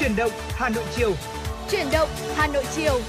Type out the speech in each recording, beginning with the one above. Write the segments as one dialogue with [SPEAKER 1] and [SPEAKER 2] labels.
[SPEAKER 1] Chuyển động Hà Nội chiều.
[SPEAKER 2] Chuyển động Hà Nội chiều.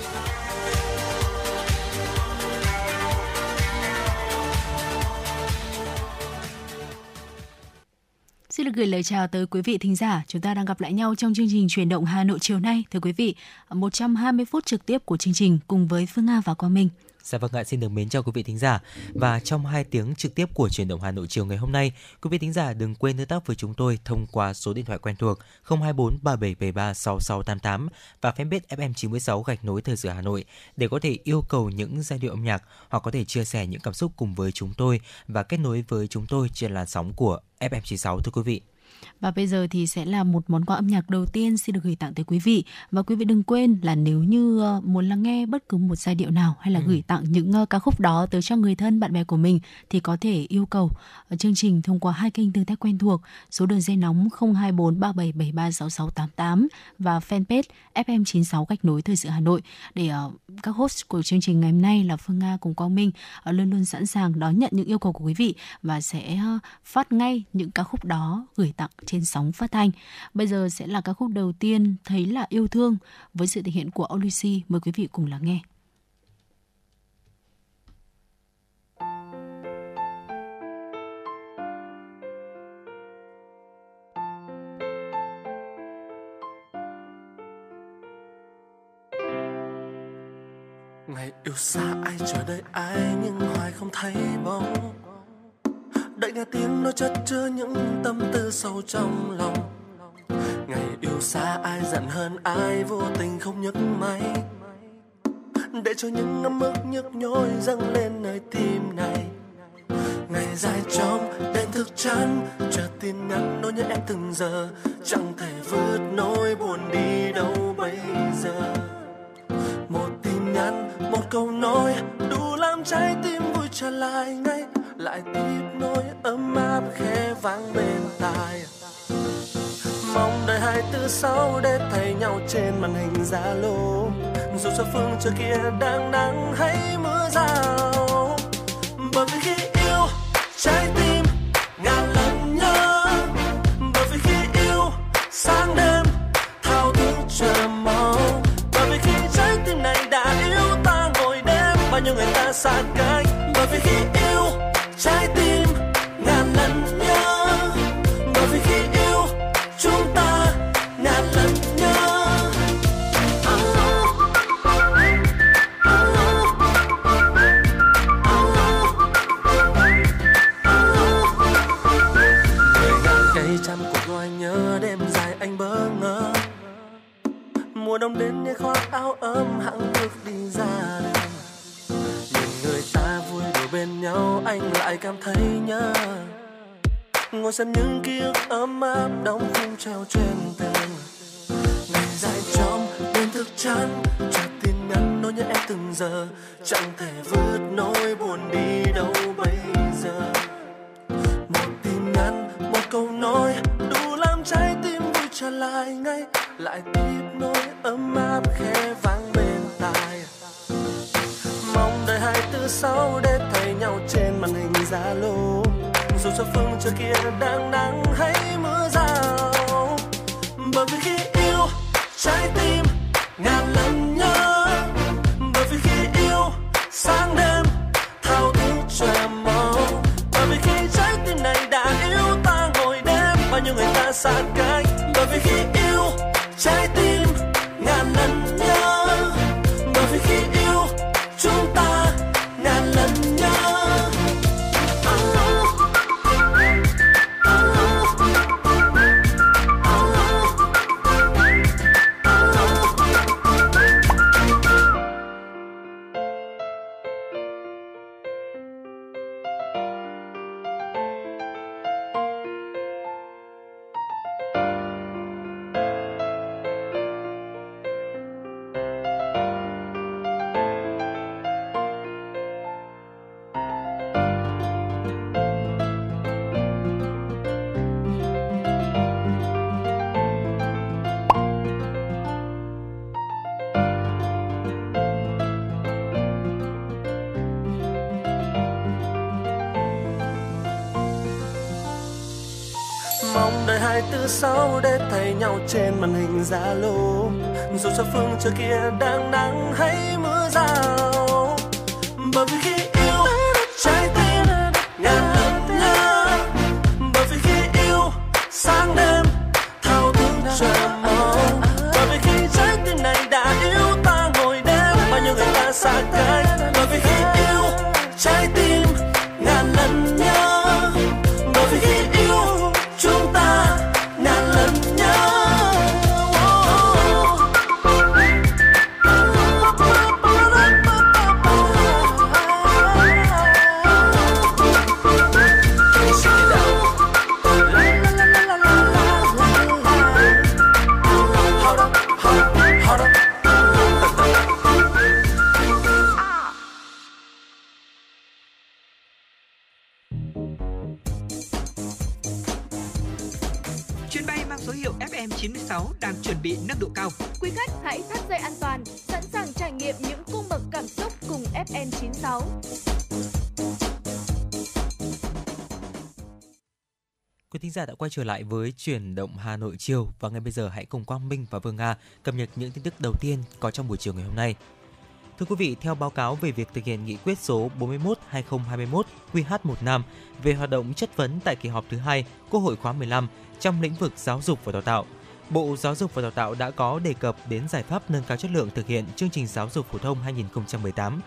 [SPEAKER 3] Xin được gửi lời chào tới quý vị thính giả. Chúng ta đang gặp lại nhau trong chương trình Truyền động Hà Nội chiều nay. Thưa quý vị, 120 phút trực tiếp của chương trình cùng với Phương Nga và Quang Minh.
[SPEAKER 4] Dạ vâng ạ, xin được mến chào quý vị thính giả. Và trong 2 tiếng trực tiếp của truyền động Hà Nội chiều ngày hôm nay, quý vị thính giả đừng quên tương tác với chúng tôi thông qua số điện thoại quen thuộc 024 3773 6688 và fanpage FM96 gạch nối thời sự Hà Nội để có thể yêu cầu những giai điệu âm nhạc hoặc có thể chia sẻ những cảm xúc cùng với chúng tôi và kết nối với chúng tôi trên làn sóng của FM96 thưa quý vị.
[SPEAKER 3] Và bây giờ thì sẽ là một món quà âm nhạc đầu tiên xin được gửi tặng tới quý vị. Và quý vị đừng quên là nếu như ờ, muốn lắng nghe bất cứ một giai điệu nào hay là ừ. gửi tặng những ờ, ca khúc đó tới cho người thân bạn bè của mình thì có thể yêu cầu ờ, chương trình thông qua hai kênh tương tác quen thuộc số đường dây nóng 024 3773 6688 và fanpage FM96 gạch nối thời sự Hà Nội để các host của chương trình ngày hôm nay là Phương Nga cùng Quang Minh luôn luôn sẵn sàng đón nhận những yêu cầu của quý vị và sẽ phát ngay những ca khúc đó gửi tặng trên sóng phát thanh. Bây giờ sẽ là ca khúc đầu tiên Thấy là yêu thương với sự thể hiện của Olusi. Mời quý vị cùng lắng nghe.
[SPEAKER 5] Ngày yêu xa ai, chờ đợi ai, nhưng hoài không thấy bóng đợi nghe tiếng nó chất chứa những tâm tư sâu trong lòng. Ngày yêu xa ai giận hơn ai, vô tình không nhấc máy. Để cho những ngâm ức nhức nhối dâng lên nơi tim này. Ngày dài trong đêm thức trắng chờ tin nhắn nỗi nhớ em từng giờ. Chẳng thể vượt nỗi buồn đi đâu bây giờ. Một tin nhắn, một câu nói, đủ làm trái tim vui trở lại ngay lại tiếp nối ấm áp khẽ vang bên tai. Mong đợi hai tư sau để thấy nhau trên màn hình zalo dù cho phương trời kia đang nắng hay mưa rào. Bởi vì khi yêu, trái tim ngàn lần nhớ. Bởi vì khi yêu, sáng đêm thao thức chờ mong. Bởi vì khi trái tim này đã yêu ta ngồi đêm, bao nhiêu người ta xa cách. Bởi vì khi yêu trái tim ngàn lần nhớ. Bởi vì khi yêu chúng ta ngàn lần nhớ. Người ngàn cây trăm cuộc gọi nhớ đêm dài anh bỡ ngỡ. Mùa đông đến như khoác áo ấm hạng bước đi ra đường nhau, anh lại cảm thấy nhớ. Ngồi xem những ký ức ấm áp đóng khung treo trên tường. Ngày dài trong đêm thức chán chờ tin nhắn nỗi nhớ em từng giờ. Chẳng thể vượt nỗi buồn đi đâu bây giờ. Một tin nhắn, một câu nói, đủ làm trái tim vui trở lại ngay. Lại tiếp nỗi ấm áp khẽ vang bên tai. Mong đợi hai từ sau để thấy nhau trên màn hình zalo dù cho phương trời kia đang nắng hay mưa rào, bởi vì khi yêu, trái tim ngàn lần nhớ. Bởi vì khi yêu, sáng đêm thao thức chờ mong. Bởi vì khi trái tim này đã yêu ta ngồi đêm, bao nhiêu người ta xa cách trước kia đang nắng hay
[SPEAKER 4] giả đã quay trở lại với chuyển động Hà Nội chiều và ngay bây giờ hãy cùng Quang Minh và Vương Nga cập nhật những tin tức đầu tiên có trong buổi chiều ngày hôm nay. Thưa quý vị, theo báo cáo về việc thực hiện nghị quyết số 41/2021 QH15 về hoạt động chất vấn tại kỳ họp thứ hai Quốc hội khóa 15 trong lĩnh vực giáo dục và đào tạo, Bộ Giáo dục và Đào tạo đã có đề cập đến giải pháp nâng cao chất lượng thực hiện chương trình giáo dục phổ thông 2018.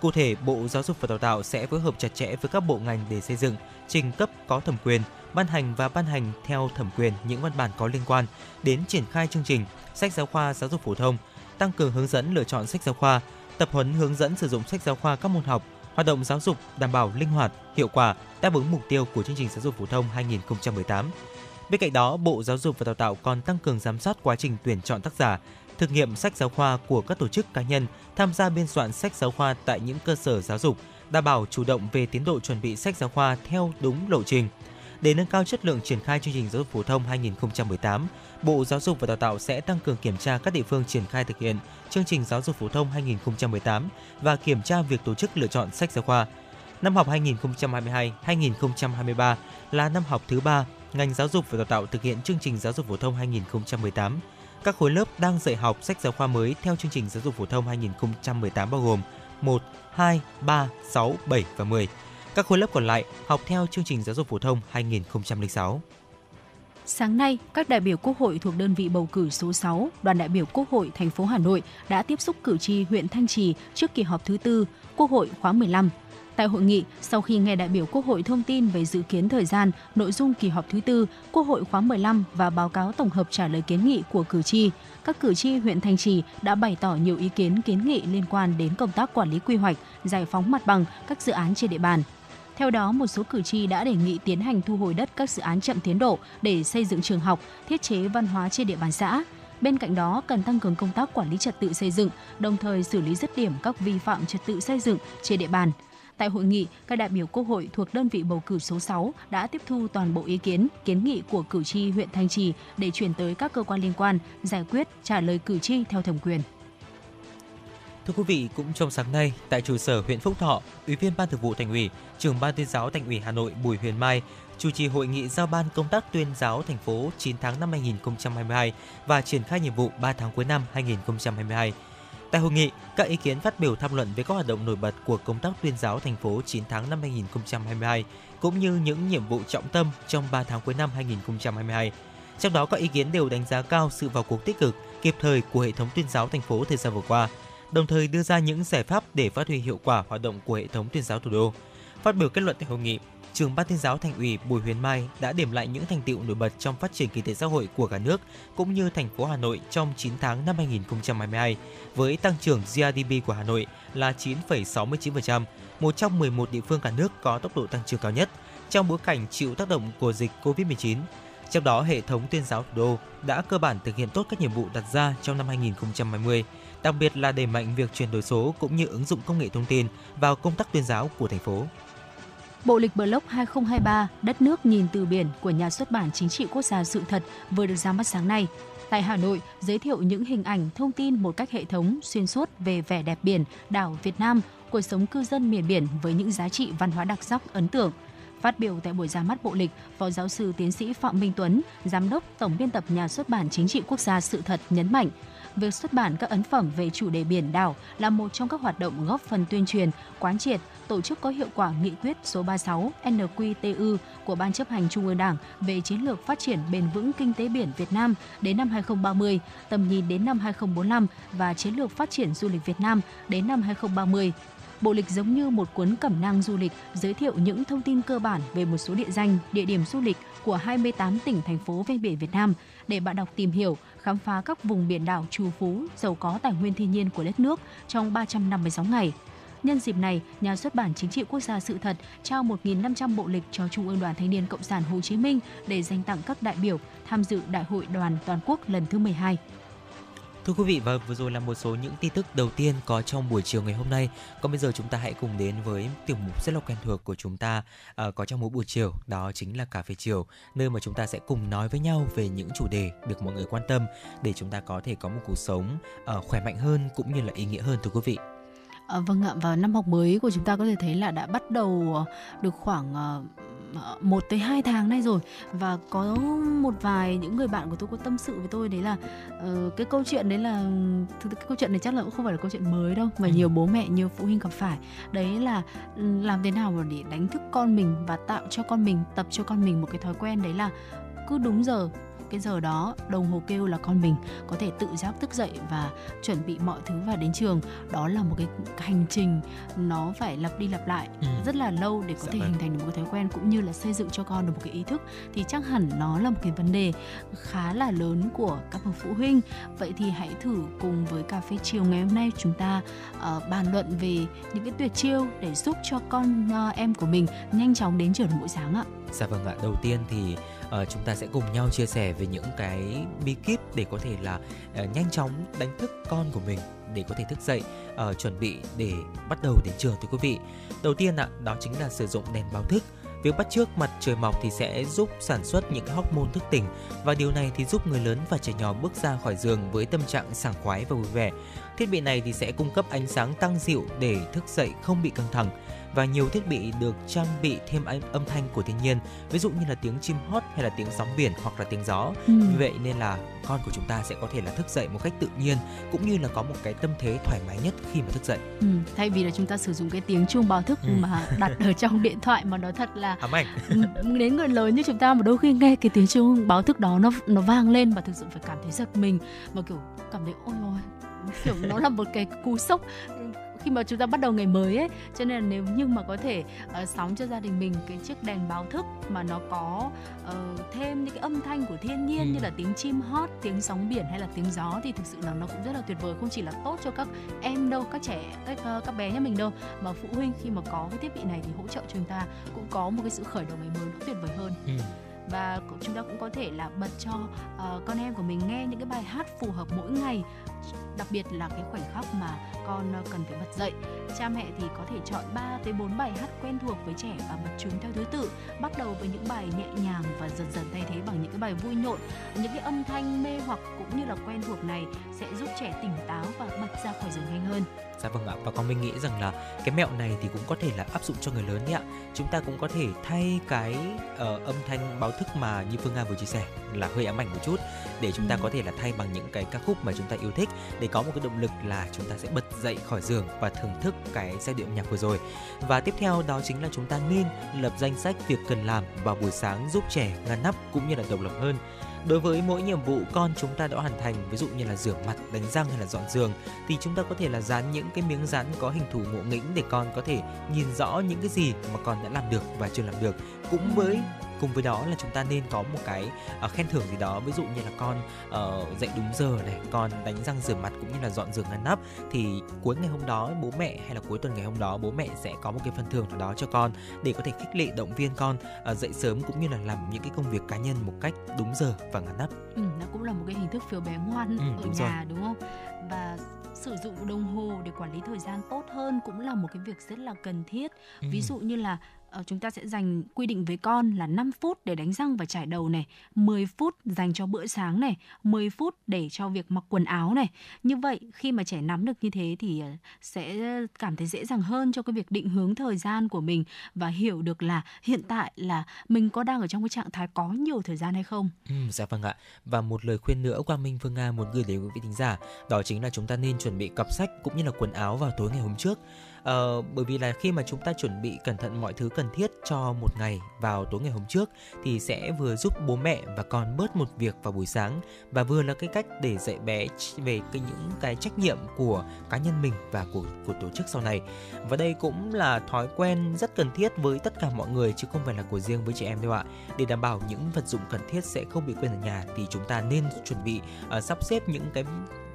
[SPEAKER 4] Cụ thể, Bộ Giáo dục và Đào tạo sẽ phối hợp chặt chẽ với các bộ ngành để xây dựng, trình cấp có thẩm quyền, ban hành và ban hành theo thẩm quyền những văn bản có liên quan đến triển khai chương trình sách giáo khoa giáo dục phổ thông, tăng cường hướng dẫn lựa chọn sách giáo khoa, tập huấn hướng dẫn sử dụng sách giáo khoa các môn học, hoạt động giáo dục đảm bảo linh hoạt, hiệu quả, đáp ứng mục tiêu của chương trình giáo dục phổ thông 2018. Bên cạnh đó, Bộ Giáo dục và Đào tạo còn tăng cường giám sát quá trình tuyển chọn tác giả, thực nghiệm sách giáo khoa của các tổ chức cá nhân tham gia biên soạn sách giáo khoa tại những cơ sở giáo dục, đảm bảo chủ động về tiến độ chuẩn bị sách giáo khoa theo đúng lộ trình. Để nâng cao chất lượng triển khai chương trình giáo dục phổ thông 2018, Bộ Giáo dục và Đào tạo sẽ tăng cường kiểm tra các địa phương triển khai thực hiện chương trình giáo dục phổ thông 2018 và kiểm tra việc tổ chức lựa chọn sách giáo khoa. Năm học 2022-2023 là năm học thứ ba ngành giáo dục và đào tạo thực hiện chương trình giáo dục phổ thông 2018. Các khối lớp đang dạy học sách giáo khoa mới theo chương trình giáo dục phổ thông 2018 bao gồm 1, 2, 3, 6, 7 và 10. Các khối lớp còn lại học theo chương trình giáo dục phổ thông 2006.
[SPEAKER 3] Sáng nay, các đại biểu Quốc hội thuộc đơn vị bầu cử số 6, đoàn đại biểu Quốc hội thành phố Hà Nội đã tiếp xúc cử tri huyện Thanh Trì trước kỳ họp thứ tư Quốc hội khóa 15. Tại hội nghị, sau khi nghe đại biểu Quốc hội thông tin về dự kiến thời gian, nội dung kỳ họp thứ tư Quốc hội khóa 15 và báo cáo tổng hợp trả lời kiến nghị của cử tri, các cử tri huyện Thanh Trì đã bày tỏ nhiều ý kiến kiến nghị liên quan đến công tác quản lý quy hoạch, giải phóng mặt bằng các dự án trên địa bàn. Theo đó, một số cử tri đã đề nghị tiến hành thu hồi đất các dự án chậm tiến độ để xây dựng trường học, thiết chế văn hóa trên địa bàn xã. Bên cạnh đó, cần tăng cường công tác quản lý trật tự xây dựng, đồng thời xử lý dứt điểm các vi phạm trật tự xây dựng trên địa bàn. Tại hội nghị, các đại biểu Quốc hội thuộc đơn vị bầu cử số 6 đã tiếp thu toàn bộ ý kiến, kiến nghị của cử tri huyện Thanh Trì để chuyển tới các cơ quan liên quan, giải quyết, trả lời cử tri theo thẩm quyền.
[SPEAKER 4] Thưa quý vị, cũng trong sáng nay, tại trụ sở huyện Phúc Thọ, Ủy viên Ban Thường vụ Thành ủy, Trưởng ban Tuyên giáo Thành ủy Hà Nội Bùi Huyền Mai chủ trì hội nghị giao ban công tác tuyên giáo thành phố 9 tháng năm 2022 và triển khai nhiệm vụ 3 tháng cuối năm 2022. Tại hội nghị, các ý kiến phát biểu tham luận về các hoạt động nổi bật của công tác tuyên giáo thành phố 9 tháng năm 2022 cũng như những nhiệm vụ trọng tâm trong 3 tháng cuối năm 2022. Trong đó các ý kiến đều đánh giá cao sự vào cuộc tích cực, kịp thời của hệ thống tuyên giáo thành phố thời gian vừa qua, đồng thời đưa ra những giải pháp để phát huy hiệu quả hoạt động của hệ thống tuyên giáo thủ đô. Phát biểu kết luận tại hội nghị, Trưởng ban tuyên giáo Thành ủy Bùi Huyền Mai đã điểm lại những thành tiệu nổi bật trong phát triển kinh tế xã hội của cả nước cũng như thành phố Hà Nội trong 9 tháng năm 2022 với tăng trưởng GDP của Hà Nội là 9,69%, một trong 11 địa phương cả nước có tốc độ tăng trưởng cao nhất trong bối cảnh chịu tác động của dịch Covid-19. Trong đó, hệ thống tuyên giáo thủ đô đã cơ bản thực hiện tốt các nhiệm vụ đặt ra trong năm 2020, đặc biệt là đẩy mạnh việc chuyển đổi số cũng như ứng dụng công nghệ thông tin vào công tác tuyên giáo của thành phố.
[SPEAKER 3] Bộ lịch Blog 2023 Đất nước nhìn từ biển của nhà xuất bản Chính trị Quốc gia Sự thật vừa được ra mắt sáng nay. Tại Hà Nội, giới thiệu những hình ảnh, thông tin một cách hệ thống, xuyên suốt về vẻ đẹp biển, đảo Việt Nam, cuộc sống cư dân miền biển với những giá trị văn hóa đặc sắc ấn tượng. Phát biểu tại buổi ra mắt bộ lịch, Phó giáo sư tiến sĩ Phạm Minh Tuấn, Giám đốc Tổng biên tập Nhà xuất bản Chính trị Quốc gia Sự thật nhấn mạnh, việc xuất bản các ấn phẩm về chủ đề biển đảo là một trong các hoạt động góp phần tuyên truyền, quán triệt, tổ chức có hiệu quả nghị quyết số 36 NQTU của Ban chấp hành Trung ương Đảng về chiến lược phát triển bền vững kinh tế biển Việt Nam đến năm 2030, tầm nhìn đến năm 2045 và chiến lược phát triển du lịch Việt Nam đến năm 2030. Bộ lịch giống như một cuốn cẩm nang du lịch giới thiệu những thông tin cơ bản về một số địa danh, địa điểm du lịch của 28 tỉnh thành phố ven biển Việt Nam để bạn đọc tìm hiểu, khám phá các vùng biển đảo trù phú, giàu có tài nguyên thiên nhiên của đất nước trong 356 ngày. Nhân dịp này, Nhà xuất bản Chính trị Quốc gia Sự thật trao 1.500 bộ lịch cho Trung ương Đoàn Thanh niên Cộng sản Hồ Chí Minh để dành tặng các đại biểu tham dự Đại hội đoàn toàn quốc lần thứ 12.
[SPEAKER 4] Thưa quý vị và vừa rồi là một số những tin tức đầu tiên có trong buổi chiều ngày hôm nay. Còn bây giờ chúng ta hãy cùng đến với tiểu mục rất là quen thuộc của chúng ta uh, có trong mỗi buổi chiều, đó chính là cà phê chiều, nơi mà chúng ta sẽ cùng nói với nhau về những chủ đề được mọi người quan tâm để chúng ta có thể có một cuộc sống uh, khỏe mạnh hơn cũng như là ý nghĩa hơn thưa quý vị.
[SPEAKER 3] À, vâng ạ và năm học mới của chúng ta có thể thấy là đã bắt đầu à, được khoảng uh, 1 tới 2 tháng nay rồi và có một vài những người bạn của tôi có tâm sự với tôi đấy là uh, cái câu chuyện đấy là thực cái câu chuyện này chắc là cũng không phải là câu chuyện mới đâu mà ừ. nhiều bố mẹ nhiều phụ huynh gặp phải đấy là ừ, làm thế nào để đánh thức con mình và tạo cho con mình tập cho con mình một cái thói quen đấy là cứ đúng giờ cái giờ đó đồng hồ kêu là con mình có thể tự giác thức dậy và chuẩn bị mọi thứ và đến trường đó là một cái hành trình nó phải lặp đi lặp lại ừ. rất là lâu để có dạ thể vâng. hình thành được một cái thói quen cũng như là xây dựng cho con được một cái ý thức thì chắc hẳn nó là một cái vấn đề khá là lớn của các bậc phụ huynh vậy thì hãy thử cùng với cà phê chiều ngày hôm nay chúng ta uh, bàn luận về những cái tuyệt chiêu để giúp cho con uh, em của mình nhanh chóng đến trường mỗi sáng ạ.
[SPEAKER 4] Dạ vâng ạ, đầu tiên thì uh, chúng ta sẽ cùng nhau chia sẻ về những cái bí kíp để có thể là uh, nhanh chóng đánh thức con của mình để có thể thức dậy uh, chuẩn bị để bắt đầu đến trường thưa quý vị. Đầu tiên ạ, đó chính là sử dụng đèn báo thức. Việc bắt trước mặt trời mọc thì sẽ giúp sản xuất những hormone thức tỉnh và điều này thì giúp người lớn và trẻ nhỏ bước ra khỏi giường với tâm trạng sảng khoái và vui vẻ. Thiết bị này thì sẽ cung cấp ánh sáng tăng dịu để thức dậy không bị căng thẳng và nhiều thiết bị được trang bị thêm âm thanh của thiên nhiên, ví dụ như là tiếng chim hót hay là tiếng sóng biển hoặc là tiếng gió. Ừ. Vì vậy nên là con của chúng ta sẽ có thể là thức dậy một cách tự nhiên cũng như là có một cái tâm thế thoải mái nhất khi mà thức dậy.
[SPEAKER 3] Ừ, thay vì là chúng ta sử dụng cái tiếng chuông báo thức ừ. mà đặt ở trong điện thoại mà nó thật là
[SPEAKER 4] ám ảnh.
[SPEAKER 3] Ừ, đến người lớn như chúng ta mà đôi khi nghe cái tiếng chuông báo thức đó nó nó vang lên và thực sự phải cảm thấy giật mình mà kiểu cảm thấy ôi ôi kiểu nó là một cái cú sốc khi mà chúng ta bắt đầu ngày mới ấy cho nên là nếu như mà có thể uh, sóng cho gia đình mình cái chiếc đèn báo thức mà nó có uh, thêm những cái âm thanh của thiên nhiên ừ. như là tiếng chim hót tiếng sóng biển hay là tiếng gió thì thực sự là nó cũng rất là tuyệt vời không chỉ là tốt cho các em đâu các trẻ các uh, các bé nhà mình đâu mà phụ huynh khi mà có cái thiết bị này thì hỗ trợ cho chúng ta cũng có một cái sự khởi đầu ngày mới nó tuyệt vời hơn ừ và chúng ta cũng có thể là bật cho uh, con em của mình nghe những cái bài hát phù hợp mỗi ngày đặc biệt là cái khoảnh khắc mà con ờ, cần phải bật dậy. Cha mẹ thì có thể chọn 3 tới 4 bài hát quen thuộc với trẻ và bật chúng theo thứ tự, bắt đầu với những bài nhẹ nhàng và dần dần thay thế bằng những cái bài vui nhộn. Những cái âm thanh mê hoặc cũng như là quen thuộc này sẽ giúp trẻ tỉnh táo và bật ra khỏi giường nhanh hơn.
[SPEAKER 4] Dạ vâng ạ và con mình nghĩ rằng là cái mẹo này thì cũng có thể là áp dụng cho người lớn đấy ạ. Chúng ta cũng có thể thay cái uh, âm thanh báo thức mà như Phương Nga vừa chia sẻ là hơi ám ảnh một chút để chúng ta ừ. có thể là thay bằng những cái ca khúc mà chúng ta yêu thích để có một cái động lực là chúng ta sẽ bật dậy khỏi giường và thưởng thức cái giai điệu nhạc vừa rồi. Và tiếp theo đó chính là chúng ta nên lập danh sách việc cần làm vào buổi sáng giúp trẻ ngăn nắp cũng như là độc lập hơn Đối với mỗi nhiệm vụ con chúng ta đã hoàn thành, ví dụ như là rửa mặt, đánh răng hay là dọn giường thì chúng ta có thể là dán những cái miếng dán có hình thù ngộ nghĩnh để con có thể nhìn rõ những cái gì mà con đã làm được và chưa làm được. Cũng với cùng với đó là chúng ta nên có một cái uh, khen thưởng gì đó ví dụ như là con uh, dậy đúng giờ này con đánh răng rửa mặt cũng như là dọn giường ngăn nắp thì cuối ngày hôm đó bố mẹ hay là cuối tuần ngày hôm đó bố mẹ sẽ có một cái phần thưởng nào đó cho con để có thể khích lệ động viên con uh, dậy sớm cũng như là làm những cái công việc cá nhân một cách đúng giờ và ngăn nắp
[SPEAKER 3] ừ, nó cũng là một cái hình thức phiếu bé ngoan ừ, ở đúng nhà rồi. đúng không và sử dụng đồng hồ để quản lý thời gian tốt hơn cũng là một cái việc rất là cần thiết ừ. ví dụ như là Ờ, chúng ta sẽ dành quy định với con là 5 phút để đánh răng và chải đầu này, 10 phút dành cho bữa sáng này, 10 phút để cho việc mặc quần áo này. Như vậy khi mà trẻ nắm được như thế thì ờ, sẽ cảm thấy dễ dàng hơn cho cái việc định hướng thời gian của mình và hiểu được là hiện tại là mình có đang ở trong cái trạng thái có nhiều thời gian hay không.
[SPEAKER 4] Ừ, dạ vâng ạ. Và một lời khuyên nữa Quang Minh Phương Nga muốn gửi đến quý vị thính giả, đó chính là chúng ta nên chuẩn bị cặp sách cũng như là quần áo vào tối ngày hôm trước Ờ, bởi vì là khi mà chúng ta chuẩn bị cẩn thận mọi thứ cần cần thiết cho một ngày vào tối ngày hôm trước thì sẽ vừa giúp bố mẹ và con bớt một việc vào buổi sáng và vừa là cái cách để dạy bé về cái những cái trách nhiệm của cá nhân mình và của của tổ chức sau này. Và đây cũng là thói quen rất cần thiết với tất cả mọi người chứ không phải là của riêng với trẻ em đâu ạ. Để đảm bảo những vật dụng cần thiết sẽ không bị quên ở nhà thì chúng ta nên chuẩn bị uh, sắp xếp những cái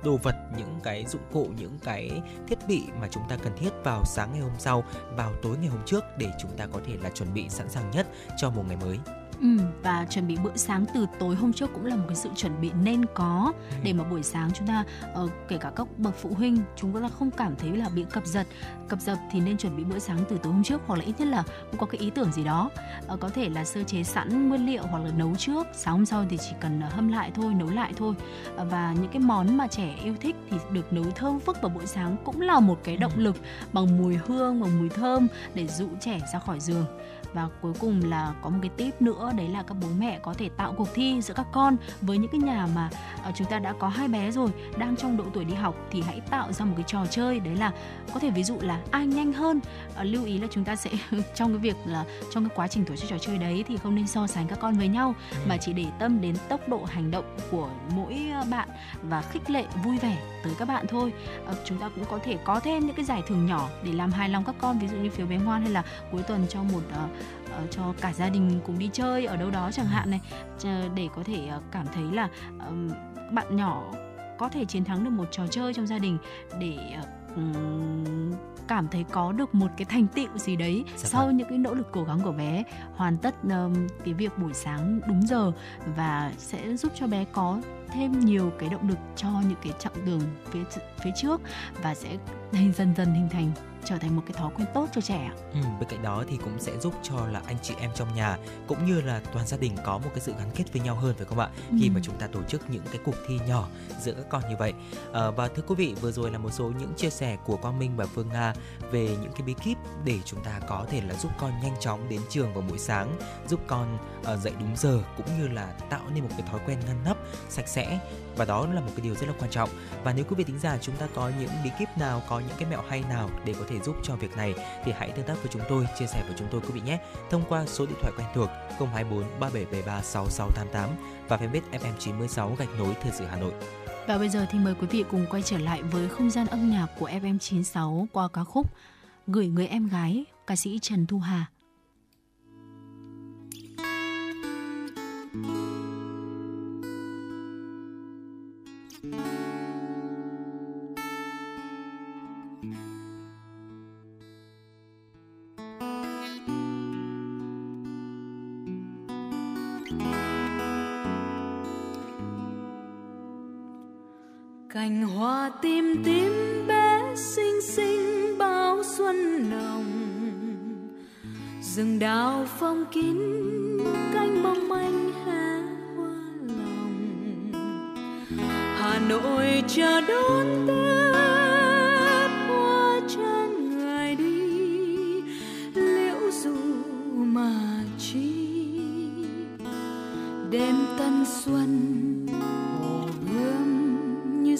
[SPEAKER 4] đồ vật, những cái dụng cụ, những cái thiết bị mà chúng ta cần thiết vào sáng ngày hôm sau, vào tối ngày hôm trước để chúng ta có thể là chuẩn bị sẵn sàng nhất cho một ngày mới.
[SPEAKER 3] Ừ, và chuẩn bị bữa sáng từ tối hôm trước cũng là một cái sự chuẩn bị nên có ừ. để mà buổi sáng chúng ta uh, kể cả các bậc phụ huynh chúng ta không cảm thấy là bị cập giật. Cập dập thì nên chuẩn bị bữa sáng từ tối hôm trước hoặc là ít nhất là cũng có cái ý tưởng gì đó. Uh, có thể là sơ chế sẵn nguyên liệu hoặc là nấu trước. Sáng hôm sau thì chỉ cần hâm lại thôi nấu lại thôi. Uh, và những cái món mà trẻ yêu thích thì được nấu thơm phức vào buổi sáng cũng là một cái động ừ. lực bằng mùi hương bằng mùi thơm để dụ trẻ ra khỏi giường và cuối cùng là có một cái tip nữa, đấy là các bố mẹ có thể tạo cuộc thi giữa các con với những cái nhà mà ờ, chúng ta đã có hai bé rồi, đang trong độ tuổi đi học thì hãy tạo ra một cái trò chơi, đấy là có thể ví dụ là ai nhanh hơn lưu ý là chúng ta sẽ trong cái việc là trong cái quá trình tổ chức trò chơi đấy thì không nên so sánh các con với nhau ừ. mà chỉ để tâm đến tốc độ hành động của mỗi bạn và khích lệ vui vẻ tới các bạn thôi uh, chúng ta cũng có thể có thêm những cái giải thưởng nhỏ để làm hài lòng các con ví dụ như phiếu bé ngoan hay là cuối tuần cho một uh, uh, cho cả gia đình cùng đi chơi ở đâu đó chẳng hạn này để có thể uh, cảm thấy là uh, bạn nhỏ có thể chiến thắng được một trò chơi trong gia đình để uh, cảm thấy có được một cái thành tựu gì đấy dạ sau vâng. những cái nỗ lực cố gắng của bé hoàn tất um, cái việc buổi sáng đúng giờ và sẽ giúp cho bé có thêm nhiều cái động lực cho những cái chặng đường phía phía trước và sẽ dần dần hình thành trở thành một cái thói quen tốt cho trẻ.
[SPEAKER 4] Ừ, bên cạnh đó thì cũng sẽ giúp cho là anh chị em trong nhà cũng như là toàn gia đình có một cái sự gắn kết với nhau hơn phải không ạ? Ừ. Khi mà chúng ta tổ chức những cái cuộc thi nhỏ giữa các con như vậy. À, và thưa quý vị, vừa rồi là một số những chia sẻ của Quang Minh và Phương Nga về những cái bí kíp để chúng ta có thể là giúp con nhanh chóng đến trường vào buổi sáng, giúp con uh, dậy đúng giờ cũng như là tạo nên một cái thói quen ngăn nắp, sạch sẽ và đó là một cái điều rất là quan trọng. Và nếu quý vị tính giả chúng ta có những bí kíp nào, có những cái mẹo hay nào để có thể giúp cho việc này thì hãy tương tác với chúng tôi, chia sẻ với chúng tôi quý vị nhé. Thông qua số điện thoại quen thuộc 024 3773 6688 và fanpage FM96 gạch nối thời sự Hà Nội.
[SPEAKER 3] Và bây giờ thì mời quý vị cùng quay trở lại với không gian âm nhạc của FM96 qua ca khúc Gửi người em gái, ca sĩ Trần Thu Hà.
[SPEAKER 6] Cành hoa tim tím bé xinh xinh bao xuân nồng. Rừng đào phong kín, cánh mong manh hé hoa lòng. Hà nội chờ đón tết, hoa trên người đi. Liễu dù mà chi, đêm tân xuân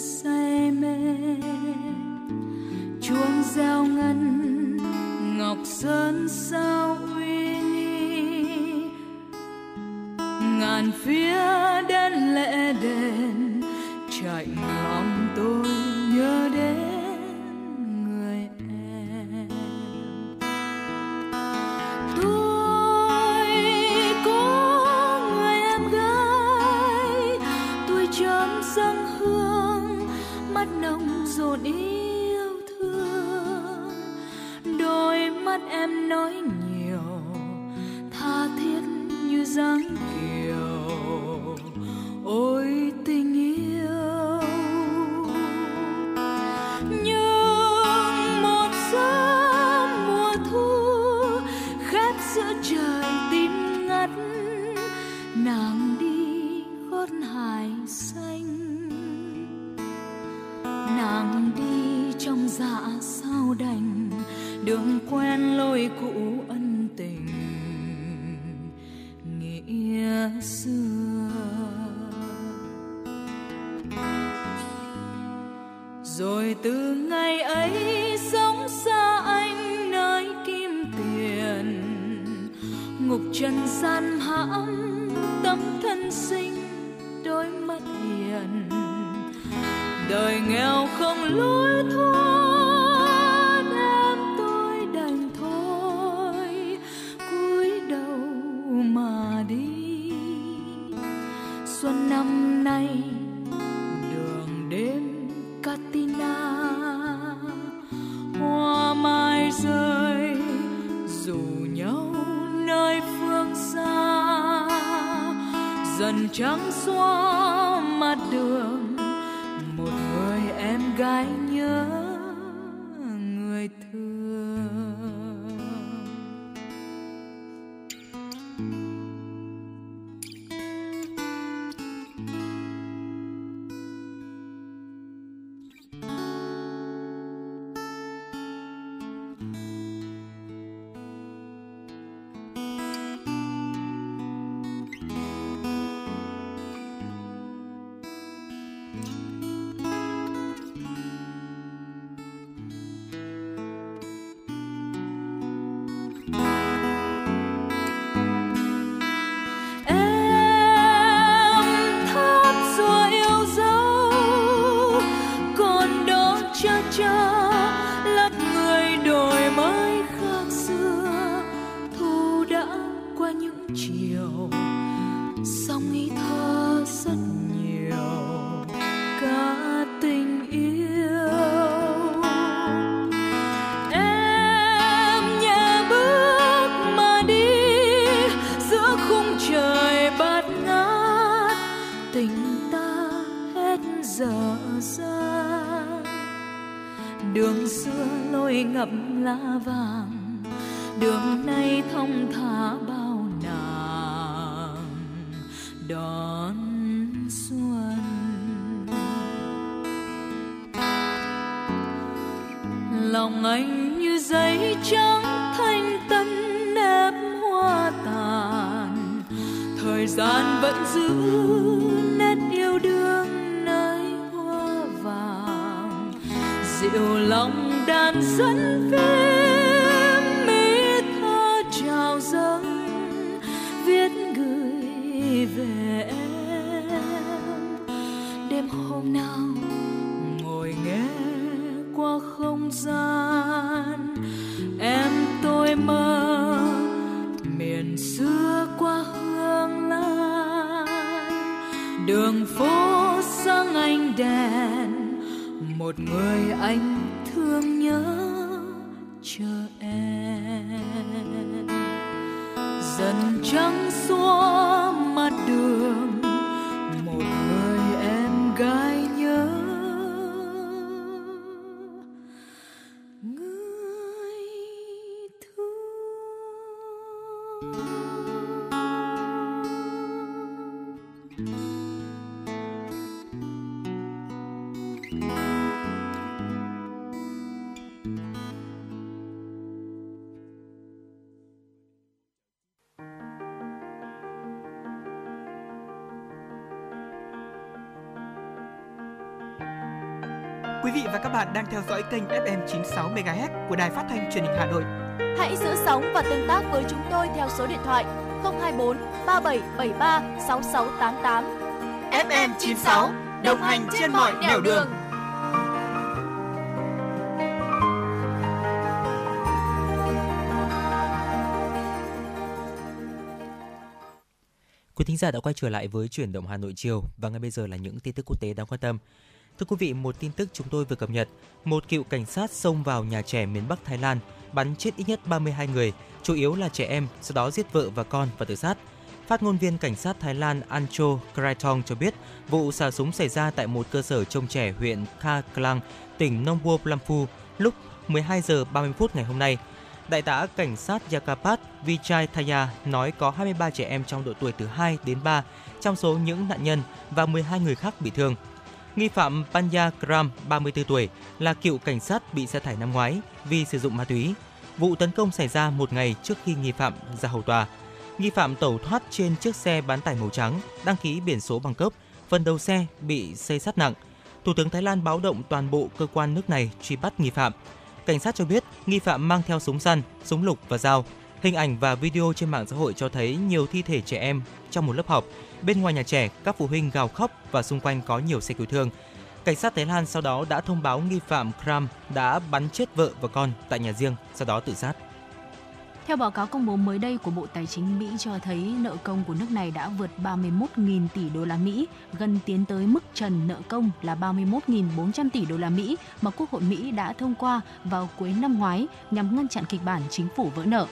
[SPEAKER 6] say mê. Chuông reo ngân, ngọc sơn sao uy nghi? Ngàn phía đến lễ đền, chạy lòng nói nhiều tha thiết như dáng quen cũ ân tình, nghĩa xưa. Rồi từ ngày ấy sống xa anh nơi kim tiền, ngục trần gian hãm tâm thân sinh đôi mắt hiền. Đời nghèo không lối hôm nào ngồi nghe qua không gian. Em tôi mơ miền xưa qua hương lan. Đường phố sáng ánh đèn, một người anh
[SPEAKER 1] bạn đang theo dõi kênh FM 96 MHz của đài phát thanh truyền hình Hà Nội.
[SPEAKER 2] Hãy giữ sóng và tương tác với chúng tôi theo số điện thoại 024 3773 6688.
[SPEAKER 1] FM 96 đồng hành trên mọi nẻo đường.
[SPEAKER 4] Quý thính giả đã quay trở lại với chuyển động Hà Nội chiều và ngay bây giờ là những tin tức quốc tế đáng quan tâm. Thưa quý vị, một tin tức chúng tôi vừa cập nhật, một cựu cảnh sát xông vào nhà trẻ miền Bắc Thái Lan, bắn chết ít nhất 32 người, chủ yếu là trẻ em, sau đó giết vợ và con và tự sát. Phát ngôn viên cảnh sát Thái Lan Ancho Kraitong cho biết, vụ xả súng xảy ra tại một cơ sở trông trẻ huyện Kha Klang, tỉnh Nong bua Plampu lúc 12 giờ 30 phút ngày hôm nay. Đại tá cảnh sát Yakapat Vichai Thaya nói có 23 trẻ em trong độ tuổi từ 2 đến 3 trong số những nạn nhân và 12 người khác bị thương. Nghi phạm Panya Kram, 34 tuổi, là cựu cảnh sát bị sa thải năm ngoái vì sử dụng ma túy. Vụ tấn công xảy ra một ngày trước khi nghi phạm ra hầu tòa. Nghi phạm tẩu thoát trên chiếc xe bán tải màu trắng, đăng ký biển số bằng cấp, phần đầu xe bị xây sát nặng. Thủ tướng Thái Lan báo động toàn bộ cơ quan nước này truy bắt nghi phạm. Cảnh sát cho biết nghi phạm mang theo súng săn, súng lục và dao. Hình ảnh và video trên mạng xã hội cho thấy nhiều thi thể trẻ em trong một lớp học. Bên ngoài nhà trẻ, các phụ huynh gào khóc và xung quanh có nhiều xe cứu thương. Cảnh sát Thái Lan sau đó đã thông báo nghi phạm Kram đã bắn chết vợ và con tại nhà riêng, sau đó tự sát.
[SPEAKER 3] Theo báo cáo công bố mới đây của Bộ Tài chính Mỹ cho thấy nợ công của nước này đã vượt 31.000 tỷ đô la Mỹ, gần tiến tới mức trần nợ công là 31.400 tỷ đô la Mỹ mà Quốc hội Mỹ đã thông qua vào cuối năm ngoái nhằm ngăn chặn kịch bản chính phủ vỡ nợ.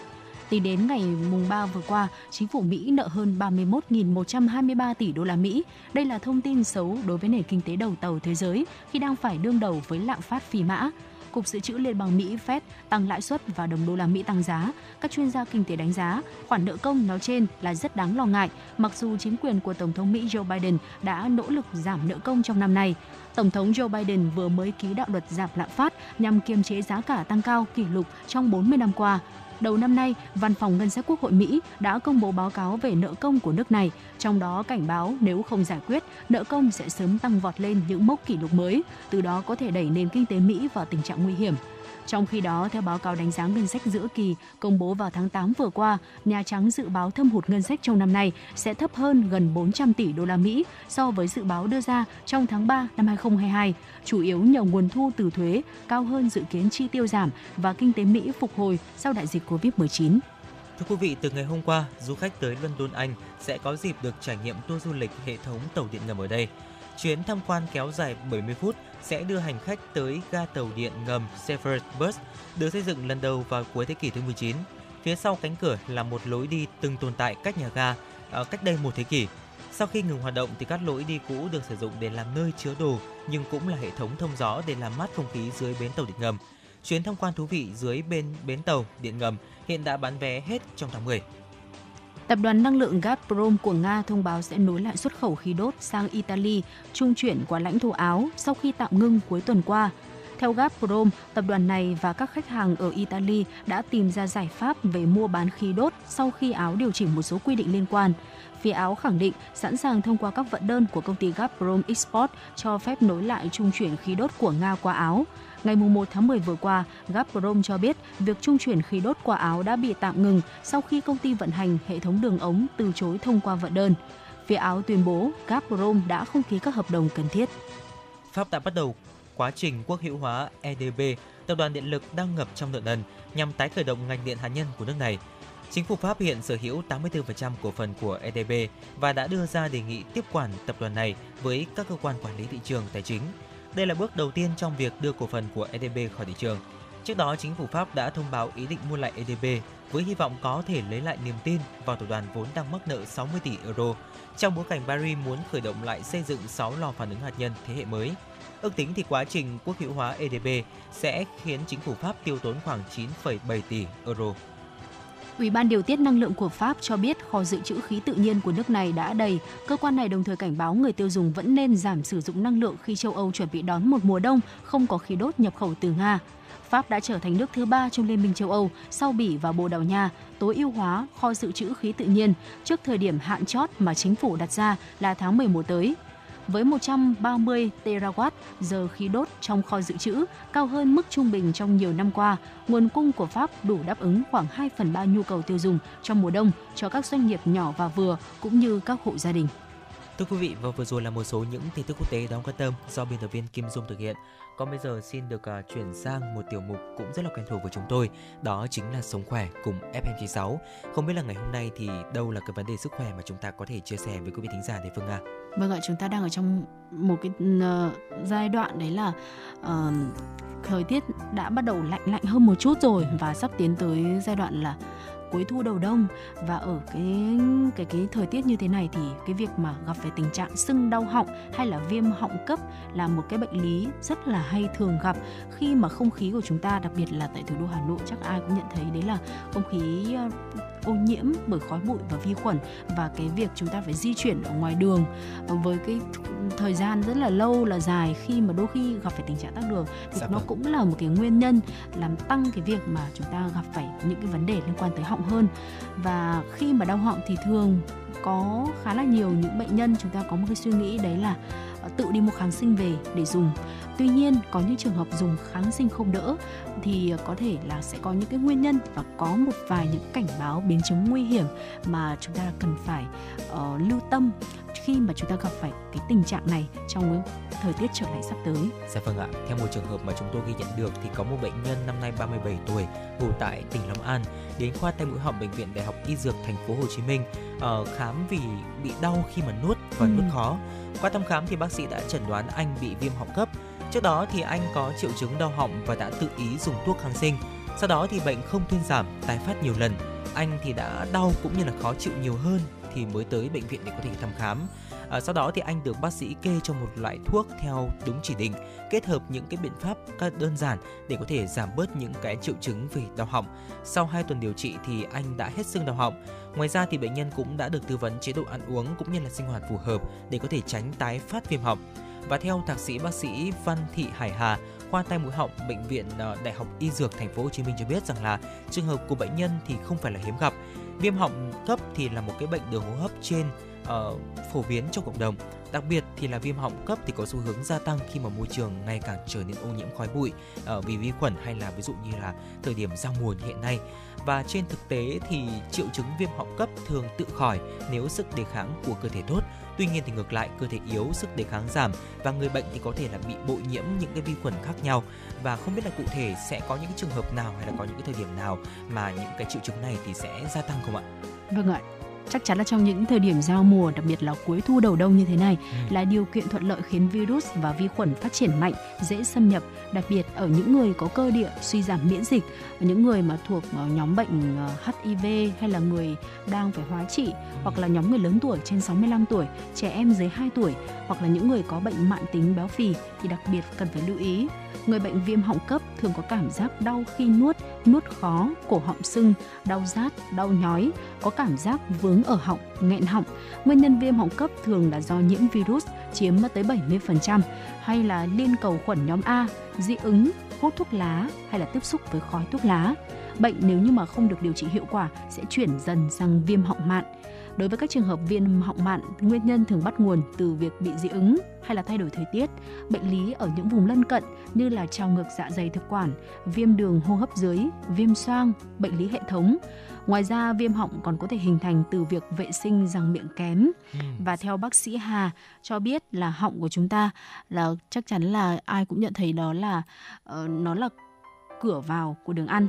[SPEAKER 3] Tính đến ngày mùng 3 vừa qua, chính phủ Mỹ nợ hơn 31.123 tỷ đô la Mỹ. Đây là thông tin xấu đối với nền kinh tế đầu tàu thế giới khi đang phải đương đầu với lạm phát phi mã. Cục Dự trữ Liên bang Mỹ Fed tăng lãi suất và đồng đô la Mỹ tăng giá. Các chuyên gia kinh tế đánh giá khoản nợ công nói trên là rất đáng lo ngại, mặc dù chính quyền của Tổng thống Mỹ Joe Biden đã nỗ lực giảm nợ công trong năm nay. Tổng thống Joe Biden vừa mới ký đạo luật giảm lạm phát nhằm kiềm chế giá cả tăng cao kỷ lục trong 40 năm qua. Đầu năm nay, Văn phòng Ngân sách Quốc hội Mỹ đã công bố báo cáo về nợ công của nước này, trong đó cảnh báo nếu không giải quyết, nợ công sẽ sớm tăng vọt lên những mốc kỷ lục mới, từ đó có thể đẩy nền kinh tế Mỹ vào tình trạng nguy hiểm. Trong khi đó, theo báo cáo đánh giá ngân sách giữa kỳ công bố vào tháng 8 vừa qua, Nhà Trắng dự báo thâm hụt ngân sách trong năm nay sẽ thấp hơn gần 400 tỷ đô la Mỹ so với dự báo đưa ra trong tháng 3 năm 2022, chủ yếu nhờ nguồn thu từ thuế cao hơn dự kiến chi tiêu giảm và kinh tế Mỹ phục hồi sau đại dịch Covid-19.
[SPEAKER 4] Thưa quý vị, từ ngày hôm qua, du khách tới London, Anh sẽ có dịp được trải nghiệm tour du lịch hệ thống tàu điện ngầm ở đây. Chuyến tham quan kéo dài 70 phút sẽ đưa hành khách tới ga tàu điện ngầm Severus Bus, được xây dựng lần đầu vào cuối thế kỷ thứ 19. Phía sau cánh cửa là một lối đi từng tồn tại cách nhà ga ở cách đây một thế kỷ. Sau khi ngừng hoạt động thì các lối đi cũ được sử dụng để làm nơi chứa đồ nhưng cũng là hệ thống thông gió để làm mát không khí dưới bến tàu điện ngầm. Chuyến tham quan thú vị dưới bên bến tàu điện ngầm hiện đã bán vé hết trong tháng 10.
[SPEAKER 3] Tập đoàn năng lượng Gazprom của Nga thông báo sẽ nối lại xuất khẩu khí đốt sang Italy, trung chuyển qua lãnh thổ Áo sau khi tạm ngưng cuối tuần qua. Theo Gazprom, tập đoàn này và các khách hàng ở Italy đã tìm ra giải pháp về mua bán khí đốt sau khi Áo điều chỉnh một số quy định liên quan. Phía Áo khẳng định sẵn sàng thông qua các vận đơn của công ty Gazprom Export cho phép nối lại trung chuyển khí đốt của Nga qua Áo. Ngày 1 tháng 10 vừa qua, Gazprom cho biết việc trung chuyển khí đốt qua Áo đã bị tạm ngừng sau khi công ty vận hành hệ thống đường ống từ chối thông qua vận đơn. Phía Áo tuyên bố Gazprom đã không ký các hợp đồng cần thiết.
[SPEAKER 4] Pháp đã bắt đầu quá trình quốc hữu hóa EDB, tập đoàn điện lực đang ngập trong nợ nần nhằm tái khởi động ngành điện hạt nhân của nước này. Chính phủ Pháp hiện sở hữu 84% cổ phần của EDB và đã đưa ra đề nghị tiếp quản tập đoàn này với các cơ quan quản lý thị trường tài chính. Đây là bước đầu tiên trong việc đưa cổ phần của EDB khỏi thị trường. Trước đó, chính phủ Pháp đã thông báo ý định mua lại EDB với hy vọng có thể lấy lại niềm tin vào tổ đoàn vốn đang mắc nợ 60 tỷ euro trong bối cảnh Paris muốn khởi động lại xây dựng 6 lò phản ứng hạt nhân thế hệ mới. Ước tính thì quá trình quốc hữu hóa EDB sẽ khiến chính phủ Pháp tiêu tốn khoảng 9,7 tỷ euro.
[SPEAKER 3] Ủy ban điều tiết năng lượng của Pháp cho biết kho dự trữ khí tự nhiên của nước này đã đầy. Cơ quan này đồng thời cảnh báo người tiêu dùng vẫn nên giảm sử dụng năng lượng khi châu Âu chuẩn bị đón một mùa đông không có khí đốt nhập khẩu từ Nga. Pháp đã trở thành nước thứ ba trong Liên minh châu Âu sau Bỉ và Bồ Đào Nha, tối ưu hóa kho dự trữ khí tự nhiên trước thời điểm hạn chót mà chính phủ đặt ra là tháng 11 tới với 130 terawatt giờ khí đốt trong kho dự trữ, cao hơn mức trung bình trong nhiều năm qua. Nguồn cung của Pháp đủ đáp ứng khoảng 2 phần 3 nhu cầu tiêu dùng trong mùa đông cho các doanh nghiệp nhỏ và vừa cũng như các hộ gia đình.
[SPEAKER 4] Thưa quý vị, và vừa rồi là một số những tin tức quốc tế đáng quan tâm do biên tập viên Kim Dung thực hiện. Còn bây giờ xin được uh, chuyển sang một tiểu mục cũng rất là quen thuộc với chúng tôi, đó chính là sống khỏe cùng FM96. Không biết là ngày hôm nay thì đâu là cái vấn đề sức khỏe mà chúng ta có thể chia sẻ với quý vị thính giả để Phương Nga?
[SPEAKER 3] Vâng ạ, chúng ta đang ở trong một cái uh, giai đoạn đấy là uh, thời tiết đã bắt đầu lạnh lạnh hơn một chút rồi và sắp tiến tới giai đoạn là cuối thu đầu đông. Và ở cái cái cái thời tiết như thế này thì cái việc mà gặp phải tình trạng sưng đau họng hay là viêm họng cấp là một cái bệnh lý rất là hay thường gặp. Khi mà không khí của chúng ta đặc biệt là tại thủ đô Hà Nội chắc ai cũng nhận thấy đấy là không khí ờ, ô nhiễm bởi khói bụi và vi khuẩn và cái việc chúng ta phải di chuyển ở ngoài đường với cái thời gian rất là lâu là dài khi mà đôi khi gặp phải tình trạng tắc đường thì dạ nó vâng. cũng là một cái nguyên nhân làm tăng cái việc mà chúng ta gặp phải những cái vấn đề liên quan tới họng hơn và khi mà đau họng thì thường có khá là nhiều những bệnh nhân chúng ta có một cái suy nghĩ đấy là ờ, tự đi mua kháng sinh về để dùng. Tuy nhiên có những trường hợp dùng kháng sinh không đỡ thì ờ, có thể là sẽ có những cái nguyên nhân và có một vài những cảnh báo biến chứng nguy hiểm mà chúng ta cần phải uh, lưu tâm khi mà chúng ta gặp phải cái tình trạng này trong thời tiết trở lại sắp tới.
[SPEAKER 4] Dạ vâng ạ, theo một trường hợp mà chúng tôi ghi nhận được thì có một bệnh nhân năm nay 37 tuổi ngụ tại tỉnh Long An đến khoa tai mũi họng bệnh viện Đại học Y Dược thành phố Hồ Chí Minh uh, khám vì bị đau khi mà nuốt và ừ. nuốt khó. Qua thăm khám thì bác sĩ đã chẩn đoán anh bị viêm họng cấp. Trước đó thì anh có triệu chứng đau họng và đã tự ý dùng thuốc kháng sinh. Sau đó thì bệnh không thuyên giảm, tái phát nhiều lần. Anh thì đã đau cũng như là khó chịu nhiều hơn thì mới tới bệnh viện để có thể thăm khám. À, sau đó thì anh được bác sĩ kê cho một loại thuốc theo đúng chỉ định, kết hợp những cái biện pháp đơn giản để có thể giảm bớt những cái triệu chứng về đau họng. Sau 2 tuần điều trị thì anh đã hết sưng đau họng. Ngoài ra thì bệnh nhân cũng đã được tư vấn chế độ ăn uống cũng như là sinh hoạt phù hợp để có thể tránh tái phát viêm họng. Và theo thạc sĩ bác sĩ Văn Thị Hải Hà, khoa tai mũi họng bệnh viện ờ, Đại học Y Dược thành phố Hồ Chí Minh cho biết rằng là trường hợp của bệnh nhân thì không phải là hiếm gặp. Viêm họng cấp thì là một cái bệnh đường hô hấp trên uh, phổ biến trong cộng đồng. Đặc biệt thì là viêm họng cấp thì có xu hướng gia tăng khi mà môi trường ngày càng trở nên ô nhiễm khói bụi uh, vì vi khuẩn hay là ví dụ như là thời điểm giao mùa hiện nay. Và trên thực tế thì triệu chứng viêm họng cấp thường tự khỏi nếu sức đề kháng của cơ thể tốt Tuy nhiên thì ngược lại, cơ thể yếu, sức đề kháng giảm và người bệnh thì có thể là bị bội nhiễm những cái vi khuẩn khác nhau và không biết là cụ thể sẽ có những trường hợp nào hay là có những cái thời điểm nào mà những cái triệu chứng này thì sẽ gia tăng không ạ?
[SPEAKER 3] Vâng ạ, chắc chắn là trong những thời điểm giao mùa đặc biệt là cuối thu đầu đông như thế này ừ. là điều kiện thuận lợi khiến virus và vi khuẩn phát triển mạnh dễ xâm nhập đặc biệt ở những người có cơ địa suy giảm miễn dịch những người mà thuộc ờ, nhóm bệnh HIV ờ, hay là người đang phải hóa trị hoặc là nhóm người lớn tuổi trên 65 tuổi trẻ em dưới 2 tuổi hoặc là những người có bệnh mạng tính béo phì thì đặc biệt cần phải lưu ý. Người bệnh viêm họng cấp thường có cảm giác đau khi nuốt, nuốt khó, cổ họng sưng, đau rát, đau nhói, có cảm giác vướng ở họng, nghẹn họng. Nguyên nhân viêm họng cấp thường là do nhiễm virus chiếm tới 70% hay là liên cầu khuẩn nhóm A, dị ứng, hút thuốc lá hay là tiếp xúc với khói thuốc lá. Bệnh nếu như mà không được điều trị hiệu quả sẽ chuyển dần sang viêm họng mạn. Đối với các trường hợp viêm họng mạn, nguyên nhân thường bắt nguồn từ việc bị dị ứng hay là thay đổi thời tiết, bệnh lý ở những vùng lân cận như là trào ngược dạ dày thực quản, viêm đường hô hấp dưới, viêm xoang, bệnh lý hệ thống. Ngoài ra, viêm họng còn có thể hình thành từ việc vệ sinh răng miệng kém. Ừ. Và theo bác sĩ Hà cho biết là họng của chúng ta là chắc chắn là ai cũng nhận thấy đó là uh, nó là cửa vào của đường ăn,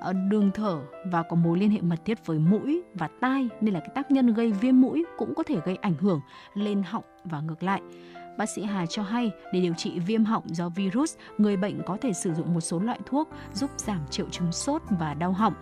[SPEAKER 3] ờ, đường thở và có mối liên hệ mật thiết với mũi và tai nên là cái tác nhân gây viêm mũi cũng có thể gây ảnh hưởng lên họng và ngược lại. Bác sĩ Hà cho hay để điều trị viêm họng do virus, người bệnh có thể sử dụng một số loại thuốc giúp giảm triệu chứng sốt và đau họng.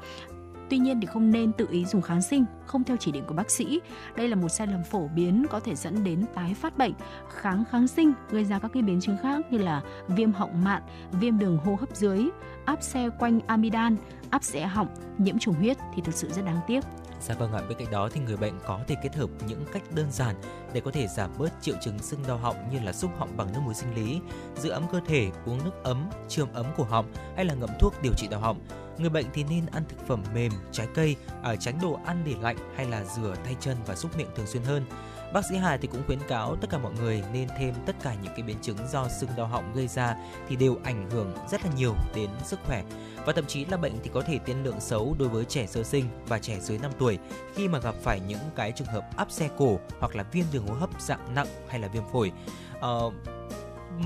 [SPEAKER 3] Tuy nhiên thì không nên tự ý dùng kháng sinh không theo chỉ định của bác sĩ. Đây là một sai lầm phổ biến có thể dẫn đến tái phát bệnh. Kháng kháng sinh gây ra các cái biến chứng khác như là viêm họng mạn, viêm đường hô hấp dưới, áp xe quanh amidan, áp xe họng, nhiễm trùng huyết thì thực sự rất đáng tiếc.
[SPEAKER 4] Dạ vâng ạ, bên cạnh đó thì người bệnh có thể kết hợp những cách đơn giản để có thể giảm bớt triệu chứng sưng đau họng như là xúc họng bằng nước muối sinh lý, giữ ấm cơ thể, uống nước ấm, chườm ấm cổ họng hay là ngậm thuốc điều trị đau họng. Người bệnh thì nên ăn thực phẩm mềm, trái cây, ở tránh đồ ăn để lạnh hay là rửa tay chân và xúc miệng thường xuyên hơn. Bác sĩ Hà thì cũng khuyến cáo tất cả mọi người nên thêm tất cả những cái biến chứng do sưng đau họng gây ra thì đều ảnh hưởng rất là nhiều đến sức khỏe và thậm chí là bệnh thì có thể tiên lượng xấu đối với trẻ sơ sinh và trẻ dưới 5 tuổi khi mà gặp phải những cái trường hợp áp xe cổ hoặc là viêm đường hô hấp dạng nặng hay là viêm phổi. Uh,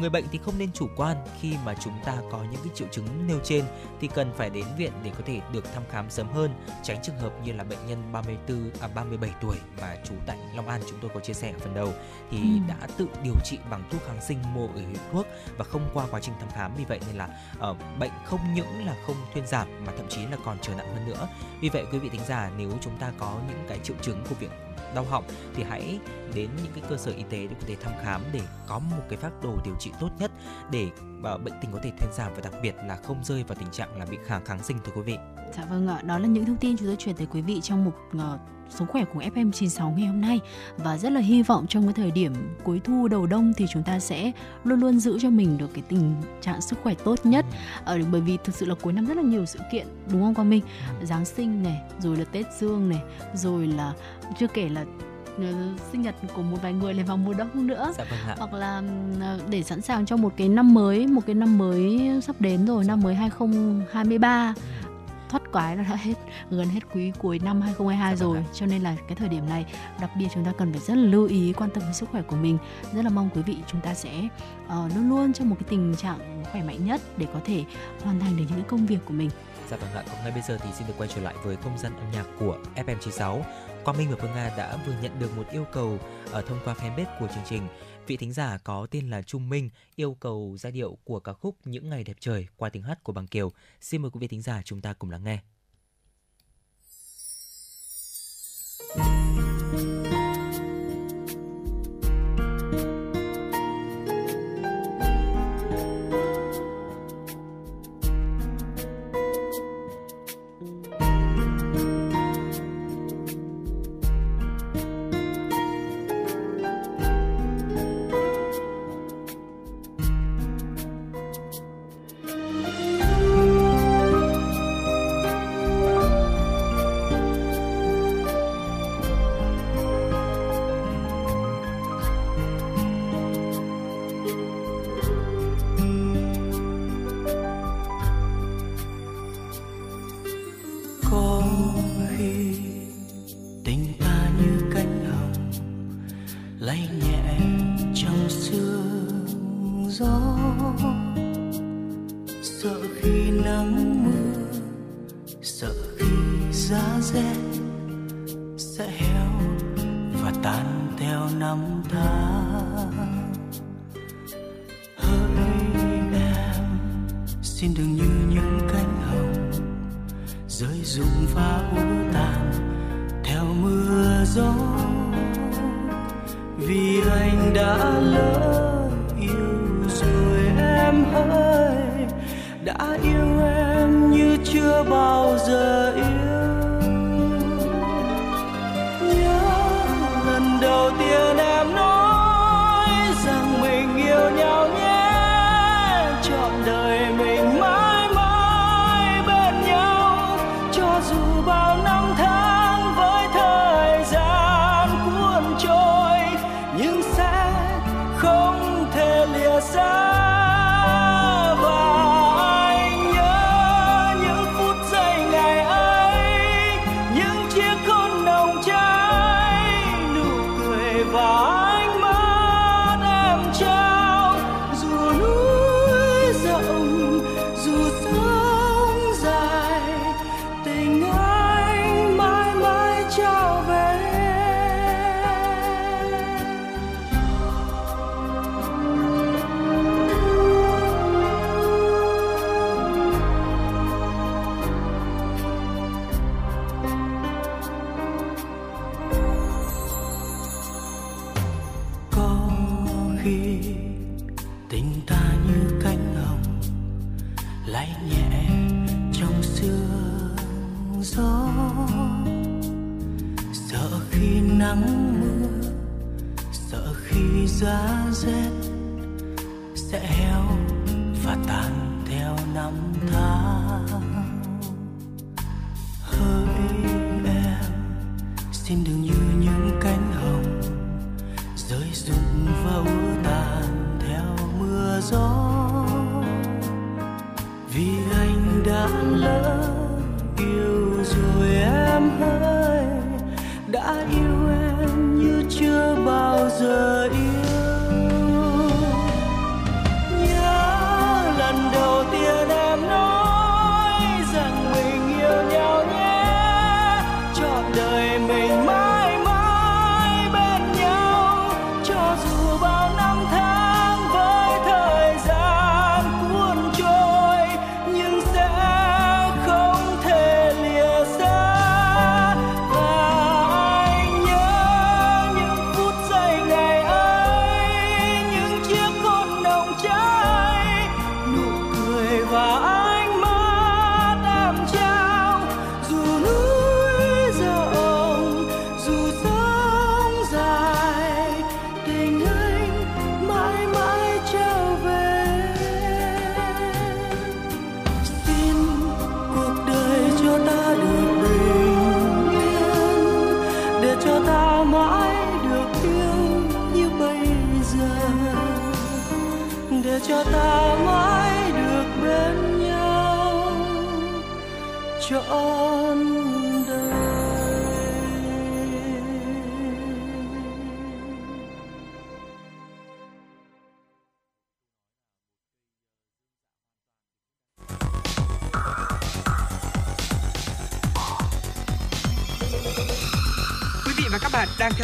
[SPEAKER 4] người bệnh thì không nên chủ quan khi mà chúng ta có những cái triệu chứng nêu trên thì cần phải đến viện để có thể được thăm khám sớm hơn tránh trường hợp như là bệnh nhân 34 à 37 tuổi mà trú tại Long An chúng tôi có chia sẻ ở phần đầu thì ừ. đã tự điều trị bằng thuốc kháng sinh mua ở hiệu thuốc và không qua quá trình thăm khám vì vậy nên là uh, bệnh không những là không thuyên giảm mà thậm chí là còn trở nặng hơn nữa vì vậy quý vị thính giả nếu chúng ta có những cái triệu chứng của việc
[SPEAKER 7] đau họng thì hãy đến những cái cơ sở y tế để có thể thăm khám để có một cái phác đồ điều trị tốt nhất để ờ, bệnh tình có thể thuyên giảm và đặc biệt là không rơi vào tình trạng là bị kháng kháng sinh thưa quý vị.
[SPEAKER 3] Dạ vâng ạ, đó là những thông tin chúng tôi chuyển tới quý vị trong một sống khỏe của FM96 ngày hôm nay. Và rất là hy vọng trong cái thời điểm cuối thu đầu đông thì chúng ta sẽ luôn luôn giữ cho mình được cái tình trạng sức khỏe tốt nhất. Ở bởi vì thực sự là cuối năm rất là nhiều sự kiện đúng không Quang Minh? Giáng sinh này rồi là Tết Dương này rồi là chưa kể là ờ, sinh nhật của một vài người lại vào mùa đông nữa.
[SPEAKER 7] Dạ vâng
[SPEAKER 3] hoặc là ờ, để sẵn sàng cho một cái năm mới một cái năm mới sắp đến rồi năm mới 2023 thoát quái là đã hết gần hết quý cuối năm 2022 rồi. cho nên là cái thời điểm này đặc biệt chúng ta cần phải rất là lưu ý quan tâm đến sức khỏe của mình. Rất là mong quý vị chúng ta sẽ uh, luôn luôn trong một cái tình trạng khỏe mạnh nhất để có thể hoàn thành được những công việc của mình.
[SPEAKER 7] Dạ vâng ạ, còn ngay bây giờ thì xin được quay trở lại với không gian âm nhạc của FM96. Quang Minh và Phương Nga đã vừa nhận được một yêu cầu ở thông qua fanpage của chương trình. Vị thính giả có tên là Trung Minh yêu cầu giai điệu của ca khúc Những ngày đẹp trời qua tiếng hát của Bằng Kiều. Xin mời quý vị thính giả chúng ta cùng lắng nghe.
[SPEAKER 6] trọn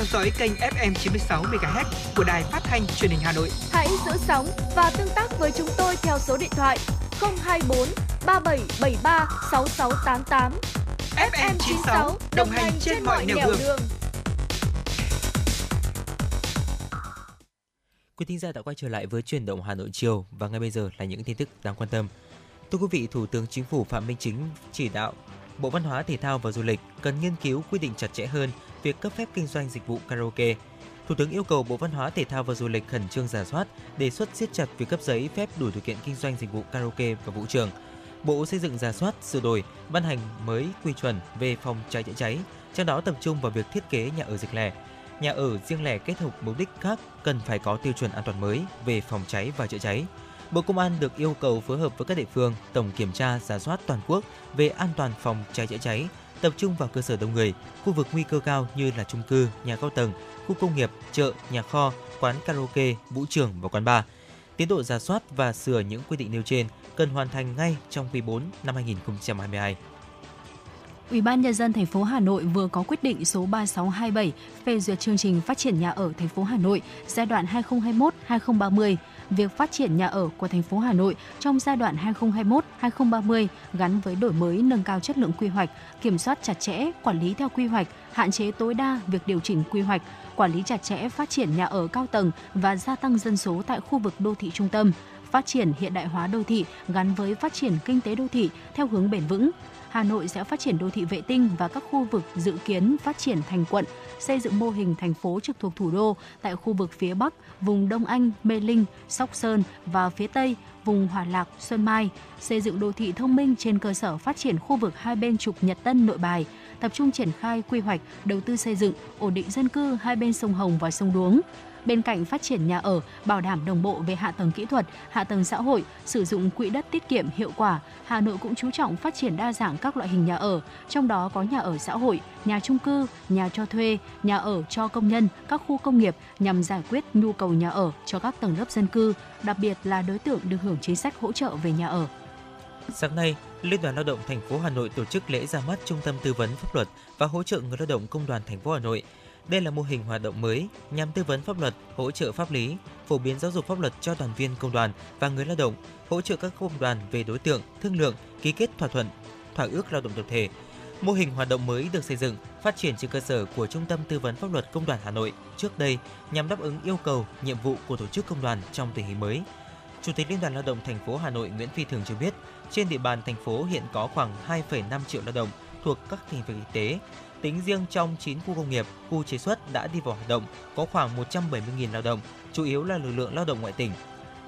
[SPEAKER 1] theo dõi kênh FM 96 MHz của đài phát thanh truyền hình Hà Nội.
[SPEAKER 2] Hãy giữ sóng và tương tác với chúng tôi theo số điện thoại 024 3773 6688.
[SPEAKER 1] FM 96 đồng hành trên mọi nẻo đường.
[SPEAKER 4] Quý thính giả đã quay trở lại với truyền động Hà Nội chiều và ngay bây giờ là những tin tức đáng quan tâm. Thưa quý vị, Thủ tướng Chính phủ Phạm Minh Chính chỉ đạo Bộ Văn hóa Thể thao và Du lịch cần nghiên cứu quy định chặt chẽ hơn việc cấp phép kinh doanh dịch vụ karaoke. Thủ tướng yêu cầu Bộ Văn hóa Thể thao và Du lịch khẩn trương giả soát, đề xuất siết chặt việc cấp giấy phép đủ điều kiện kinh doanh dịch vụ karaoke và vũ trường. Bộ xây dựng giả soát, sửa đổi, ban hành mới quy chuẩn về phòng cháy chữa cháy, trong đó tập trung vào việc thiết kế nhà ở dịch lẻ. Nhà ở riêng lẻ kết hợp mục đích khác cần phải có tiêu chuẩn an toàn mới về phòng cháy và chữa cháy. Bộ Công an được yêu cầu phối hợp với các địa phương tổng kiểm tra giả soát toàn quốc về an toàn phòng cháy chữa cháy, tập trung vào cơ sở đông người, khu vực nguy cơ cao như là chung cư, nhà cao tầng, khu công nghiệp, chợ, nhà kho, quán karaoke, vũ trường và quán bar. Tiến độ giả soát và sửa những quy định nêu trên cần hoàn thành ngay trong quý 4 năm 2022.
[SPEAKER 3] Ủy ban nhân dân thành phố Hà Nội vừa có quyết định số 3627 phê duyệt chương trình phát triển nhà ở thành phố Hà Nội giai đoạn 2021-2030. Việc phát triển nhà ở của thành phố Hà Nội trong giai đoạn 2021-2030 gắn với đổi mới nâng cao chất lượng quy hoạch, kiểm soát chặt chẽ, quản lý theo quy hoạch, hạn chế tối đa việc điều chỉnh quy hoạch, quản lý chặt chẽ phát triển nhà ở cao tầng và gia tăng dân số tại khu vực đô thị trung tâm, phát triển hiện đại hóa đô thị gắn với phát triển kinh tế đô thị theo hướng bền vững. Hà Nội sẽ phát triển đô thị vệ tinh và các khu vực dự kiến phát triển thành quận, xây dựng mô hình thành phố trực thuộc thủ đô tại khu vực phía Bắc, vùng Đông Anh, Mê Linh, Sóc Sơn và phía Tây, vùng Hòa Lạc, Xuân Mai, xây dựng đô thị thông minh trên cơ sở phát triển khu vực hai bên trục Nhật Tân Nội Bài, tập trung triển khai quy hoạch, đầu tư xây dựng, ổn định dân cư hai bên sông Hồng và sông Đuống bên cạnh phát triển nhà ở, bảo đảm đồng bộ về hạ tầng kỹ thuật, hạ tầng xã hội, sử dụng quỹ đất tiết kiệm hiệu quả, Hà Nội cũng chú trọng phát triển đa dạng các loại hình nhà ở, trong đó có nhà ở xã hội, nhà trung cư, nhà cho thuê, nhà ở cho công nhân, các khu công nghiệp nhằm giải quyết nhu cầu nhà ở cho các tầng lớp dân cư, đặc biệt là đối tượng được hưởng chính sách hỗ trợ về nhà ở.
[SPEAKER 4] Sáng nay, Liên đoàn Lao động thành phố Hà Nội tổ chức lễ ra mắt Trung tâm tư vấn pháp luật và hỗ trợ người lao động Công đoàn thành phố Hà Nội. Đây là mô hình hoạt động mới nhằm tư vấn pháp luật, hỗ trợ pháp lý, phổ biến giáo dục pháp luật cho đoàn viên công đoàn và người lao động, hỗ trợ các công đoàn về đối tượng, thương lượng, ký kết thỏa thuận, thỏa ước lao động tập thể. Mô hình hoạt động mới được xây dựng, phát triển trên cơ sở của Trung tâm tư vấn pháp luật Công đoàn Hà Nội trước đây nhằm đáp ứng yêu cầu, nhiệm vụ của tổ chức công đoàn trong tình hình mới. Chủ tịch Liên đoàn Lao động thành phố Hà Nội Nguyễn Phi Thường cho biết, trên địa bàn thành phố hiện có khoảng 2,5 triệu lao động thuộc các thành phần kinh tế. Tính riêng trong 9 khu công nghiệp, khu chế xuất đã đi vào hoạt động có khoảng 170.000 lao động, chủ yếu là lực lượng lao động ngoại tỉnh.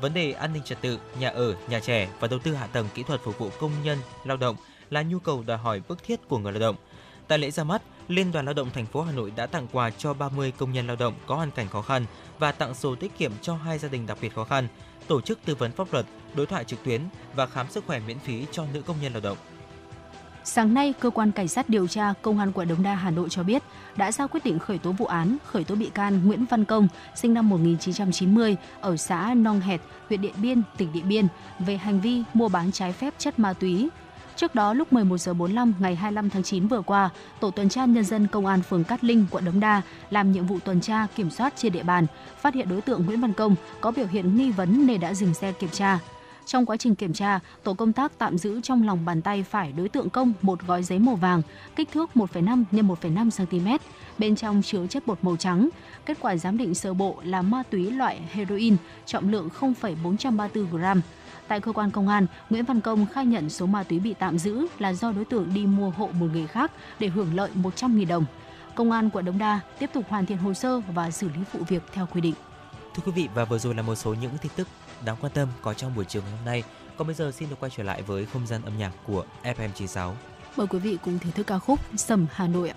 [SPEAKER 4] Vấn đề an ninh trật tự, nhà ở, nhà trẻ và đầu tư hạ tầng kỹ thuật phục vụ công nhân, lao động là nhu cầu đòi hỏi bức thiết của người lao động. Tại lễ ra mắt, Liên đoàn Lao động thành phố Hà Nội đã tặng quà cho 30 công nhân lao động có hoàn cảnh khó khăn và tặng sổ tiết kiệm cho hai gia đình đặc biệt khó khăn, tổ chức tư vấn pháp luật, đối thoại trực tuyến và khám sức khỏe miễn phí cho nữ công nhân lao động.
[SPEAKER 3] Sáng nay, cơ quan cảnh sát điều tra Công an quận Đống Đa Hà Nội cho biết đã ra quyết định khởi tố vụ án, khởi tố bị can Nguyễn Văn Công, sinh năm 1990 ở xã Nong Hẹt, huyện Điện Biên, tỉnh Điện Biên về hành vi mua bán trái phép chất ma túy. Trước đó lúc 11 giờ 45 ngày 25 tháng 9 vừa qua, tổ tuần tra nhân dân công an phường Cát Linh, quận Đống Đa làm nhiệm vụ tuần tra kiểm soát trên địa bàn, phát hiện đối tượng Nguyễn Văn Công có biểu hiện nghi vấn nên đã dừng xe kiểm tra. Trong quá trình kiểm tra, tổ công tác tạm giữ trong lòng bàn tay phải đối tượng công một gói giấy màu vàng, kích thước 1,5 x 1,5 cm, bên trong chứa chất bột màu trắng. Kết quả giám định sơ bộ là ma túy loại heroin, trọng lượng 0,434 g. Tại cơ quan công an, Nguyễn Văn Công khai nhận số ma túy bị tạm giữ là do đối tượng đi mua hộ một người khác để hưởng lợi 100.000 đồng. Công an quận Đống Đa tiếp tục hoàn thiện hồ sơ và xử lý vụ việc theo quy định.
[SPEAKER 4] Thưa quý vị và vừa rồi là một số những tin tức đáng quan tâm có trong buổi chiều ngày hôm nay. Còn bây giờ xin được quay trở lại với không gian âm nhạc của FM96.
[SPEAKER 3] Mời quý vị cùng thưởng thức ca khúc Sầm Hà Nội ạ.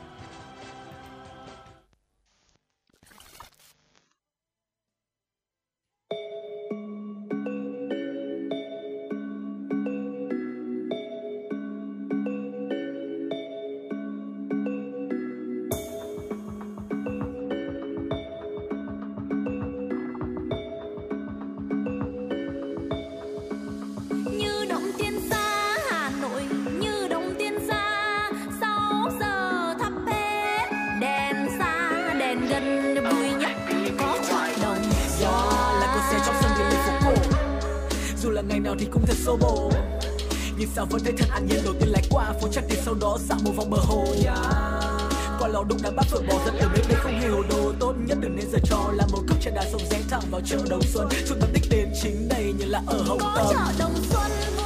[SPEAKER 8] Ngày nào thì cũng thật xô bồ nhưng sao vẫn thấy thật an nhiên đầu tiên lái qua phố chắc thì sau đó dạo một vòng bờ hồ nhà qua lò đụng đã bắt vợ bỏ giật từ bếp đây không hề hồ đồ tốt nhất đừng nên giờ cho là một cốc trà đá sông rẽ thẳng vào chợ đồng xuân. Trung tâm đích đến chính đây như là ở hồng tâm
[SPEAKER 9] chợ đồng xuân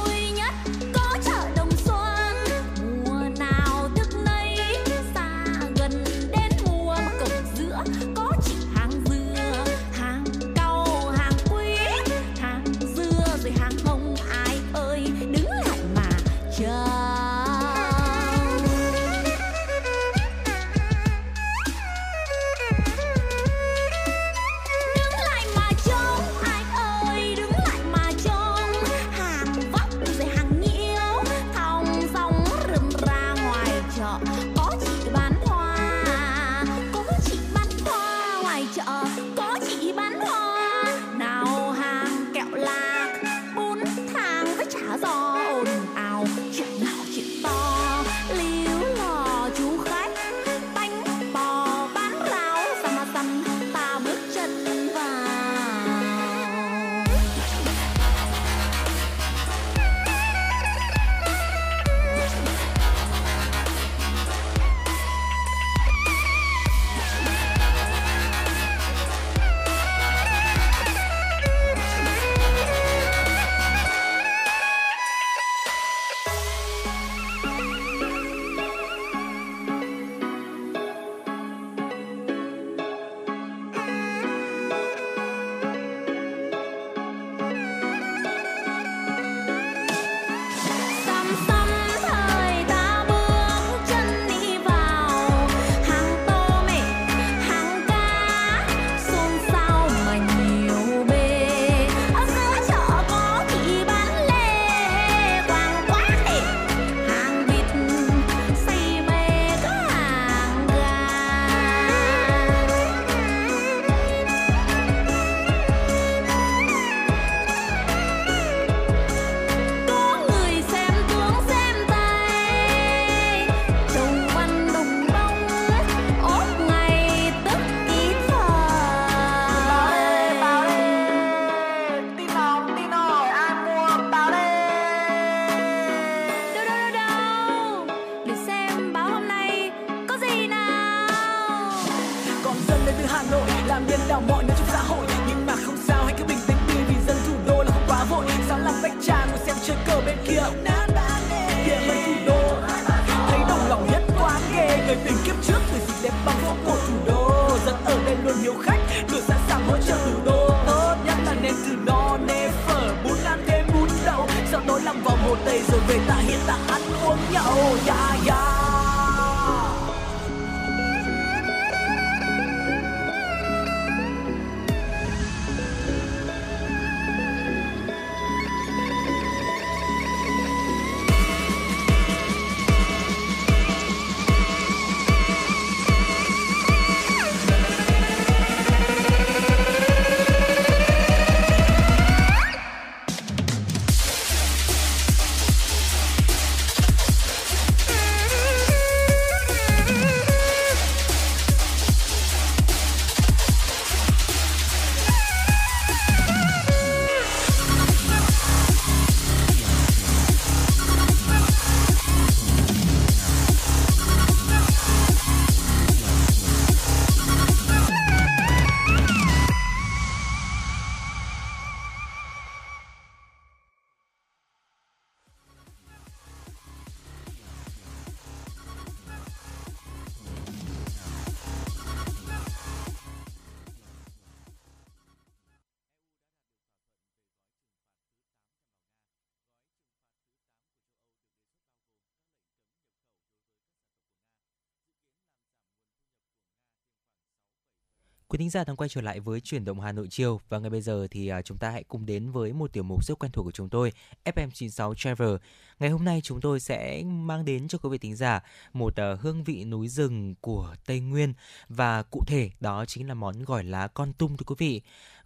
[SPEAKER 9] Quý
[SPEAKER 4] thính giả đang quay trở lại với chuyển động Hà Nội chiều và ngay bây giờ thì à, chúng ta hãy cùng đến với một tiểu mục rất quen thuộc của chúng tôi, FM96 Travel. Ngày hôm nay chúng tôi sẽ mang đến cho quý vị thính giả một à, hương vị núi rừng của Tây Nguyên và cụ thể đó chính là món gỏi lá con tum thưa quý vị.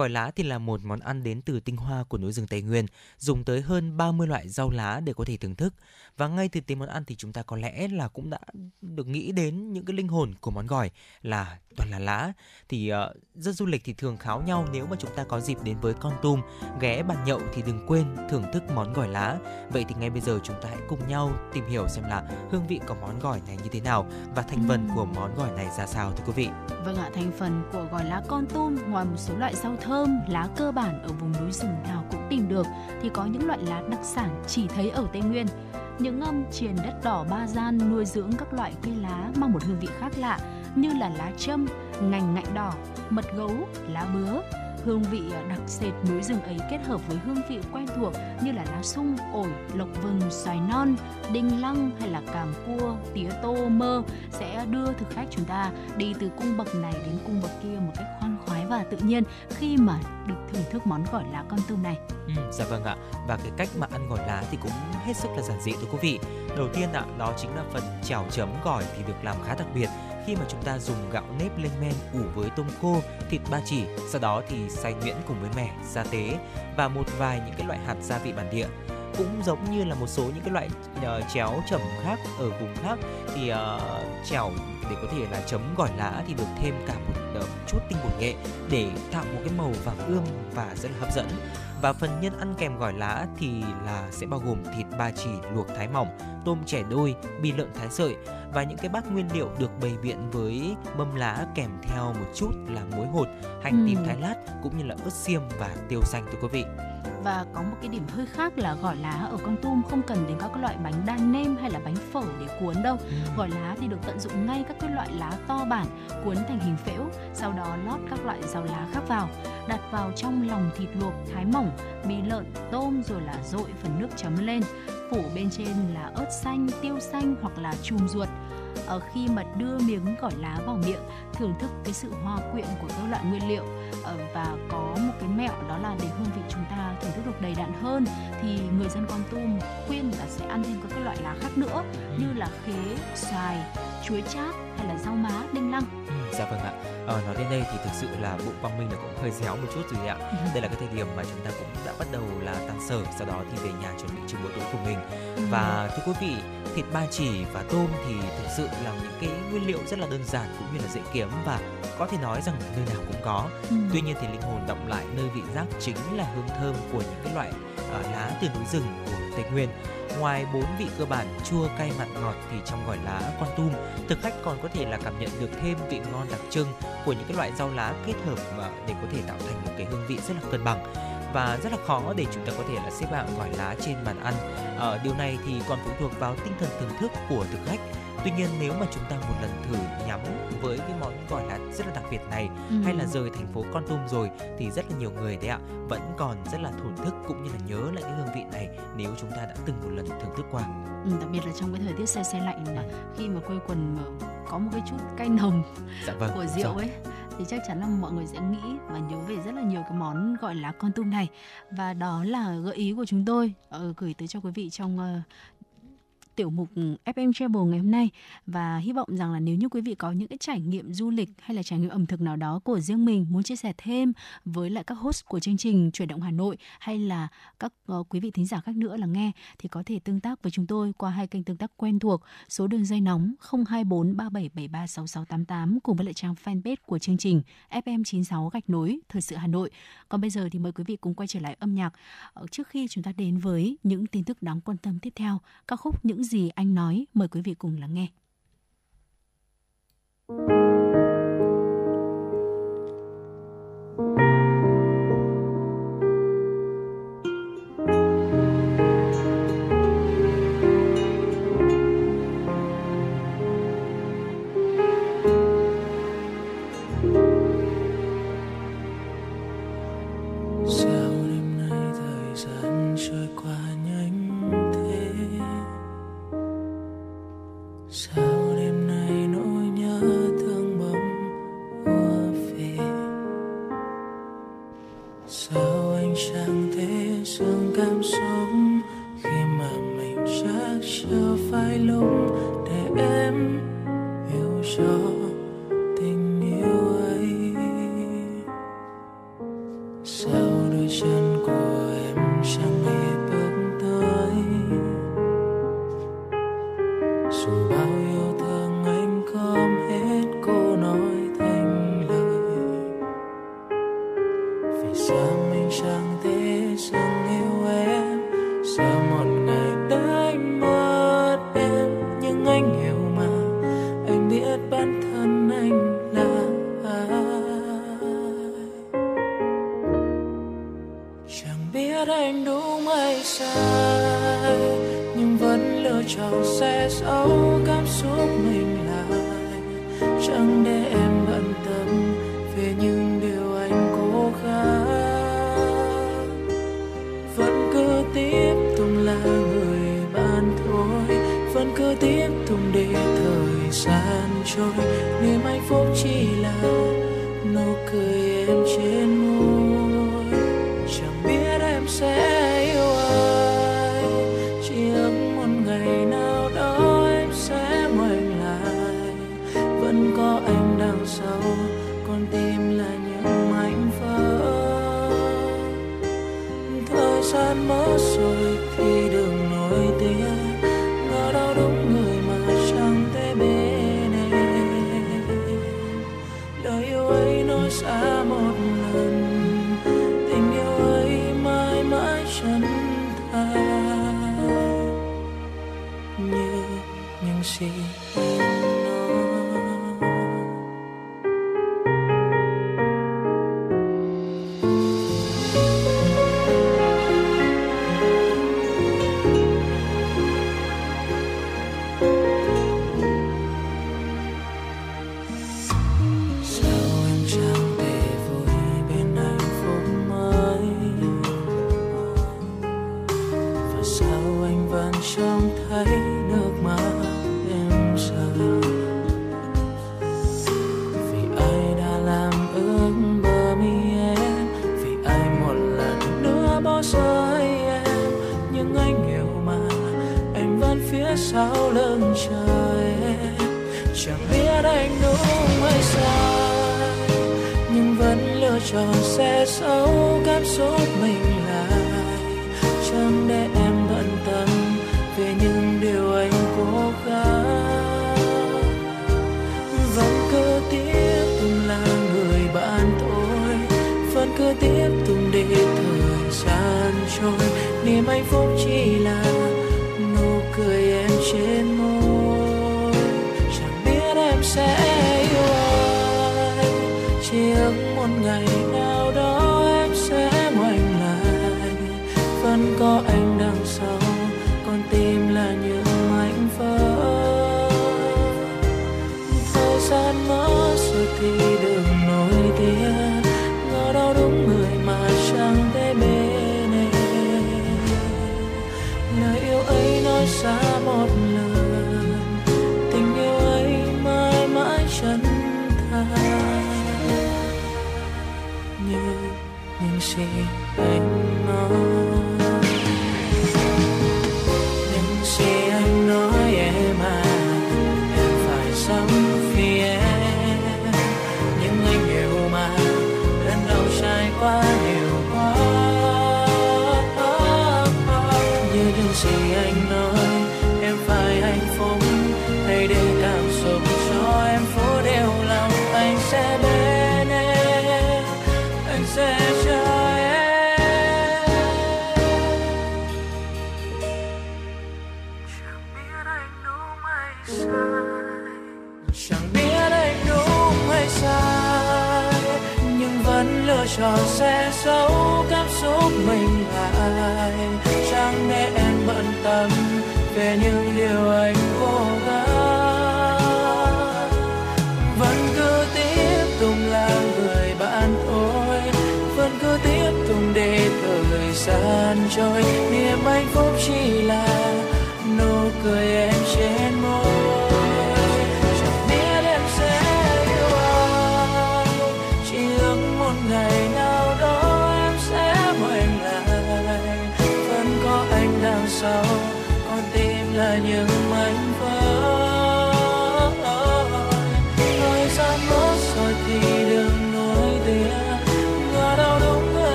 [SPEAKER 4] Gỏi lá thì là một món ăn đến từ tinh hoa của núi rừng Tây Nguyên, dùng tới hơn 30 loại rau lá để có thể thưởng thức. Và ngay từ tên món ăn thì chúng ta có lẽ là cũng đã được nghĩ đến những cái linh hồn của món gỏi là toàn là lá. Thì uh, dân du lịch thì thường kháo nhau nếu mà chúng ta có dịp đến với Con Tum, ghé bàn nhậu thì đừng quên thưởng thức món gỏi lá. Vậy thì ngay bây giờ chúng ta hãy cùng nhau tìm hiểu xem là hương vị của món gỏi này như thế nào và thành phần của món gỏi này ra sao thưa quý vị.
[SPEAKER 3] Vâng ạ, thành phần của gỏi lá con tum ngoài một số loại rau thơm, lá cơ bản ở vùng núi rừng nào cũng tìm được thì có những loại lá đặc sản chỉ thấy ở Tây Nguyên. Những âm triền đất đỏ ba gian nuôi dưỡng các loại cây lá mang một hương vị khác lạ như là lá châm, ngành ngạnh đỏ, mật gấu, lá bứa. Hương vị ờ, đặc sệt núi rừng ấy kết hợp với hương vị quen thuộc như là lá sung, ổi, lộc vừng, xoài non, đinh lăng hay là càm cua, tía tô, mơ sẽ đưa thực khách chúng ta đi từ cung bậc này đến cung bậc kia một cách khoan và tự nhiên khi mà được thưởng thức món gỏi lá con tôm này.
[SPEAKER 4] Ừ, dạ vâng ạ. Và cái cách mà ăn gỏi lá thì cũng hết sức là giản dị thưa quý vị. Đầu tiên ạ, đó chính là phần chảo chấm gỏi thì được làm khá đặc biệt khi mà chúng ta dùng gạo nếp lên men ủ với tôm khô, thịt ba chỉ, sau đó thì xay nhuyễn cùng với mẻ, gia tế và một vài những cái loại hạt gia vị bản địa cũng giống như là một số những cái loại uh, chéo chẩm khác ở vùng khác thì uh, chèo để có thể là chấm gỏi lá thì được thêm cả một uh, chút tinh bột nghệ để tạo một cái màu vàng ươm và rất là hấp dẫn và phần nhân ăn kèm gỏi lá thì là sẽ bao gồm thịt ba chỉ luộc thái mỏng, tôm chẻ đôi, bì lợn thái sợi và những cái bát nguyên liệu được bày biện với mâm lá kèm theo một chút là muối hột, hành tím
[SPEAKER 3] Ừm.
[SPEAKER 4] thái lát cũng như là ớt xiêm và tiêu xanh thưa quý vị.
[SPEAKER 3] Và có một cái điểm hơi khác là gỏi lá ở con tum không cần đến các loại bánh đa nêm hay là bánh phở để cuốn đâu. Gỏi lá thì được tận dụng ngay các cái loại lá to bản cuốn thành hình phễu, sau đó lót các loại rau lá khác vào, đặt vào trong lòng thịt luộc thái mỏng, bì lợn, tôm rồi là dội phần nước chấm lên, phủ bên trên là ớt xanh, tiêu xanh hoặc là chùm ruột. Ở khi mà đưa miếng gỏi lá vào miệng, thưởng thức cái sự hòa quyện của các loại nguyên liệu Ờ, và có một cái mẹo đó là để hương vị chúng ta thưởng thức được đầy đặn hơn thì người dân Con Tum khuyên là sẽ ăn thêm các loại lá khác nữa như là khế, xoài, chuối chát hay là rau má, đinh lăng.
[SPEAKER 4] Ừ, dạ vâng ạ. Ờ, nói đến đây thì thực sự là bụng Quang Minh là cũng hơi réo một chút rồi ạ. Đây là cái thời điểm mà chúng ta cũng đã bắt đầu là tan sở, sau đó thì về nhà chuẩn bị cho bữa tối của mình. Và thưa quý vị, thịt ba chỉ và tôm thì thực sự là những cái nguyên liệu rất là đơn giản cũng như là dễ kiếm và có thể nói rằng nơi nào cũng có.
[SPEAKER 3] Ừ.
[SPEAKER 4] Tuy nhiên thì linh hồn động lại nơi vị giác chính là hương thơm của những cái loại ờ, lá từ núi rừng của Tây Nguyên. Ngoài bốn vị cơ bản chua, cay, mặn, ngọt thì trong gỏi lá con tum, thực khách còn có thể là cảm nhận được thêm vị ngon đặc trưng của những cái loại rau lá kết hợp để có thể tạo thành một cái hương vị rất là cân bằng và rất là khó để chúng ta có thể là xếp hạng gỏi lá trên bàn ăn. Ờ, điều này thì còn phụ thuộc vào tinh thần thưởng thức của thực khách. Tuy nhiên nếu mà chúng ta một lần thử nhắm với cái món gỏi lá rất là đặc biệt này
[SPEAKER 3] Ừ.
[SPEAKER 4] hay là rời thành phố Con Tum rồi thì rất là nhiều người đấy ạ vẫn còn rất là thổn thức cũng như là nhớ lại cái hương vị này nếu chúng ta đã từng một lần thưởng thức qua.
[SPEAKER 3] Ừ, đặc biệt là trong cái thời tiết se se lạnh mà khi mà quây quần mà có một cái chút cay nồng
[SPEAKER 4] Dạ vâng.
[SPEAKER 3] của rượu
[SPEAKER 4] rồi.
[SPEAKER 3] ấy thì chắc chắn là mọi người sẽ nghĩ và nhớ về rất là nhiều cái món gọi là con tum này. Và đó là gợi ý của chúng tôi uh, gửi tới cho quý vị trong uh, tiểu mục ừ, FM Travel ngày hôm nay. Và hy vọng rằng là nếu như quý vị có những cái trải nghiệm du lịch hay là trải nghiệm ẩm thực nào đó của riêng mình muốn chia sẻ thêm với lại các host của chương trình chuyển động Hà Nội hay là các ờ, quý vị thính giả khác nữa là nghe thì có thể tương tác với chúng tôi qua hai kênh tương tác quen thuộc. Số đường dây nóng 024 3773 6688 cùng với lại trang fanpage của chương trình FM96 gạch nối thời sự Hà Nội. Còn bây giờ thì mời quý vị cùng quay trở lại âm nhạc. Ờ, trước khi chúng ta đến với những tin tức đáng quan tâm tiếp theo, ca khúc Những những gì anh nói mời quý vị cùng lắng nghe.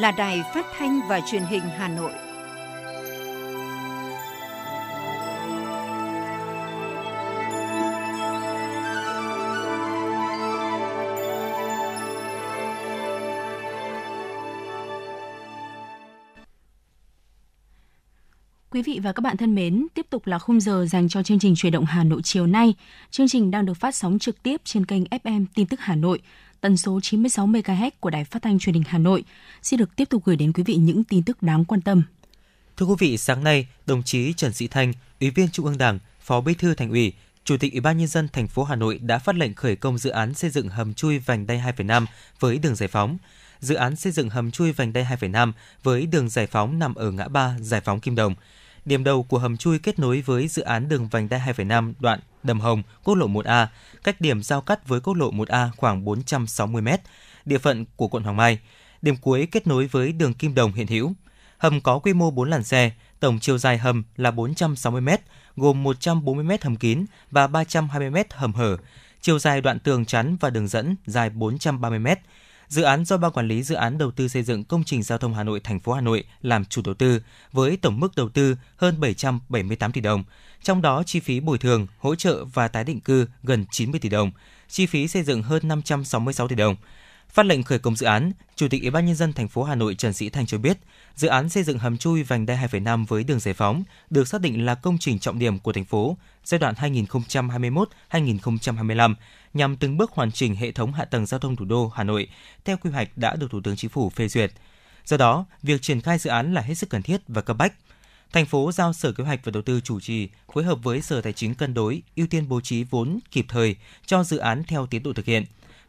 [SPEAKER 10] Là đài phát thanh và truyền hình Hà Nội.
[SPEAKER 3] Quý vị và các bạn thân mến, tiếp tục là khung giờ dành cho chương trình chuyển động Hà Nội chiều nay. Chương trình đang được phát sóng trực tiếp trên kênh FM Tin tức Hà Nội, tần số 96 MHz của Đài Phát thanh Truyền hình Hà Nội. Xin được tiếp tục gửi đến quý vị những tin tức đáng quan tâm.
[SPEAKER 4] Thưa quý vị, sáng nay, đồng chí Trần Sĩ Thanh, Ủy viên Trung ương Đảng, Phó Bí thư Thành ủy, Chủ tịch Ủy ban nhân dân thành phố Hà Nội đã phát lệnh khởi công dự án xây dựng hầm chui vành đai 2,5 với đường giải phóng. Dự án xây dựng hầm chui vành đai 2,5 với đường giải phóng nằm ở ngã ba Giải phóng Kim Đồng. Điểm đầu của hầm chui kết nối với dự án đường vành đai 2,5 đoạn Đầm Hồng, quốc lộ 1A, cách điểm giao cắt với quốc lộ 1A khoảng 460 m, địa phận của quận Hoàng Mai. Điểm cuối kết nối với đường Kim Đồng hiện hữu. Hầm có quy mô 4 làn xe, tổng chiều dài hầm là 460 m, gồm 140 m hầm kín và 320 m hầm hở. Chiều dài đoạn tường chắn và đường dẫn dài 430 m. Dự án do Ban Quản lý Dự án Đầu tư xây dựng công trình giao thông Hà Nội thành phố Hà Nội làm chủ đầu tư với tổng mức đầu tư hơn 778 tỷ đồng. Trong đó chi phí bồi thường, hỗ trợ và tái định cư gần 90 tỷ đồng, chi phí xây dựng hơn 566 tỷ đồng. Phát lệnh khởi công dự án, Chủ tịch Ủy ban nhân dân thành phố Hà Nội Trần Sĩ Thanh cho biết, dự án xây dựng hầm chui vành đai 2,5 với đường giải phóng được xác định là công trình trọng điểm của thành phố giai đoạn 2021-2025 nhằm từng bước hoàn chỉnh hệ thống hạ tầng giao thông thủ đô Hà Nội theo quy hoạch đã được Thủ tướng Chính phủ phê duyệt. Do đó, việc triển khai dự án là hết sức cần thiết và cấp bách. Thành phố giao Sở Kế hoạch và Đầu tư chủ trì, phối hợp với Sở Tài chính cân đối, ưu tiên bố trí vốn kịp thời cho dự án theo tiến độ thực hiện.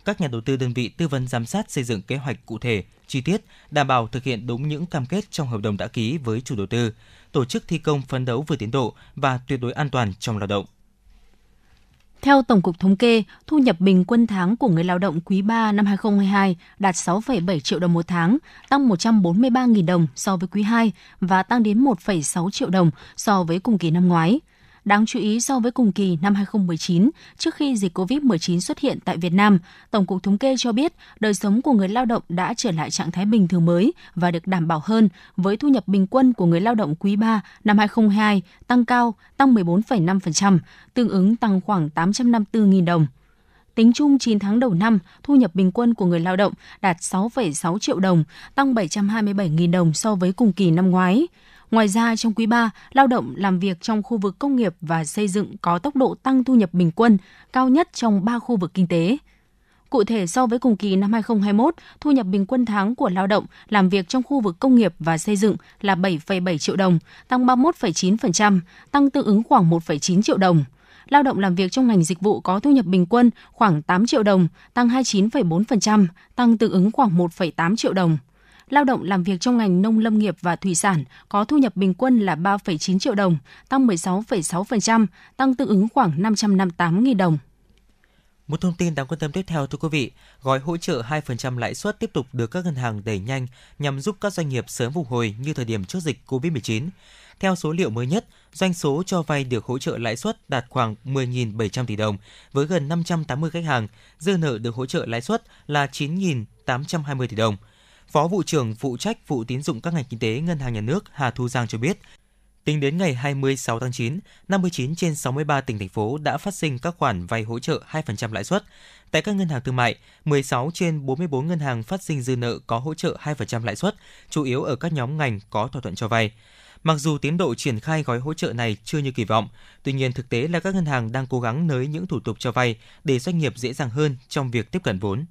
[SPEAKER 4] Các nhà đầu tư đơn vị tư vấn giám sát xây dựng kế hoạch cụ thể, chi tiết, đảm bảo thực hiện đúng những cam kết trong hợp đồng đã ký với chủ đầu tư, tổ chức thi công phấn đấu vừa tiến độ và tuyệt đối an toàn trong lao động.
[SPEAKER 3] Theo Tổng cục Thống kê, thu nhập bình quân tháng của người lao động quý 3 năm 2022 đạt 6,7 triệu đồng một tháng, tăng 143.000 đồng so với quý 2 và tăng đến 1,6 triệu đồng so với cùng kỳ năm ngoái. Đáng chú ý so với cùng kỳ năm 2019, trước khi dịch COVID-19 xuất hiện tại Việt Nam, Tổng cục Thống kê cho biết đời sống của người lao động đã trở lại trạng thái bình thường mới và được đảm bảo hơn với thu nhập bình quân của người lao động quý 3 năm 2022 tăng cao, tăng 14,5%, tương ứng tăng khoảng 854.000 đồng. Tính chung 9 tháng đầu năm, thu nhập bình quân của người lao động đạt 6,6 triệu đồng, tăng 727.000 đồng so với cùng kỳ năm ngoái. Ngoài ra, trong quý 3, lao động làm việc trong khu vực công nghiệp và xây dựng có tốc độ tăng thu nhập bình quân cao nhất trong 3 khu vực kinh tế. Cụ thể, so với cùng kỳ năm 2021, thu nhập bình quân tháng của lao động làm việc trong khu vực công nghiệp và xây dựng là 7,7 triệu đồng, tăng 31,9%, tăng tương ứng khoảng 1,9 triệu đồng. Lao động làm việc trong ngành dịch vụ có thu nhập bình quân khoảng 8 triệu đồng, tăng 29,4%, tăng tương ứng khoảng 1,8 triệu đồng lao động làm việc trong ngành nông lâm nghiệp và thủy sản có thu nhập bình quân là 3,9 triệu đồng, tăng 16,6%, tăng tương ứng khoảng 558.000 đồng.
[SPEAKER 4] Một thông tin đáng quan tâm tiếp theo thưa quý vị, gói hỗ trợ 2% lãi suất tiếp tục được các ngân hàng đẩy nhanh nhằm giúp các doanh nghiệp sớm phục hồi như thời điểm trước dịch COVID-19. Theo số liệu mới nhất, doanh số cho vay được hỗ trợ lãi suất đạt khoảng 10.700 tỷ đồng với gần 580 khách hàng, dư nợ được hỗ trợ lãi suất là 9.820 tỷ đồng – Phó vụ trưởng phụ trách vụ tín dụng các ngành kinh tế Ngân hàng Nhà nước Hà Thu Giang cho biết, tính đến ngày 26 tháng 9, 59 trên 63 tỉnh thành phố đã phát sinh các khoản vay hỗ trợ 2% lãi suất. Tại các ngân hàng thương mại, 16 trên 44 ngân hàng phát sinh dư nợ có hỗ trợ 2% lãi suất, chủ yếu ở các nhóm ngành có thỏa thuận cho vay. Mặc dù tiến độ triển khai gói hỗ trợ này chưa như kỳ vọng, tuy nhiên thực tế là các ngân hàng đang cố gắng nới những thủ tục cho vay để doanh nghiệp dễ dàng hơn trong việc tiếp cận vốn.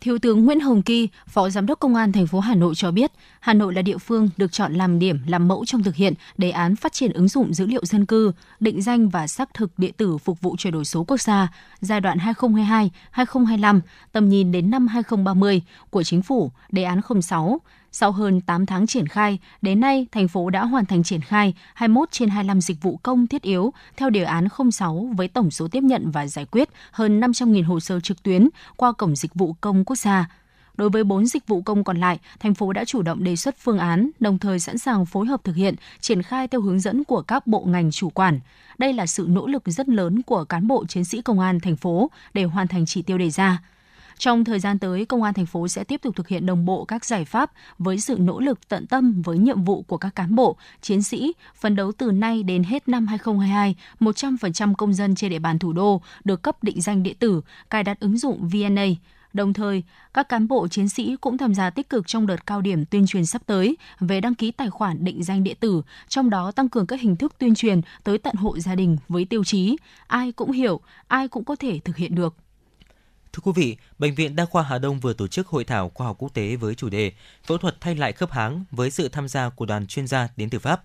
[SPEAKER 3] Thiếu tướng Nguyễn Hồng Kỳ, Phó Giám đốc Công an thành phố Hà Nội cho biết, Hà Nội là địa phương được chọn làm điểm làm mẫu trong thực hiện đề án phát triển ứng dụng dữ liệu dân cư, định danh và xác thực điện tử phục vụ chuyển đổi số quốc gia giai đoạn 2022-2025, tầm nhìn đến năm 2030 của Chính phủ, đề án 06 sau hơn 8 tháng triển khai, đến nay thành phố đã hoàn thành triển khai 21 trên 25 dịch vụ công thiết yếu theo đề án 06 với tổng số tiếp nhận và giải quyết hơn 500.000 hồ sơ trực tuyến qua cổng dịch vụ công quốc gia. Đối với 4 dịch vụ công còn lại, thành phố đã chủ động đề xuất phương án, đồng thời sẵn sàng phối hợp thực hiện, triển khai theo hướng dẫn của các bộ ngành chủ quản. Đây là sự nỗ lực rất lớn của cán bộ chiến sĩ công an thành phố để hoàn thành chỉ tiêu đề ra. Trong thời gian tới, Công an thành phố sẽ tiếp tục thực hiện đồng bộ các giải pháp với sự nỗ lực tận tâm với nhiệm vụ của các cán bộ, chiến sĩ, phấn đấu từ nay đến hết năm 2022, 100% công dân trên địa bàn thủ đô được cấp định danh điện tử, cài đặt ứng dụng VNA. Đồng thời, các cán bộ chiến sĩ cũng tham gia tích cực trong đợt cao điểm tuyên truyền sắp tới về đăng ký tài khoản định danh điện tử, trong đó tăng cường các hình thức tuyên truyền tới tận hộ gia đình với tiêu chí ai cũng hiểu, ai cũng có thể thực hiện được.
[SPEAKER 4] Thưa quý vị, Bệnh viện Đa khoa Hà Đông vừa tổ chức hội thảo khoa học quốc tế với chủ đề Phẫu thuật thay lại khớp háng với sự tham gia của đoàn chuyên gia đến từ Pháp.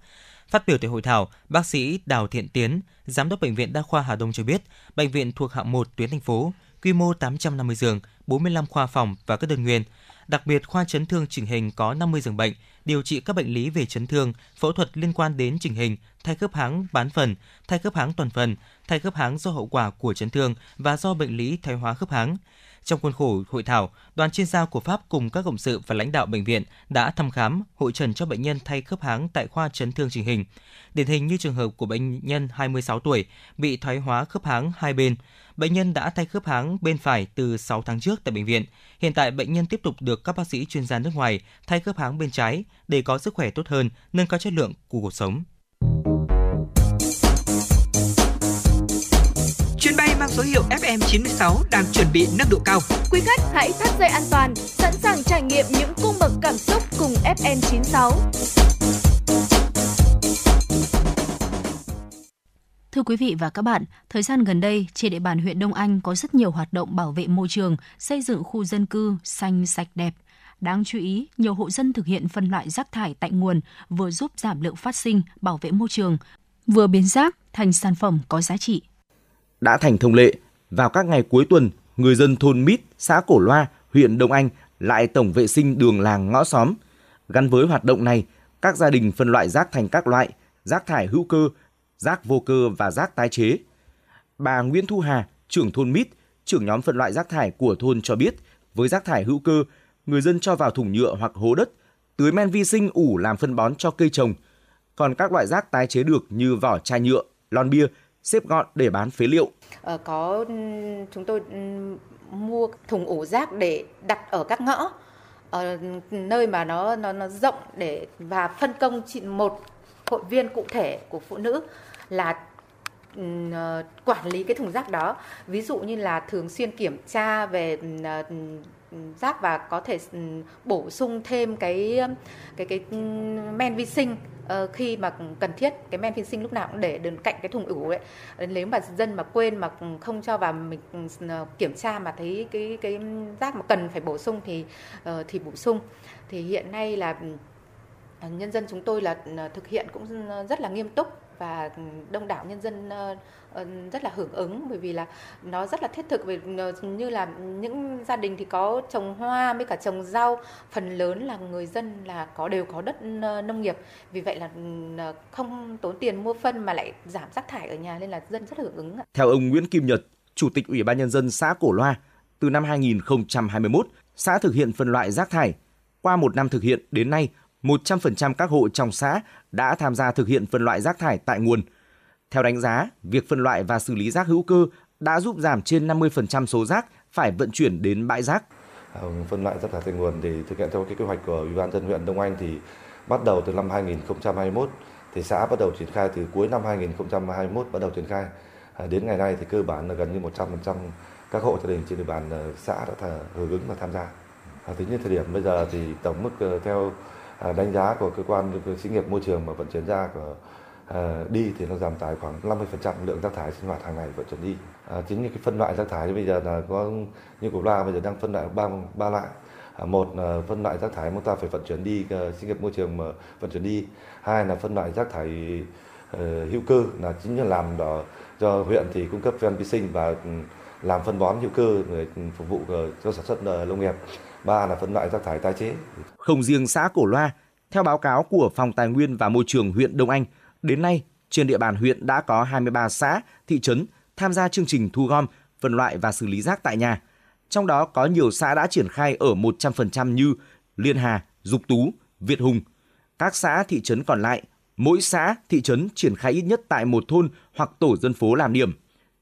[SPEAKER 4] Phát biểu tại hội thảo, bác sĩ Đào Thiện Tiến, giám đốc bệnh viện Đa khoa Hà Đông cho biết, bệnh viện thuộc hạng 1 tuyến thành phố, quy mô 850 giường, 45 khoa phòng và các đơn nguyên. Đặc biệt, khoa chấn thương chỉnh hình có 50 giường bệnh, điều trị các bệnh lý về chấn thương, phẫu thuật liên quan đến chỉnh hình, thay khớp háng bán phần, thay khớp háng toàn phần, thay khớp háng do hậu quả của chấn thương và do bệnh lý thoái hóa khớp háng. Trong khuôn khổ hội thảo, đoàn chuyên gia của Pháp cùng các cộng sự và lãnh đạo bệnh viện đã thăm khám, hội trần cho bệnh nhân thay khớp háng tại khoa chấn thương chỉnh hình. Điển hình như trường hợp của bệnh nhân 26 tuổi bị thoái hóa khớp háng hai bên. Bệnh nhân đã thay khớp háng bên phải từ 6 tháng trước tại bệnh viện. Hiện tại bệnh nhân tiếp tục được các bác sĩ chuyên gia nước ngoài thay khớp háng bên trái để có sức khỏe tốt hơn, nâng cao chất lượng của cuộc sống.
[SPEAKER 1] Chuyến bay mang số hiệu FM96 đang chuẩn bị nâng độ cao.
[SPEAKER 2] Quý khách hãy thắt dây an toàn, sẵn sàng trải nghiệm những cung bậc cảm xúc cùng FN96.
[SPEAKER 3] Thưa quý vị và các bạn, thời gian gần đây, trên địa bàn huyện Đông Anh có rất nhiều hoạt động bảo vệ môi trường, xây dựng khu dân cư xanh sạch đẹp. Đáng chú ý, nhiều hộ dân thực hiện phân loại rác thải tại nguồn, vừa giúp giảm lượng phát sinh, bảo vệ môi trường, vừa biến rác thành sản phẩm có giá trị.
[SPEAKER 11] Đã thành thông lệ, vào các ngày cuối tuần, người dân thôn Mít, xã Cổ Loa, huyện Đông Anh lại tổng vệ sinh đường làng ngõ xóm. Gắn với hoạt động này, các gia đình phân loại rác thành các loại, rác thải hữu cơ, rác vô cơ và rác tái chế. Bà Nguyễn Thu Hà, trưởng thôn Mít, trưởng nhóm phân loại rác thải của thôn cho biết, với rác thải hữu cơ, người dân cho vào thùng nhựa hoặc hố đất, tưới men vi sinh ủ làm phân bón cho cây trồng. Còn các loại rác tái chế được như vỏ chai nhựa, lon bia, xếp gọn để bán phế liệu.
[SPEAKER 12] Ờ, có chúng tôi ừ, mua thùng ủ rác để đặt ở các ngõ ở nơi mà nó nó nó rộng để và phân công chị một hội viên cụ thể của phụ nữ là ừ, ờ, quản lý cái thùng rác đó. Ví dụ như là thường xuyên kiểm tra về ừ, ờ, ừ, rác và có thể bổ sung thêm cái cái cái men vi sinh ờ, khi mà cần thiết. Cái men vi sinh lúc nào cũng để bên cạnh cái thùng ủ ấy. Nếu mà dân mà quên mà không cho vào mình kiểm tra mà thấy cái cái rác mà cần phải bổ sung thì thì bổ sung. Thì hiện nay là nhân dân chúng tôi là thực hiện cũng rất là nghiêm túc và đông đảo nhân dân ờ, ờ, rất là hưởng ứng bởi vì là nó rất là thiết thực vì ờ, như là những gia đình thì có trồng hoa với cả trồng rau phần lớn là người dân là có đều có đất nông nghiệp vì vậy là không tốn tiền mua phân mà lại giảm rác thải ở nhà nên là dân rất là hưởng ứng
[SPEAKER 11] Theo ông Nguyễn Kim Nhật, Chủ tịch Ủy ban nhân dân xã Cổ Loa, từ năm 2021, xã thực hiện phân loại rác thải. Qua một năm thực hiện đến nay, 100% các hộ trong xã đã tham gia thực hiện phân loại rác thải tại nguồn. Theo đánh giá, việc phân loại và xử lý rác hữu cơ đã giúp giảm trên 50% số rác phải vận chuyển đến bãi rác.
[SPEAKER 13] À, vâng, phân loại rác thải tại nguồn thì thực hiện theo cái kế hoạch của Ủy ban dân huyện Đông Anh thì bắt đầu từ năm 2021 thì xã bắt đầu triển khai từ cuối năm 2021 bắt đầu triển khai. À, đến ngày nay thì cơ bản là gần như 100% các hộ gia đình trên địa bàn ờ, xã đã hưởng ứng và tham gia. À, tính đến thời điểm bây giờ thì tổng mức ờ, theo À, đánh giá của cơ quan xí nghiệp môi trường mà vận chuyển ra của à, đi thì nó giảm tải khoảng 50% lượng rác thải sinh hoạt hàng ngày vận chuyển đi. À, chính như cái phân loại rác thải bây giờ là có như của La bây giờ đang phân loại ba ba loại. À, một là phân loại rác thải chúng ta phải vận chuyển đi xí nghiệp môi trường mà vận chuyển đi. Hai là phân loại rác thải uh, hữu cơ là chính là làm đó cho huyện thì cung cấp ven vi sinh và ừ, làm phân bón hữu cơ để ừ, phục vụ ờ, cho sản xuất ờ, nông nghiệp ba là phân loại rác thải tái chế.
[SPEAKER 11] Không riêng xã Cổ Loa, theo báo cáo của Phòng Tài nguyên và Môi trường huyện Đông Anh, đến nay trên địa bàn huyện đã có 23 xã, thị trấn tham gia chương trình thu gom, phân loại và xử lý rác tại nhà. Trong đó có nhiều xã đã triển khai ở 100% như Liên Hà, Dục Tú, Việt Hùng. Các xã, thị trấn còn lại, mỗi xã, thị trấn triển khai ít nhất tại một thôn hoặc tổ dân phố làm điểm.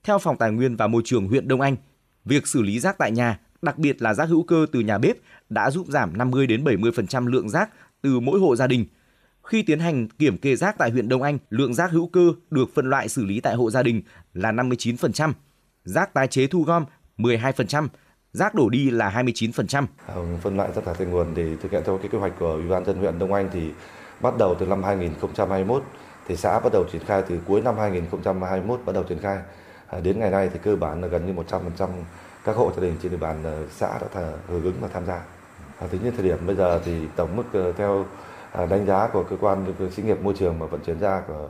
[SPEAKER 11] Theo Phòng Tài nguyên và Môi trường huyện Đông Anh, việc xử lý rác tại nhà, đặc biệt là rác hữu cơ từ nhà bếp đã giúp giảm 50 đến 70% lượng rác từ mỗi hộ gia đình. Khi tiến hành kiểm kê rác tại huyện Đông Anh, lượng rác hữu cơ được phân loại xử lý tại hộ gia đình là 59%, rác tái chế thu gom 12%, rác đổ đi là 29%.
[SPEAKER 13] À, vâng, phân loại rác thải tại nguồn thì thực hiện theo cái kế hoạch của Ủy ban dân huyện Đông Anh thì bắt đầu từ năm 2021 thì xã bắt đầu triển khai từ cuối năm 2021 bắt đầu triển khai. À, đến ngày nay thì cơ bản là gần như 100% các hộ gia đình trên địa bàn ờ, xã đã hưởng ứng và tham gia. À, tính đến thời điểm bây giờ thì tổng mức ờ, theo à, đánh giá của cơ quan xí nghiệp môi trường mà vận chuyển ra của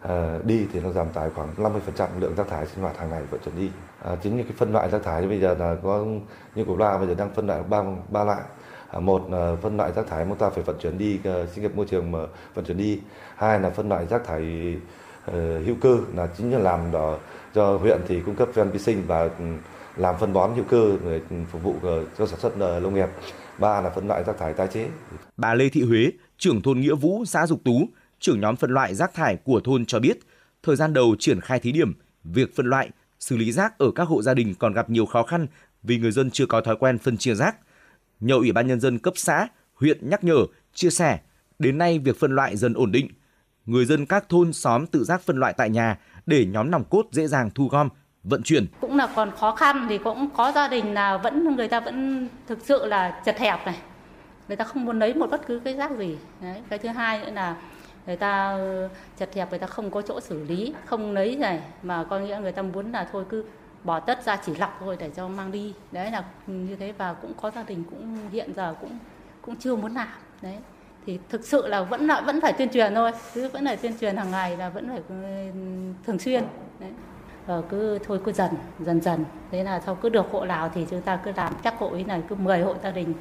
[SPEAKER 13] à, đi thì nó giảm tải khoảng 50% lượng rác thải sinh hoạt hàng ngày vận chuyển đi. À, chính như cái phân loại rác thải bây giờ là có như của Loa bây giờ đang phân loại ba ba loại. À, một là phân loại rác thải chúng ta phải vận chuyển đi sinh nghiệp môi trường mà vận chuyển đi. Hai là phân loại rác thải uh, hữu cơ là chính là làm đó cho huyện thì cung cấp ven vi sinh và ừ, làm phân bón hữu cơ để phục vụ ờ, cho sản xuất ờ, nông nghiệp. Ba là phân loại rác thải tái chế.
[SPEAKER 11] Bà Lê Thị Huế, trưởng thôn Nghĩa Vũ, xã Dục Tú, trưởng nhóm phân loại rác thải của thôn cho biết, thời gian đầu triển khai thí điểm, việc phân loại, xử lý rác ở các hộ gia đình còn gặp nhiều khó khăn vì người dân chưa có thói quen phân chia rác. Nhờ Ủy ban Nhân dân cấp xã, huyện nhắc nhở, chia sẻ, đến nay việc phân loại dần ổn định. Người dân các thôn xóm tự giác phân loại tại nhà để nhóm nòng cốt dễ dàng thu gom, vận chuyển.
[SPEAKER 14] Cũng là còn khó khăn thì cũng có gia đình là vẫn, người ta vẫn thực sự là chật hẹp này. Người ta không muốn lấy một bất cứ cái rác gì. Đấy, cái thứ hai nữa là người ta chật hẹp, người ta không có chỗ xử lý, không lấy này, mà có nghĩa người ta muốn là thôi cứ bỏ tất ra chỉ lọc thôi để cho mang đi. Đấy là như thế và cũng có gia đình cũng hiện giờ cũng cũng chưa muốn làm. Đấy, thì thực sự là vẫn là, vẫn phải tuyên truyền thôi, cứ vẫn phải tuyên truyền hàng ngày là vẫn phải ừ, thường xuyên. Đấy ờ, cứ thôi cứ dần dần dần thế là sau cứ được hộ nào thì chúng ta cứ làm chắc hộ ấy này cứ 10 hộ gia đình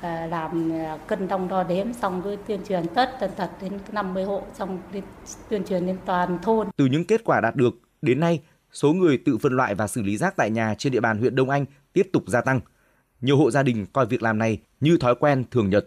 [SPEAKER 14] ờ, làm ờ, cân đong đo đếm xong cứ tuyên truyền tất tần tật đến 50 hộ xong đến tuyên truyền đến toàn thôn.
[SPEAKER 11] Từ những kết quả đạt được, đến nay số người tự phân loại và xử lý rác tại nhà trên địa bàn huyện Đông Anh tiếp tục gia tăng. Nhiều hộ gia đình coi việc làm này như thói quen thường nhật.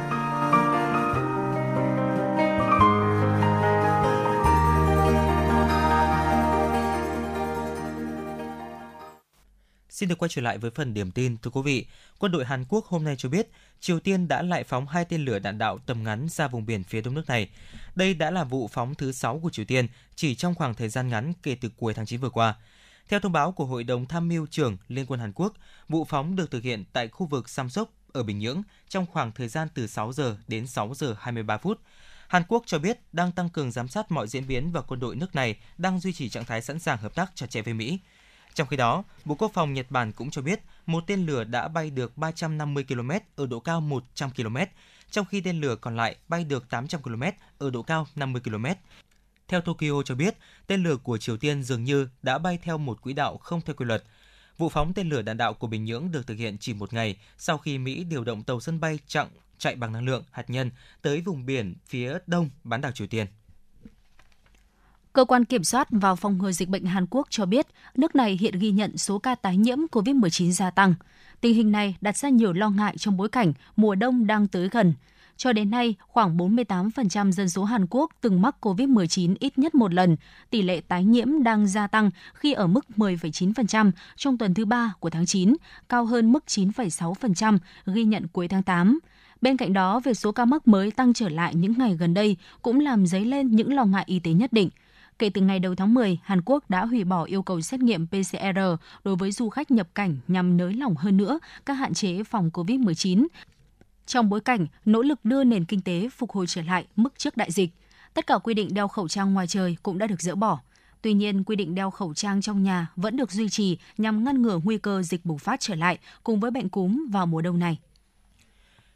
[SPEAKER 4] Xin được quay trở lại với phần điểm tin thưa quý vị. Quân đội Hàn Quốc hôm nay cho biết Triều Tiên đã lại phóng hai tên lửa đạn đạo tầm ngắn ra vùng biển phía đông nước này. Đây đã là vụ phóng thứ 6 của Triều Tiên chỉ trong khoảng thời gian ngắn kể từ cuối tháng 9 vừa qua. Theo thông báo của Hội đồng Tham mưu trưởng Liên quân Hàn Quốc, vụ phóng được thực hiện tại khu vực Samsok ở Bình Nhưỡng trong khoảng thời gian từ 6 giờ đến 6 giờ 23 phút. Hàn Quốc cho biết đang tăng cường giám sát mọi diễn biến và quân đội nước này đang duy trì trạng thái sẵn sàng hợp tác chặt chẽ với Mỹ. Trong khi đó, Bộ Quốc phòng Nhật Bản cũng cho biết một tên lửa đã bay được 350 km ở độ cao 100 km, trong khi tên lửa còn lại bay được 800 km ở độ cao 50 km. Theo Tokyo cho biết, tên lửa của Triều Tiên dường như đã bay theo một quỹ đạo không theo quy luật. Vụ phóng tên lửa đạn đạo của Bình Nhưỡng được thực hiện chỉ một ngày sau khi Mỹ điều động tàu sân bay chặng chạy bằng năng lượng hạt nhân tới vùng biển phía đông bán đảo Triều Tiên.
[SPEAKER 3] Cơ quan kiểm soát và phòng ngừa dịch bệnh Hàn Quốc cho biết nước này hiện ghi nhận số ca tái nhiễm COVID-19 gia tăng. Tình hình này đặt ra nhiều lo ngại trong bối cảnh mùa đông đang tới gần. Cho đến nay, khoảng 48% dân số Hàn Quốc từng mắc COVID-19 ít nhất một lần. Tỷ lệ tái nhiễm đang gia tăng khi ở mức 10,9% trong tuần thứ ba của tháng 9, cao hơn mức 9,6% ghi nhận cuối tháng 8. Bên cạnh đó, việc số ca mắc mới tăng trở lại những ngày gần đây cũng làm dấy lên những lo ngại y tế nhất định – Kể từ ngày đầu tháng 10, Hàn Quốc đã hủy bỏ yêu cầu xét nghiệm PCR đối với du khách nhập cảnh nhằm nới lỏng hơn nữa các hạn chế phòng COVID-19 trong bối cảnh nỗ lực đưa nền kinh tế phục hồi trở lại mức trước đại dịch. Tất cả quy định đeo khẩu trang ngoài trời cũng đã được dỡ bỏ. Tuy nhiên, quy định đeo khẩu trang trong nhà vẫn được duy trì nhằm ngăn ngừa nguy cơ dịch bùng phát trở lại cùng với bệnh cúm vào mùa đông này.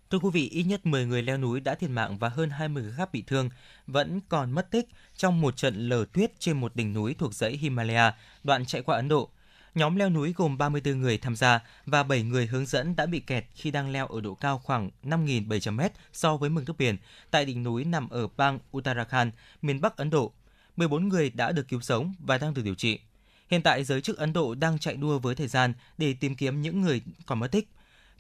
[SPEAKER 4] Thưa quý vị, ít nhất 10 người leo núi đã thiệt mạng và hơn 20 người khác bị thương vẫn còn mất tích trong một trận lở tuyết trên một đỉnh núi thuộc dãy Himalaya, đoạn chạy qua Ấn Độ. Nhóm leo núi gồm 34 người tham gia và 7 người hướng dẫn đã bị kẹt khi đang leo ở độ cao khoảng 5.700m so với mực nước biển tại đỉnh núi nằm ở bang Uttarakhand, miền Bắc Ấn Độ. 14 người đã được cứu sống và đang được điều trị. Hiện tại giới chức Ấn Độ đang chạy đua với thời gian để tìm kiếm những người còn mất tích.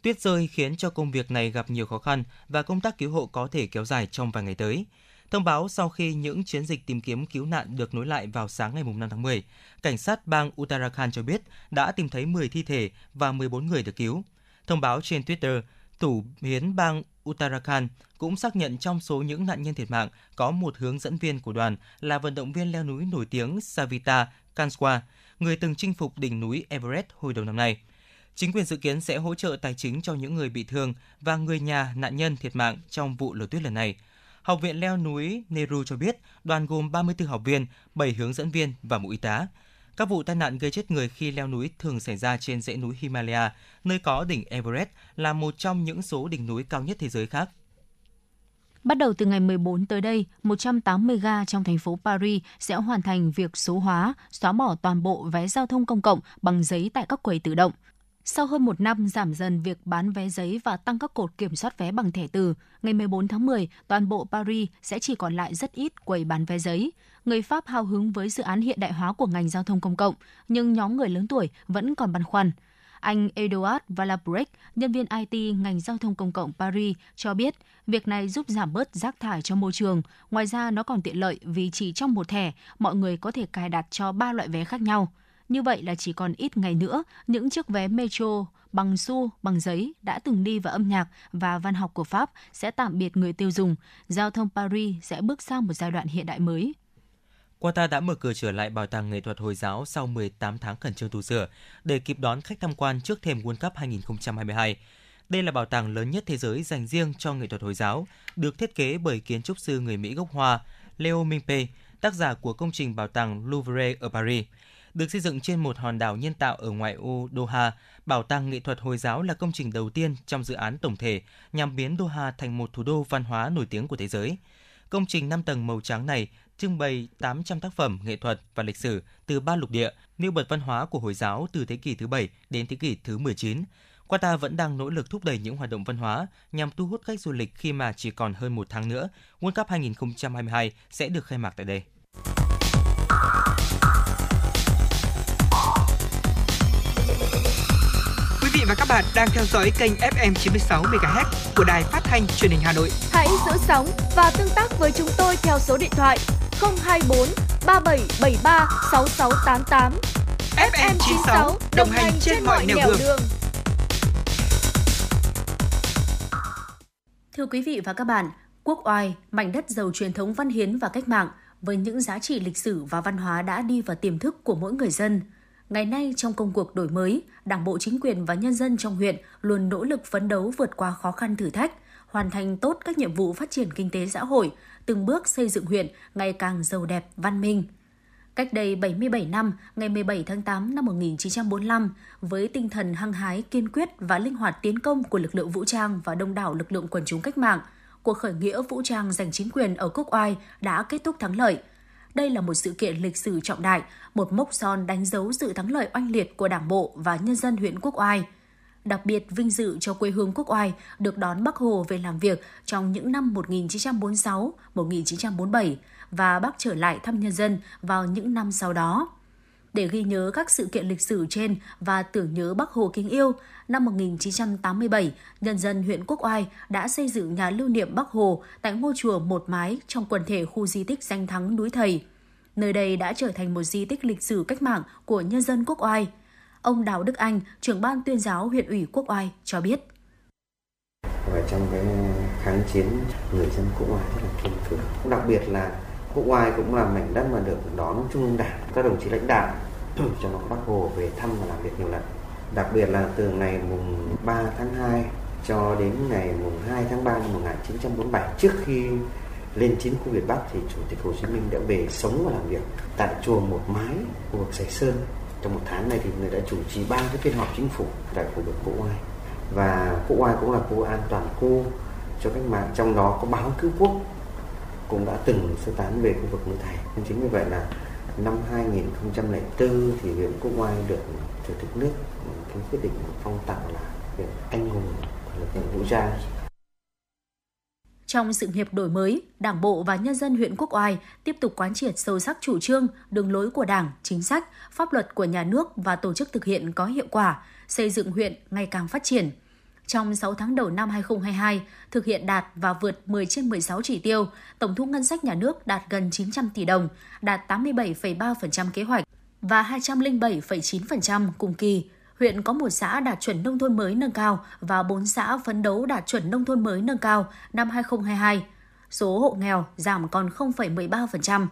[SPEAKER 4] Tuyết rơi khiến cho công việc này gặp nhiều khó khăn và công tác cứu hộ có thể kéo dài trong vài ngày tới. Thông báo sau khi những chiến dịch tìm kiếm cứu nạn được nối lại vào sáng ngày 5 tháng 10, cảnh sát bang Uttarakhand cho biết đã tìm thấy 10 thi thể và 14 người được cứu. Thông báo trên Twitter, Thủ hiến bang Uttarakhand cũng xác nhận trong số những nạn nhân thiệt mạng có một hướng dẫn viên của đoàn là vận động viên leo núi nổi tiếng Savita Kanswa, người từng chinh phục đỉnh núi Everest hồi đầu năm nay. Chính quyền dự kiến sẽ hỗ trợ tài chính cho những người bị thương và người nhà nạn nhân thiệt mạng trong vụ lở tuyết lần này. Học viện leo núi Nehru cho biết đoàn gồm 34 học viên, 7 hướng dẫn viên và một y tá. Các vụ tai nạn gây chết người khi leo núi thường xảy ra trên dãy núi Himalaya, nơi có đỉnh Everest là một trong những số đỉnh núi cao nhất thế giới khác.
[SPEAKER 3] Bắt đầu từ ngày 14 tới đây, 180 ga trong thành phố Paris sẽ hoàn thành việc số hóa, xóa bỏ toàn bộ vé giao thông công cộng bằng giấy tại các quầy tự động. Sau hơn một năm giảm dần việc bán vé giấy và tăng các cột kiểm soát vé bằng thẻ từ, ngày 14 tháng 10, toàn bộ Paris sẽ chỉ còn lại rất ít quầy bán vé giấy. Người Pháp hào hứng với dự án hiện đại hóa của ngành giao thông công cộng, nhưng nhóm người lớn tuổi vẫn còn băn khoăn. Anh Edouard Valabrec, nhân viên IT ngành giao thông công cộng Paris, cho biết việc này giúp giảm bớt rác thải cho môi trường. Ngoài ra, nó còn tiện lợi vì chỉ trong một thẻ, mọi người có thể cài đặt cho ba loại vé khác nhau. Như vậy là chỉ còn ít ngày nữa, những chiếc vé metro bằng xu, bằng giấy đã từng đi vào âm nhạc và văn học của Pháp sẽ tạm biệt người tiêu dùng. Giao thông Paris sẽ bước sang một giai đoạn hiện đại mới.
[SPEAKER 4] Qatar đã mở cửa trở lại bảo tàng nghệ thuật Hồi giáo sau 18 tháng khẩn trương tu sửa để kịp đón khách tham quan trước thềm World Cup 2022. Đây là bảo tàng lớn nhất thế giới dành riêng cho nghệ thuật Hồi giáo, được thiết kế bởi kiến trúc sư người Mỹ gốc Hoa Leo Mingpe, tác giả của công trình bảo tàng Louvre ở Paris. Được xây dựng trên một hòn đảo nhân tạo ở ngoại ô Doha, Bảo tàng nghệ thuật Hồi giáo là công trình đầu tiên trong dự án tổng thể nhằm biến Doha thành một thủ đô văn hóa nổi tiếng của thế giới. Công trình 5 tầng màu trắng này trưng bày 800 tác phẩm nghệ thuật và lịch sử từ ba lục địa, nêu bật văn hóa của Hồi giáo từ thế kỷ thứ 7 đến thế kỷ thứ 19. Qatar vẫn đang nỗ lực thúc đẩy những hoạt động văn hóa nhằm thu hút khách du lịch khi mà chỉ còn hơn một tháng nữa, World Cup 2022 sẽ được khai mạc tại đây.
[SPEAKER 1] Và các bạn đang theo dõi kênh FM 96 MHz của đài phát thanh truyền hình Hà Nội.
[SPEAKER 2] Hãy giữ sóng và tương tác với chúng tôi theo số điện thoại 024 3773 6688.
[SPEAKER 1] FM 96 đồng hành trên mọi nẻo đường. đường.
[SPEAKER 3] Thưa quý vị và các bạn, Quốc oai, mảnh đất giàu truyền thống văn hiến và cách mạng với những giá trị lịch sử và văn hóa đã đi vào tiềm thức của mỗi người dân – Ngày nay trong công cuộc đổi mới, Đảng bộ chính quyền và nhân dân trong huyện luôn nỗ lực phấn đấu vượt qua khó khăn thử thách, hoàn thành tốt các nhiệm vụ phát triển kinh tế xã hội, từng bước xây dựng huyện ngày càng giàu đẹp, văn minh. Cách đây 77 năm, ngày 17 tháng 8 năm 1945, với tinh thần hăng hái, kiên quyết và linh hoạt tiến công của lực lượng vũ trang và đông đảo lực lượng quần chúng cách mạng, cuộc khởi nghĩa vũ trang giành chính quyền ở Cúc Oai đã kết thúc thắng lợi – đây là một sự kiện lịch sử trọng đại, một mốc son đánh dấu sự thắng lợi oanh liệt của Đảng bộ và nhân dân huyện Quốc Oai. Đặc biệt vinh dự cho quê hương Quốc Oai được đón Bác Hồ về làm việc trong những năm 1946, 1947 và bác trở lại thăm nhân dân vào những năm sau đó. Để ghi nhớ các sự kiện lịch sử trên và tưởng nhớ Bác Hồ kính yêu, năm 1987, nhân dân huyện Quốc Oai đã xây dựng nhà lưu niệm Bác Hồ tại ngôi chùa một mái trong quần thể khu di tích danh thắng núi Thầy. Nơi đây đã trở thành một di tích lịch sử cách mạng của nhân dân Quốc Oai. Ông Đào Đức Anh, trưởng ban tuyên giáo huyện ủy Quốc Oai cho biết.
[SPEAKER 15] Và trong cái kháng chiến, người dân Quốc Oai rất là kiên cường. Đặc biệt là Quốc Oai cũng là mảnh đất mà được đón Trung ương Đảng, các đồng chí lãnh đạo cho nó Bác Hồ về thăm và làm việc nhiều lần. Đặc biệt là từ ngày mùng 3 tháng 2 cho đến ngày mùng 2 tháng 3 năm 1947 trước khi lên chiến khu Việt Bắc thì Chủ tịch Hồ Chí Minh đã về sống và làm việc tại chùa Một Mái, khu vực Sài Sơn. Trong một tháng này thì người đã chủ trì ba cái phiên họp chính phủ tại khu vực Quốc Oai và Quốc Oai cũng là khu an toàn khu cho cách mạng trong đó có báo cứu quốc cũng đã từng sơ tán về khu vực núi Nên Chính vì vậy là năm 2004 thì huyện Quốc Oai được Chủ tịch nước cái quyết định phong tặng là huyện anh hùng lực lượng vũ trang
[SPEAKER 3] trong sự nghiệp đổi mới, Đảng bộ và nhân dân huyện Quốc Oai tiếp tục quán triệt sâu sắc chủ trương, đường lối của Đảng, chính sách, pháp luật của nhà nước và tổ chức thực hiện có hiệu quả, xây dựng huyện ngày càng phát triển. Trong 6 tháng đầu năm 2022, thực hiện đạt và vượt 10 trên 16 chỉ tiêu, tổng thu ngân sách nhà nước đạt gần 900 tỷ đồng, đạt 87,3% kế hoạch và 207,9% cùng kỳ, huyện có một xã đạt chuẩn nông thôn mới nâng cao và 4 xã phấn đấu đạt chuẩn nông thôn mới nâng cao năm 2022. Số hộ nghèo giảm còn 0,13%.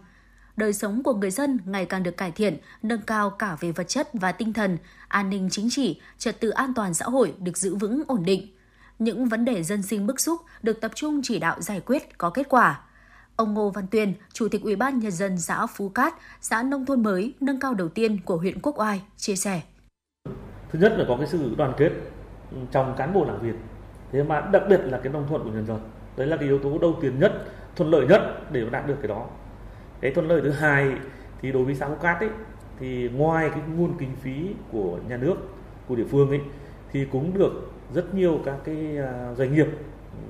[SPEAKER 3] Đời sống của người dân ngày càng được cải thiện, nâng cao cả về vật chất và tinh thần, an ninh chính trị, trật tự an toàn xã hội được giữ vững ổn định. Những vấn đề dân sinh bức xúc được tập trung chỉ đạo giải quyết có kết quả. Ông Ngô Văn Tuyên, Chủ tịch Ủy ban nhân dân xã Phú Cát, xã nông thôn mới nâng cao đầu tiên của huyện Quốc Oai chia sẻ
[SPEAKER 16] thứ nhất là có cái sự đoàn kết ừ, trong cán bộ đảng viên thế mà đặc biệt là cái đồng thuận của nhân dân đấy là cái yếu tố đầu tiên nhất thuận lợi nhất để đạt được cái đó cái thuận lợi thứ hai thì đối với xã Phú Cát ấy, thì ngoài cái nguồn kinh phí của nhà nước, của địa phương ấy, thì cũng được rất nhiều các cái à, doanh nghiệp,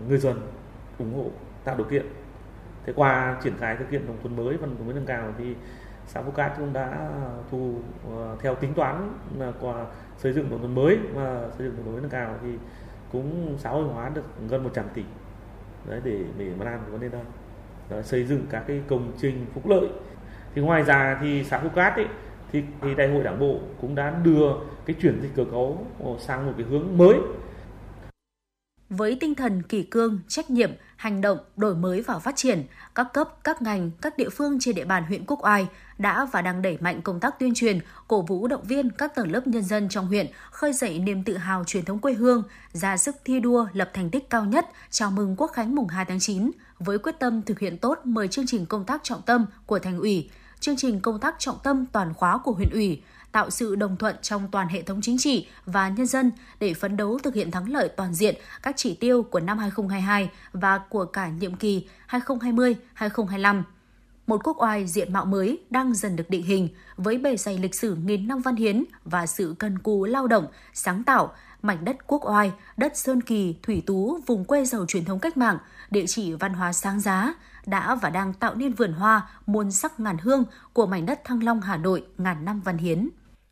[SPEAKER 16] người dân ủng hộ, tạo điều kiện. Thế qua triển khai thực hiện nông thôn mới và nông thôn mới nâng cao thì xã Phú Cát cũng đã thu à, theo tính toán là qua xây dựng nông thôn mới và xây dựng nông thôn mới nâng cao thì cũng xã hội hóa được gần 100 tỷ. Đấy, để để mà làm vấn đề đó xây dựng các cái công trình phúc lợi. Thì ngoài ra thì xã Phú Cát ấy thì, thì đại hội đảng bộ cũng đã đưa cái chuyển dịch cơ cấu sang một cái hướng mới.
[SPEAKER 3] Với tinh thần kỷ cương, trách nhiệm, hành động, đổi mới và phát triển, các cấp, các ngành, các địa phương trên địa bàn huyện Quốc Oai đã và đang đẩy mạnh công tác tuyên truyền, cổ vũ động viên các tầng lớp nhân dân trong huyện khơi dậy niềm tự hào truyền thống quê hương, ra sức thi đua lập thành tích cao nhất chào mừng Quốc khánh mùng 2 tháng 9 với quyết tâm thực hiện tốt 10 chương trình công tác trọng tâm của thành ủy, chương trình công tác trọng tâm toàn khóa của huyện ủy, tạo sự đồng thuận trong toàn hệ thống chính trị và nhân dân để phấn đấu thực hiện thắng lợi toàn diện các chỉ tiêu của năm 2022 và của cả nhiệm kỳ 2020-2025. Một quốc oai diện mạo mới đang dần được định hình với bề dày lịch sử nghìn năm văn hiến và sự cần cù lao động, sáng tạo, mảnh đất quốc oai, đất Sơn Kỳ, Thủy Tú, vùng quê giàu truyền thống cách mạng, địa chỉ văn hóa sáng giá, đã và đang tạo nên vườn hoa muôn sắc ngàn hương của mảnh đất Thăng Long Hà Nội ngàn năm văn hiến.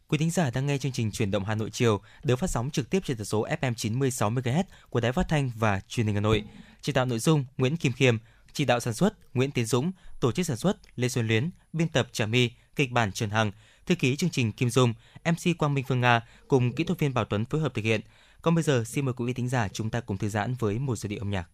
[SPEAKER 4] Quý thính giả đang nghe chương trình Truyền động Hà Nội chiều được phát sóng trực tiếp trên tần số FM 96 MHz của Đài Phát thanh và Truyền hình Hà Nội. Chỉ đạo nội dung Nguyễn Kim Khiêm, chỉ đạo sản xuất Nguyễn Tiến Dũng, tổ chức sản xuất Lê Xuân Luyến, biên tập Trà My, kịch bản Trần Hằng, thư ký chương trình Kim Dung, MC Quang Minh Phương Nga cùng kỹ thuật viên Bảo Tuấn phối hợp thực hiện. Còn bây giờ xin mời quý vị thính giả chúng ta cùng thư giãn với một giai điệu âm nhạc.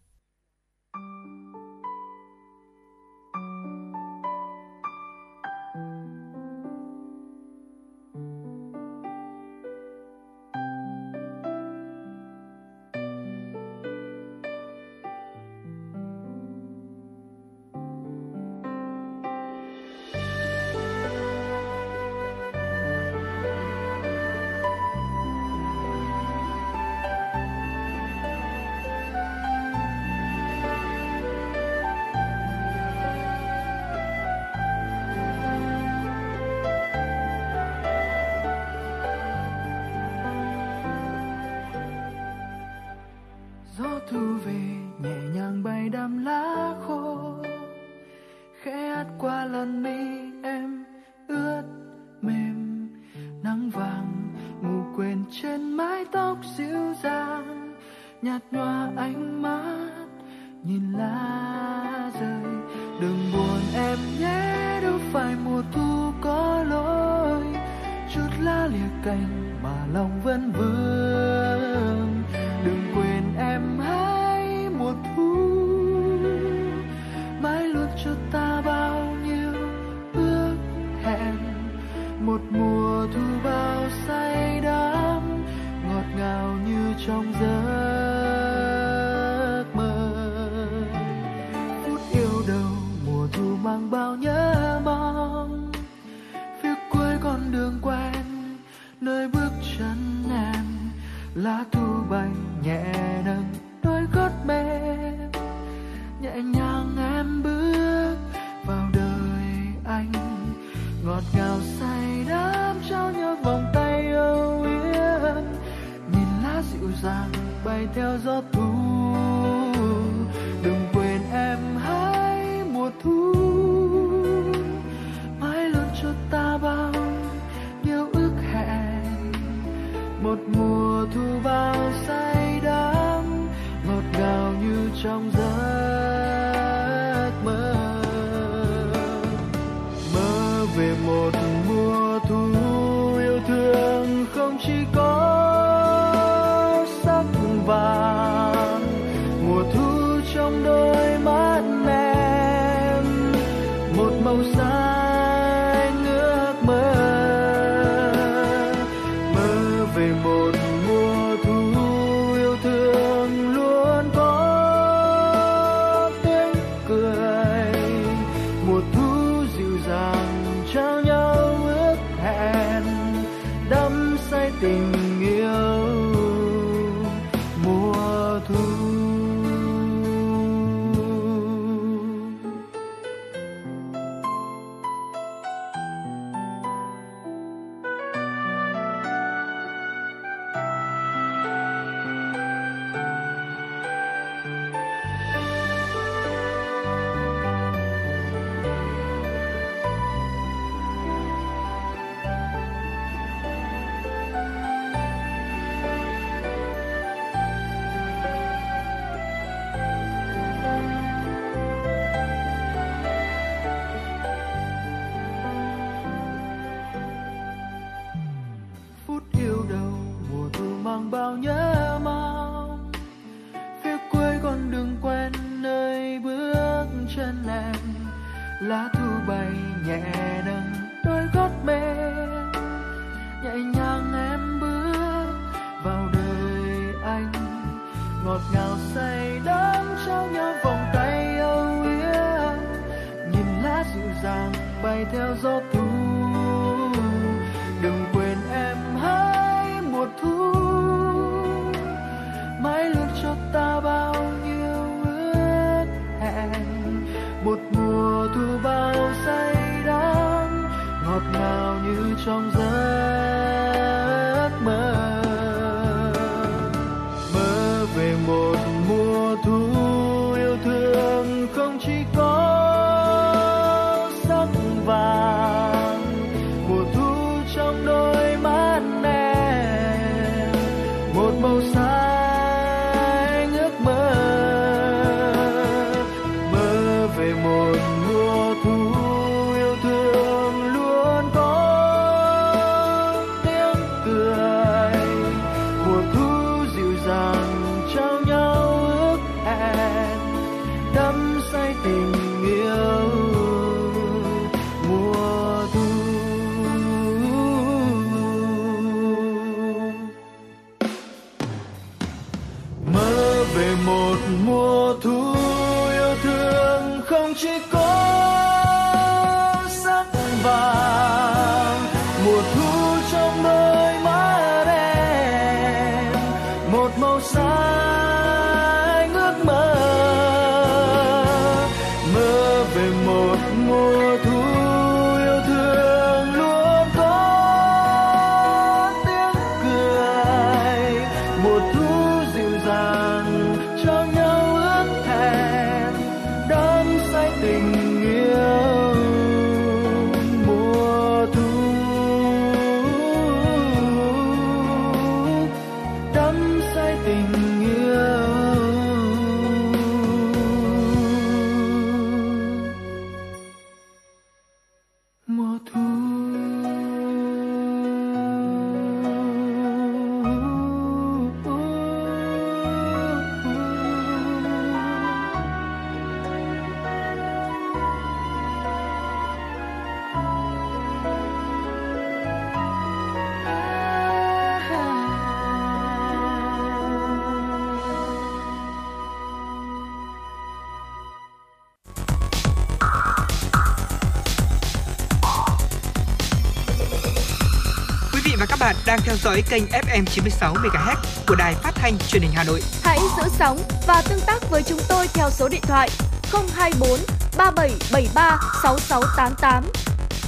[SPEAKER 17] Theo
[SPEAKER 1] dõi kênh FM 96 MHz của đài phát thanh truyền hình Hà Nội.
[SPEAKER 2] Hãy giữ sóng và tương tác với chúng tôi theo số điện thoại 024 3773 6688.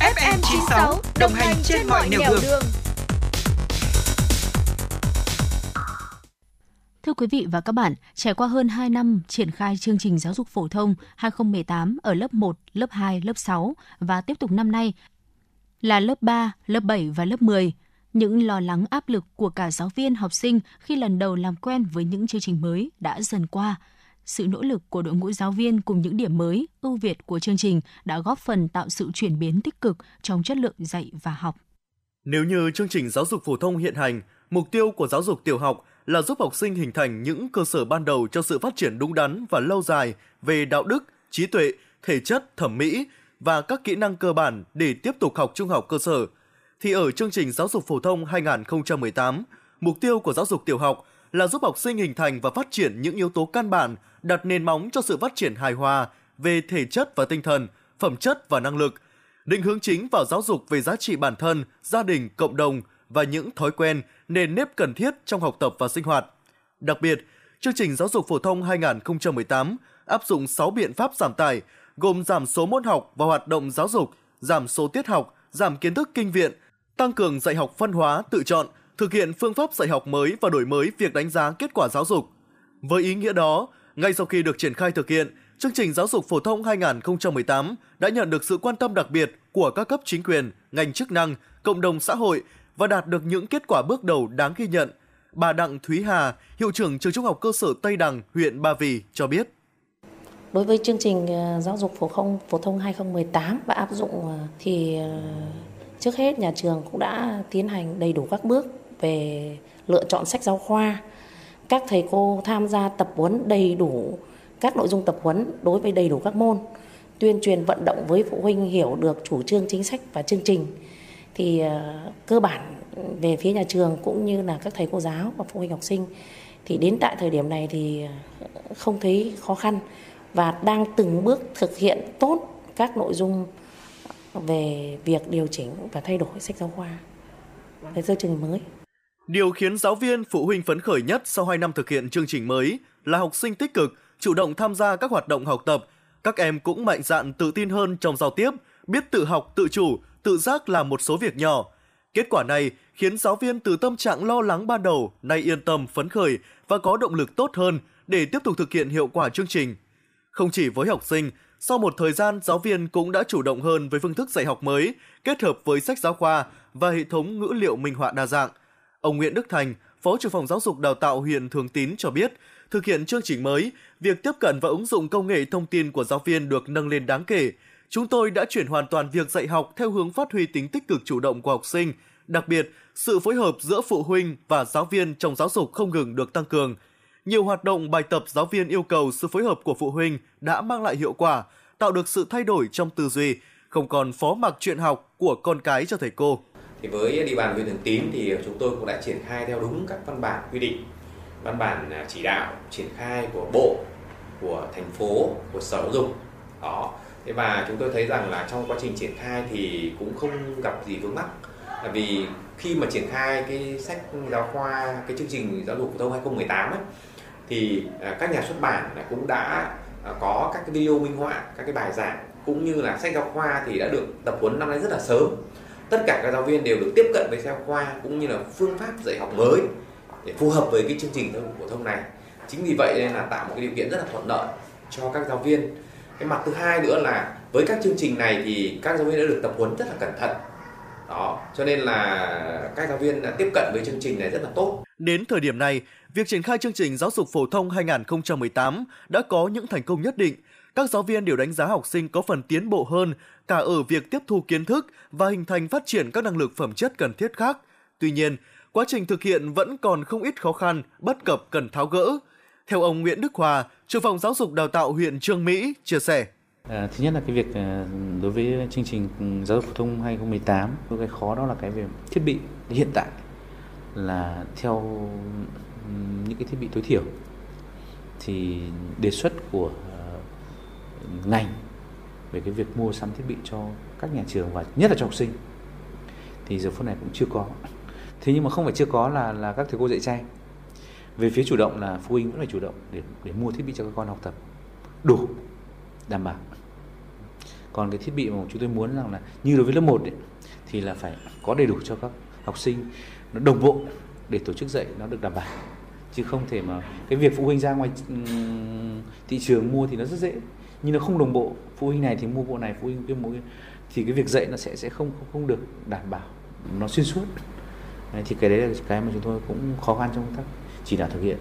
[SPEAKER 1] FM 96 đồng hành trên mọi nẻo đường. đường.
[SPEAKER 3] Thưa quý vị và các bạn, trải qua hơn 2 năm triển khai chương trình giáo dục phổ thông 2018 ở lớp 1, lớp 2, lớp 6 và tiếp tục năm nay là lớp 3, lớp 7 và lớp 10, những lo lắng áp lực của cả giáo viên, học sinh khi lần đầu làm quen với những chương trình mới đã dần qua. Sự nỗ lực của đội ngũ giáo viên cùng những điểm mới, ưu việt của chương trình đã góp phần tạo sự chuyển biến tích cực trong chất lượng dạy và học.
[SPEAKER 18] Nếu như chương trình giáo dục phổ thông hiện hành, mục tiêu của giáo dục tiểu học là giúp học sinh hình thành những cơ sở ban đầu cho sự phát triển đúng đắn và lâu dài về đạo đức, trí tuệ, thể chất, thẩm mỹ và các kỹ năng cơ bản để tiếp tục học trung học cơ sở, thì ở chương trình giáo dục phổ thông 2018, mục tiêu của giáo dục tiểu học là giúp học sinh hình thành và phát triển những yếu tố căn bản đặt nền móng cho sự phát triển hài hòa về thể chất và tinh thần, phẩm chất và năng lực, định hướng chính vào giáo dục về giá trị bản thân, gia đình, cộng đồng và những thói quen, nền nếp cần thiết trong học tập và sinh hoạt. Đặc biệt, chương trình giáo dục phổ thông 2018 áp dụng 6 biện pháp giảm tải, gồm giảm số môn học và hoạt động giáo dục, giảm số tiết học, giảm kiến thức kinh viện, tăng cường dạy học phân hóa, tự chọn, thực hiện phương pháp dạy học mới và đổi mới việc đánh giá kết quả giáo dục. Với ý nghĩa đó, ngay sau khi được triển khai thực hiện, chương trình giáo dục phổ thông 2018 đã nhận được sự quan tâm đặc biệt của các cấp chính quyền, ngành chức năng, cộng đồng xã hội và đạt được những kết quả bước đầu đáng ghi nhận. Bà Đặng Thúy Hà, hiệu trưởng trường trung học cơ sở Tây Đằng, huyện Ba Vì cho biết.
[SPEAKER 19] Đối với chương trình ờ, giáo dục phổ thông phổ thông 2018 và áp dụng ờ, thì ờ, trước hết nhà trường cũng đã tiến hành đầy đủ các bước về lựa chọn sách giáo khoa. Các thầy cô tham gia tập huấn đầy đủ các nội dung tập huấn đối với đầy đủ các môn, tuyên truyền vận động với phụ huynh hiểu được chủ trương chính sách và chương trình. Thì ờ, cơ bản về phía nhà trường cũng như là các thầy cô giáo và phụ huynh học sinh thì đến tại thời điểm này thì ờ, không thấy khó khăn và đang từng bước thực hiện tốt các nội dung về việc điều chỉnh và thay đổi sách giáo khoa về chương trình mới.
[SPEAKER 18] Điều khiến giáo viên, phụ huynh phấn khởi nhất sau 2 năm thực hiện chương trình mới là học sinh tích cực, chủ động tham gia các hoạt động học tập. Các em cũng mạnh dạn tự tin hơn trong giao tiếp, biết tự học, tự chủ, tự giác làm một số việc nhỏ. Kết quả này khiến giáo viên từ tâm trạng lo lắng ban đầu nay yên tâm, phấn khởi và có động lực tốt hơn để tiếp tục thực hiện hiệu quả chương trình. Không chỉ với học sinh, sau một thời gian giáo viên cũng đã chủ động hơn với phương thức dạy học mới, kết hợp với sách giáo khoa và hệ thống ngữ liệu minh họa đa dạng. Ông Nguyễn Đức Thành, Phó trưởng phòng giáo dục đào tạo huyện Thường Tín cho biết, thực hiện chương trình mới, việc tiếp cận và ứng dụng công nghệ thông tin của giáo viên được nâng lên đáng kể. Chúng tôi đã chuyển hoàn toàn việc dạy học theo hướng phát huy tính tích cực chủ động của học sinh, đặc biệt, sự phối hợp giữa phụ huynh và giáo viên trong giáo dục không ngừng được tăng cường – nhiều hoạt động bài tập giáo viên yêu cầu sự phối hợp của phụ huynh đã mang lại hiệu quả, tạo được sự thay đổi trong tư duy, không còn phó mặc chuyện học của con cái cho thầy cô.
[SPEAKER 20] Thì với địa bàn huyện Thường Tín thì chúng tôi cũng đã triển khai theo đúng các văn bản quy định, văn bản à, chỉ đạo triển khai của bộ, của thành phố, của sở giáo dục. Đó. Thế và chúng tôi thấy rằng là trong quá trình triển khai thì cũng không gặp gì vướng mắc. Là vì khi mà triển khai cái sách giáo khoa, cái chương trình giáo dục phổ thông 2018 ấy, thì à, các nhà xuất bản cũng đã à, có các cái video minh họa, các cái bài giảng, cũng như là sách giáo khoa thì đã được tập huấn năm nay rất là sớm. Tất cả các giáo viên đều được tiếp cận với sách giáo khoa cũng như là phương pháp dạy học mới để phù hợp với cái chương trình giáo dục phổ thông này. Chính vì vậy nên là tạo một cái điều kiện rất là thuận lợi cho các giáo viên. Cái mặt thứ hai nữa là với các chương trình này thì các giáo viên đã được tập huấn rất là cẩn thận. Đó, cho nên là các giáo viên đã tiếp cận với chương trình này rất là tốt
[SPEAKER 18] đến thời điểm này việc triển khai chương trình giáo dục phổ thông 2018 đã có những thành công nhất định. Các giáo viên đều đánh giá học sinh có phần tiến bộ hơn cả ở việc tiếp thu kiến thức và hình thành phát triển các năng lực phẩm chất cần thiết khác. Tuy nhiên, quá trình thực hiện vẫn còn không ít khó khăn, bất cập cần tháo gỡ. Theo ông Nguyễn Đức Hòa, trưởng phòng giáo dục đào tạo huyện Trương Mỹ chia sẻ.
[SPEAKER 21] À, thứ nhất là cái việc à, đối với chương trình ừ, giáo dục phổ thông 2018, cái khó đó là cái về thiết bị hiện tại là theo những cái thiết bị tối thiểu. Thì đề xuất của ờ, ngành về cái việc mua sắm thiết bị cho các nhà trường và nhất là cho học sinh thì giờ phút này cũng chưa có. Thế nhưng mà không phải chưa có là là các thầy cô dạy trai về phía chủ động là phụ huynh vẫn phải chủ động để để mua thiết bị cho các con học tập đủ đảm bảo. Còn cái thiết bị mà chúng tôi muốn rằng là như đối với lớp 1 ấy, thì là phải có đầy đủ cho các học sinh nó đồng bộ để tổ chức dạy nó được đảm bảo. Chứ không thể mà cái việc phụ huynh ra ngoài ừ, thị trường mua thì nó rất dễ nhưng nó không đồng bộ. Phụ huynh này thì mua bộ này phụ huynh kia mua thì cái việc dạy nó sẽ sẽ không không, không được đảm bảo nó xuyên suốt. Đấy, thì cái đấy là cái mà chúng tôi cũng khó khăn trong công tác chỉ đạo thực hiện.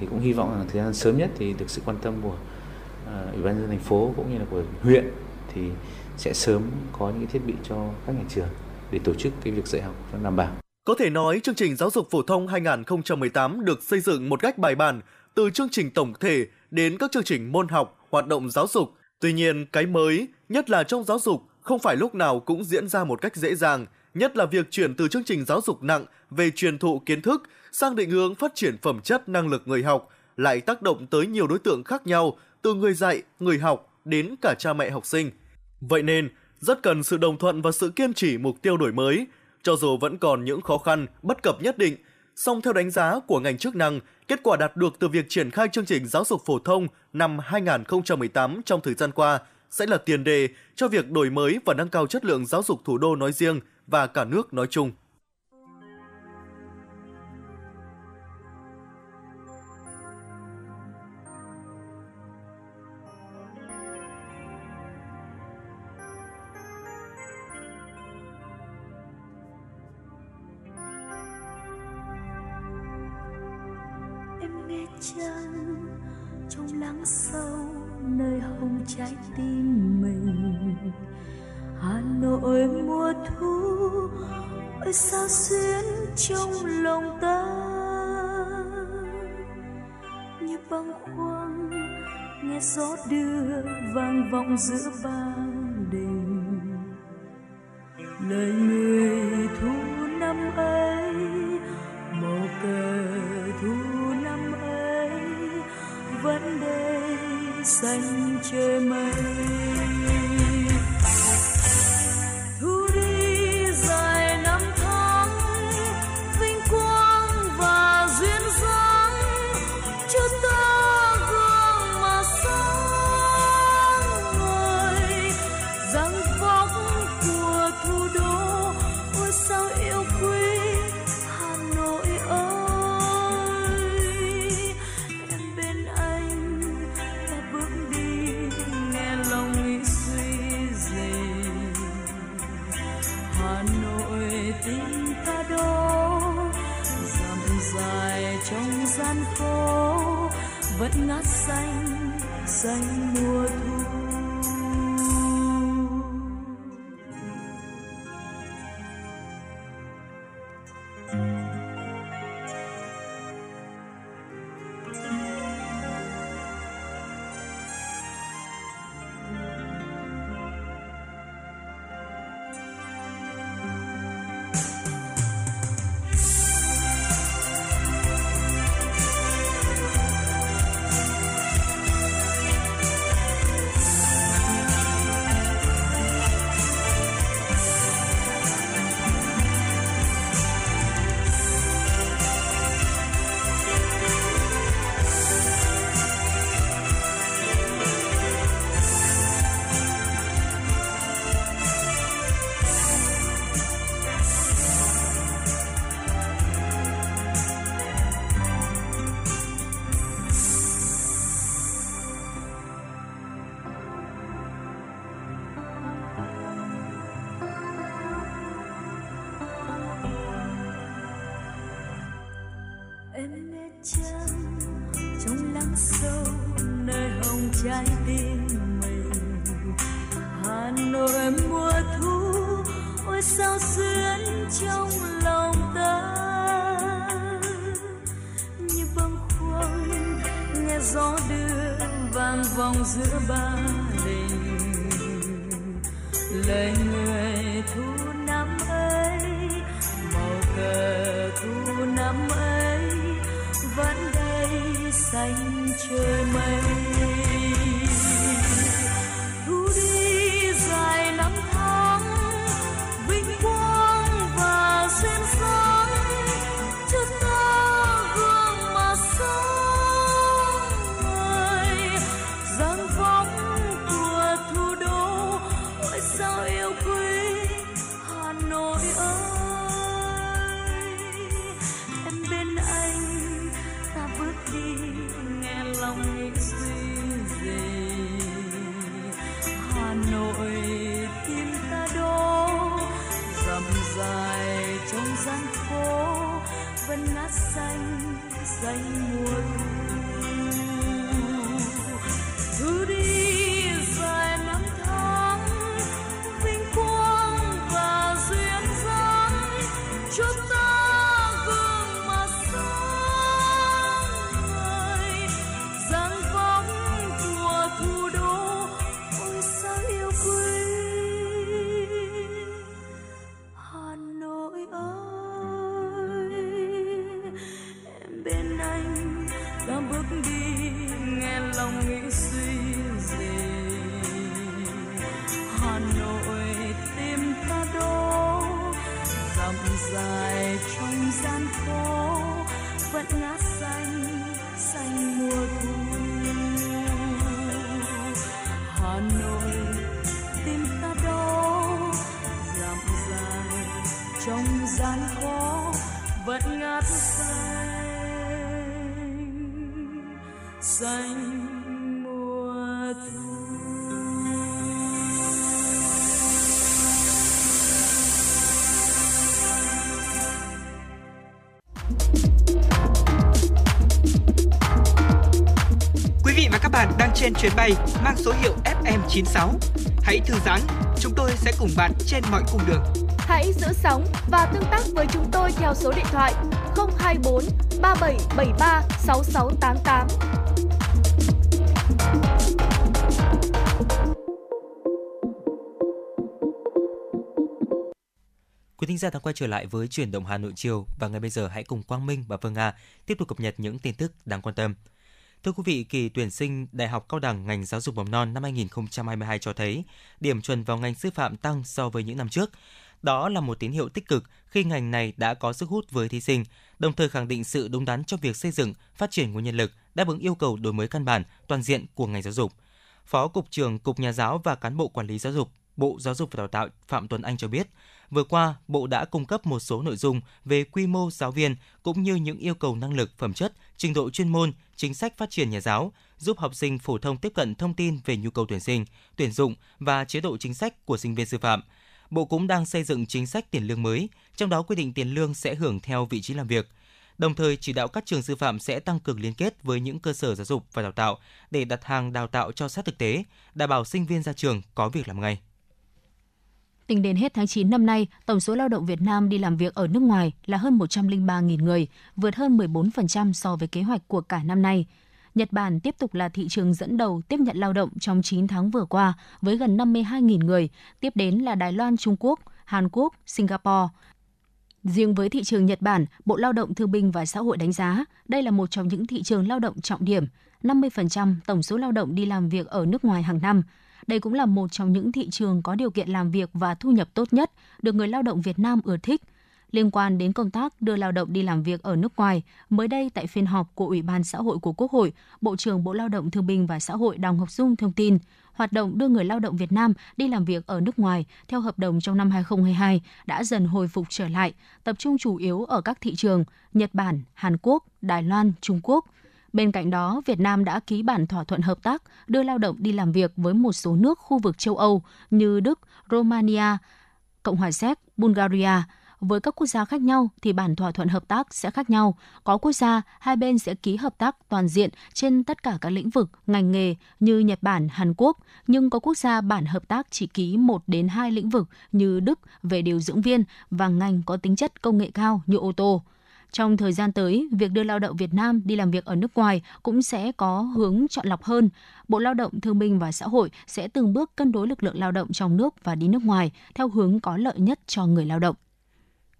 [SPEAKER 21] Thì cũng hy vọng rằng thời gian sớm nhất thì được sự quan tâm của uh, ủy ban nhân dân thành phố cũng như là của huyện thì sẽ sớm có những thiết bị cho các nhà trường để tổ chức cái việc dạy học cho đảm bảo
[SPEAKER 18] Có thể nói chương trình giáo dục phổ thông 2018 được xây dựng một cách bài bản từ chương trình tổng thể đến các chương trình môn học, hoạt động giáo dục. Tuy nhiên, cái mới, nhất là trong giáo dục, không phải lúc nào cũng diễn ra một cách dễ dàng, nhất là việc chuyển từ chương trình giáo dục nặng về truyền thụ kiến thức sang định hướng phát triển phẩm chất năng lực người học lại tác động tới nhiều đối tượng khác nhau, từ người dạy, người học đến cả cha mẹ học sinh. Vậy nên, rất cần sự đồng thuận và sự kiên trì mục tiêu đổi mới, cho dù vẫn còn những khó khăn, bất cập nhất định, song theo đánh giá của ngành chức năng, kết quả đạt được từ việc triển khai chương trình giáo dục phổ thông năm 2018 trong thời gian qua sẽ là tiền đề cho việc đổi mới và nâng cao chất lượng giáo dục thủ đô nói riêng và cả nước nói chung.
[SPEAKER 6] Sâu nơi hồng trái tim mình. Hà nội mùa thu ơi sao xuyến trong lòng ta? Như băng khoang nghe gió đưa vang vọng giữa ba đình. Lời người thu năm ấy xanh trời mây. Hà nội tình ta đâu dặm dài trong gian phố vẫn ngát xanh xanh mùa thu.
[SPEAKER 1] Trên chuyến bay mang số hiệu FM96. Hãy thư giãn, chúng tôi sẽ cùng bạn trên mọi cung đường.
[SPEAKER 2] Hãy giữ sóng và tương tác với chúng tôi theo số điện thoại 024 3773 6688.
[SPEAKER 4] Quý thính giả đang quay trở lại với chuyển động Hà Nội chiều và ngay bây giờ hãy cùng Quang Minh và Phương Nga tiếp tục cập nhật những tin tức đáng quan tâm. Thưa quý vị, kỳ tuyển sinh Đại học Cao đẳng ngành giáo dục mầm non năm 2022 cho thấy điểm chuẩn vào ngành sư phạm tăng so với những năm trước. Đó là một tín hiệu tích cực khi ngành này đã có sức hút với thí sinh, đồng thời khẳng định sự đúng đắn trong việc xây dựng, phát triển nguồn nhân lực, đáp ứng yêu cầu đổi mới căn bản, toàn diện của ngành giáo dục. Phó Cục trưởng Cục Nhà giáo và Cán bộ Quản lý Giáo dục, Bộ Giáo dục và Đào tạo Phạm Tuấn Anh cho biết, vừa qua, Bộ đã cung cấp một số nội dung về quy mô giáo viên cũng như những yêu cầu năng lực, phẩm chất, trình độ chuyên môn, chính sách phát triển nhà giáo, giúp học sinh phổ thông tiếp cận thông tin về nhu cầu tuyển sinh, tuyển dụng và chế độ chính sách của sinh viên sư phạm. Bộ cũng đang xây dựng chính sách tiền lương mới, trong đó quy định tiền lương sẽ hưởng theo vị trí làm việc. Đồng thời chỉ đạo các trường sư phạm sẽ tăng cường liên kết với những cơ sở giáo dục và đào tạo để đặt hàng đào tạo cho sát thực tế, đảm bảo sinh viên ra trường có việc làm ngay.
[SPEAKER 3] Tính đến hết tháng 9 năm nay, tổng số lao động Việt Nam đi làm việc ở nước ngoài là hơn 103.000 người, vượt hơn 14% so với kế hoạch của cả năm nay. Nhật Bản tiếp tục là thị trường dẫn đầu tiếp nhận lao động trong 9 tháng vừa qua với gần 52.000 người, tiếp đến là Đài Loan, Trung Quốc, Hàn Quốc, Singapore. Riêng với thị trường Nhật Bản, Bộ Lao động Thương binh và Xã hội đánh giá đây là một trong những thị trường lao động trọng điểm. 50% tổng số lao động đi làm việc ở nước ngoài hàng năm. Đây cũng là một trong những thị trường có điều kiện làm việc và thu nhập tốt nhất, được người lao động Việt Nam ưa thích. Liên quan đến công tác đưa lao động đi làm việc ở nước ngoài, mới đây tại phiên họp của Ủy ban Xã hội của Quốc hội, Bộ trưởng Bộ Lao động Thương binh và Xã hội Đào Ngọc Dung thông tin, hoạt động đưa người lao động Việt Nam đi làm việc ở nước ngoài theo hợp đồng trong năm 2022 đã dần hồi phục trở lại, tập trung chủ yếu ở các thị trường Nhật Bản, Hàn Quốc, Đài Loan, Trung Quốc. Bên cạnh đó, Việt Nam đã ký bản thỏa thuận hợp tác đưa lao động đi làm việc với một số nước khu vực châu Âu như Đức, Romania, Cộng hòa Séc, Bulgaria. Với các quốc gia khác nhau thì bản thỏa thuận hợp tác sẽ khác nhau. Có quốc gia, hai bên sẽ ký hợp tác toàn diện trên tất cả các lĩnh vực, ngành nghề như Nhật Bản, Hàn Quốc, nhưng có quốc gia bản hợp tác chỉ ký một đến hai lĩnh vực như Đức về điều dưỡng viên và ngành có tính chất công nghệ cao như ô tô. Trong thời gian tới, việc đưa lao động Việt Nam đi làm việc ở nước ngoài cũng sẽ có hướng chọn lọc hơn. Bộ Lao động Thương binh và Xã hội sẽ từng bước cân đối lực lượng lao động trong nước và đi nước ngoài theo hướng có lợi nhất cho người lao động.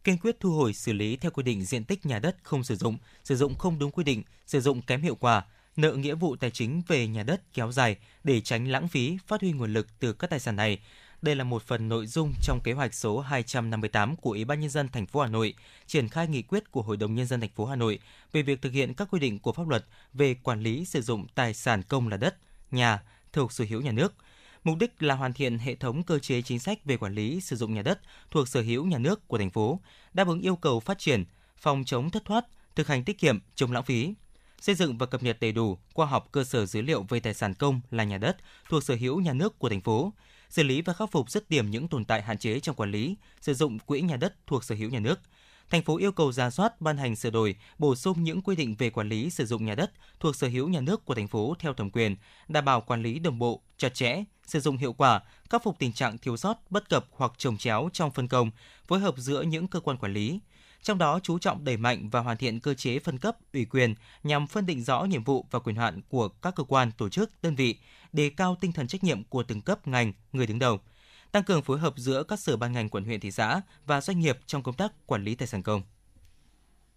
[SPEAKER 4] Kiên quyết thu hồi xử lý theo quy định diện tích nhà đất không sử dụng, sử dụng không đúng quy định, sử dụng kém hiệu quả, nợ nghĩa vụ tài chính về nhà đất kéo dài để tránh lãng phí, phát huy nguồn lực từ các tài sản này. Đây là một phần nội dung trong kế hoạch số 258 của Ủy ban nhân dân thành phố Hà Nội, triển khai nghị quyết của Hội đồng nhân dân thành phố Hà Nội về việc thực hiện các quy định của pháp luật về quản lý sử dụng tài sản công là đất, nhà thuộc sở hữu nhà nước. Mục đích là hoàn thiện hệ thống cơ chế chính sách về quản lý sử dụng nhà đất thuộc sở hữu nhà nước của thành phố, đáp ứng yêu cầu phát triển, phòng chống thất thoát, thực hành tiết kiệm, chống lãng phí, xây dựng và cập nhật đầy đủ khoa học cơ sở dữ liệu về tài sản công là nhà đất thuộc sở hữu nhà nước của thành phố, xử lý và khắc phục dứt điểm những tồn tại hạn chế trong quản lý, sử dụng quỹ nhà đất thuộc sở hữu nhà nước, Thành phố yêu cầu ra soát, ban hành sửa đổi, bổ sung những quy định về quản lý sử dụng nhà đất thuộc sở hữu nhà nước của thành phố theo thẩm quyền, đảm bảo quản lý đồng bộ, chặt chẽ, sử dụng hiệu quả, khắc phục tình trạng thiếu sót, bất cập hoặc trồng chéo trong phân công, phối hợp giữa những cơ quan quản lý. Trong đó chú trọng đẩy mạnh và hoàn thiện cơ chế phân cấp, ủy quyền nhằm phân định rõ nhiệm vụ và quyền hạn của các cơ quan, tổ chức, đơn vị, đề cao tinh thần trách nhiệm của từng cấp ngành, người đứng đầu tăng cường phối hợp giữa các sở ban ngành quận huyện thị xã và doanh nghiệp trong công tác quản lý tài sản công.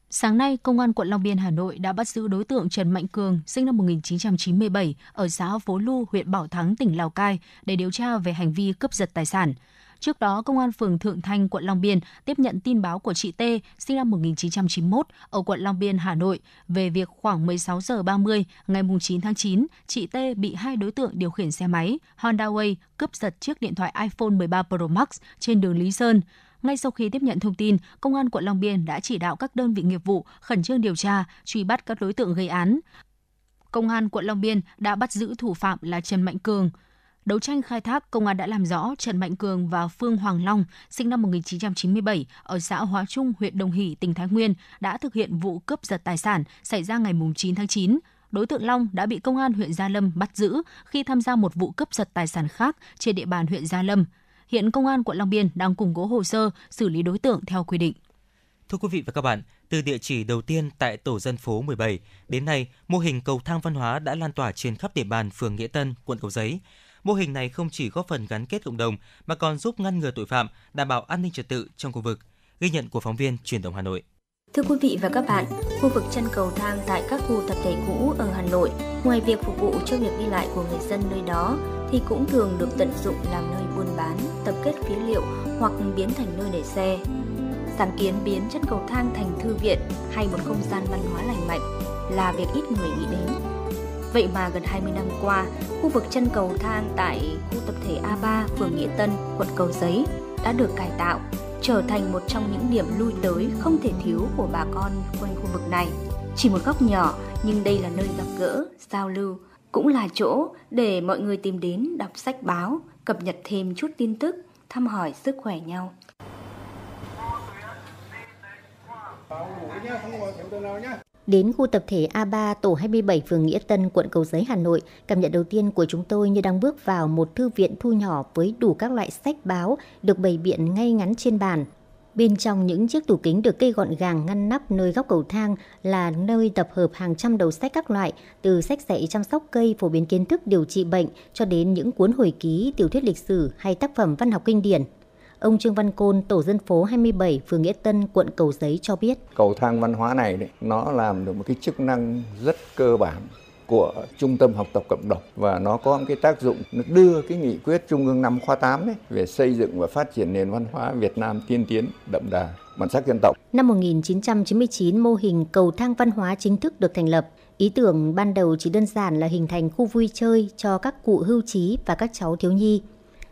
[SPEAKER 3] Sáng nay, Công an quận Long Biên, Hà Nội đã bắt giữ đối tượng Trần Mạnh Cường, sinh năm 1997, ở xã Phố Lu, huyện Bảo Thắng, tỉnh Lào Cai, để điều tra về hành vi cướp giật tài sản. Trước đó, Công an phường Thượng Thanh, quận Long Biên tiếp nhận tin báo của chị T, sinh năm 1991, ở quận Long Biên, Hà Nội, về việc khoảng 16 giờ 30 ngày 9 tháng 9, chị T bị hai đối tượng điều khiển xe máy Honda Way cướp giật chiếc điện thoại iPhone 13 Pro Max trên đường Lý Sơn. Ngay sau khi tiếp nhận thông tin, Công an quận Long Biên đã chỉ đạo các đơn vị nghiệp vụ khẩn trương điều tra, truy bắt các đối tượng gây án. Công an quận Long Biên đã bắt giữ thủ phạm là Trần Mạnh Cường. Đấu tranh khai thác, công an đã làm rõ Trần Mạnh Cường và Phương Hoàng Long, sinh năm 1997, ở xã Hóa Trung, huyện Đồng Hỷ, tỉnh Thái Nguyên, đã thực hiện vụ cướp giật tài sản xảy ra ngày 9 tháng 9. Đối tượng Long đã bị công an huyện Gia Lâm bắt giữ khi tham gia một vụ cướp giật tài sản khác trên địa bàn huyện Gia Lâm. Hiện công an quận Long Biên đang củng cố hồ sơ xử lý đối tượng theo quy định.
[SPEAKER 4] Thưa quý vị và các bạn, từ địa chỉ đầu tiên tại tổ dân phố 17 đến nay, mô hình cầu thang văn hóa đã lan tỏa trên khắp địa bàn phường Nghĩa Tân, quận Cầu Giấy. Mô hình này không chỉ góp phần gắn kết cộng đồng mà còn giúp ngăn ngừa tội phạm, đảm bảo an ninh trật tự trong khu vực. Ghi nhận của phóng viên Truyền động Hà Nội.
[SPEAKER 22] Thưa quý vị và các bạn, khu vực chân cầu thang tại các khu tập thể cũ ở Hà Nội, ngoài việc phục vụ cho việc đi lại của người dân nơi đó, thì cũng thường được tận dụng làm nơi buôn bán, tập kết phế liệu hoặc biến thành nơi để xe. Sáng kiến biến chân cầu thang thành thư viện hay một không gian văn hóa lành mạnh là việc ít người nghĩ đến. Vậy mà gần 20 năm qua, khu vực chân cầu thang tại khu tập thể A3, phường Nghĩa Tân, quận Cầu Giấy đã được cải tạo, trở thành một trong những điểm lui tới không thể thiếu của bà con quanh khu vực này. Chỉ một góc nhỏ, nhưng đây là nơi gặp gỡ, giao lưu, cũng là chỗ để mọi người tìm đến đọc sách báo, cập nhật thêm chút tin tức, thăm hỏi sức khỏe nhau.
[SPEAKER 23] Đến khu tập thể A3 tổ 27 phường Nghĩa Tân, quận Cầu Giấy, Hà Nội, cảm nhận đầu tiên của chúng tôi như đang bước vào một thư viện thu nhỏ với đủ các loại sách báo được bày biện ngay ngắn trên bàn. Bên trong những chiếc tủ kính được cây gọn gàng ngăn nắp nơi góc cầu thang là nơi tập hợp hàng trăm đầu sách các loại, từ sách dạy chăm sóc cây phổ biến kiến thức điều trị bệnh cho đến những cuốn hồi ký, tiểu thuyết lịch sử hay tác phẩm văn học kinh điển. Ông Trương Văn Côn, tổ dân phố 27, phường Nghĩa Tân, quận Cầu Giấy cho biết.
[SPEAKER 24] Cầu thang văn hóa này đấy, nó làm được một cái chức năng rất cơ bản của trung tâm học tập cộng đồng và nó có một cái tác dụng nó đưa cái nghị quyết trung ương năm khóa 8 ấy về xây dựng và phát triển nền văn hóa Việt Nam tiên tiến đậm đà bản sắc dân tộc.
[SPEAKER 23] Năm 1999, mô hình cầu thang văn hóa chính thức được thành lập. Ý tưởng ban đầu chỉ đơn giản là hình thành khu vui chơi cho các cụ hưu trí và các cháu thiếu nhi.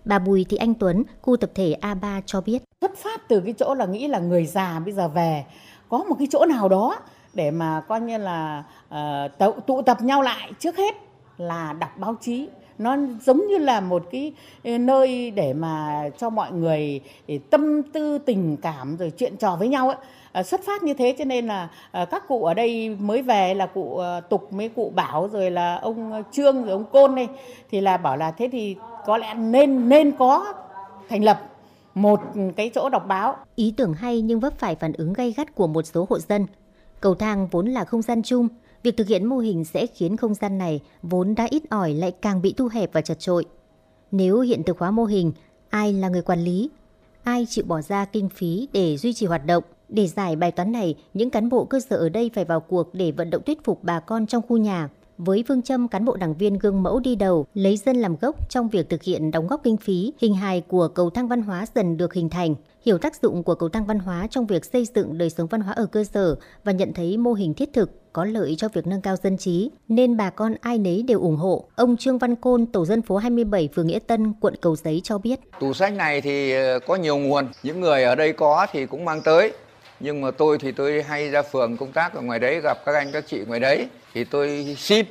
[SPEAKER 23] Bà Bùi Thị Anh Tuấn, khu tập thể A3 cho biết.
[SPEAKER 25] Xuất phát từ cái chỗ là nghĩ là người già bây giờ về có một cái chỗ nào đó để mà coi như là uh, tụ tập nhau lại trước hết là đọc báo chí. Nó giống như là một cái ờ, nơi để mà cho mọi người ờ, tâm tư tình cảm rồi chuyện trò với nhau ấy à, xuất phát như thế cho nên là à, các cụ ở đây mới về là cụ à, tục mấy cụ bảo rồi là ông trương rồi ông côn đây. Thì là bảo là thế thì có lẽ nên nên có thành lập một cái chỗ đọc báo
[SPEAKER 23] ý tưởng hay nhưng vấp phải phản ứng gay gắt của một số hộ dân cầu thang vốn là không gian chung Việc thực hiện mô hình sẽ khiến không gian này vốn đã ít ỏi lại càng bị thu hẹp và chật trội. Nếu hiện thực hóa mô hình, ai là người quản lý? Ai chịu bỏ ra kinh phí để duy trì hoạt động? Để giải bài toán này, những cán bộ cơ sở ở đây phải vào cuộc để vận động thuyết phục bà con trong khu nhà. Với phương châm cán bộ đảng viên gương mẫu đi đầu, lấy dân làm gốc trong việc thực hiện đóng góp kinh phí, hình hài của cầu thang văn hóa dần được hình thành, hiểu tác dụng của cầu thang văn hóa trong việc xây dựng đời sống văn hóa ở cơ sở và nhận thấy mô hình thiết thực có lợi cho việc nâng cao dân trí, nên bà con ai nấy đều ủng hộ. Ông Trương Văn Côn, tổ dân phố 27, phường Nghĩa Tân, quận Cầu Giấy cho biết.
[SPEAKER 26] Tủ sách này thì ờ, có nhiều nguồn, những người ở đây có thì cũng mang tới. Nhưng mà tôi thì tôi hay ra phường công tác ở ngoài đấy gặp các anh các chị ngoài đấy thì tôi ship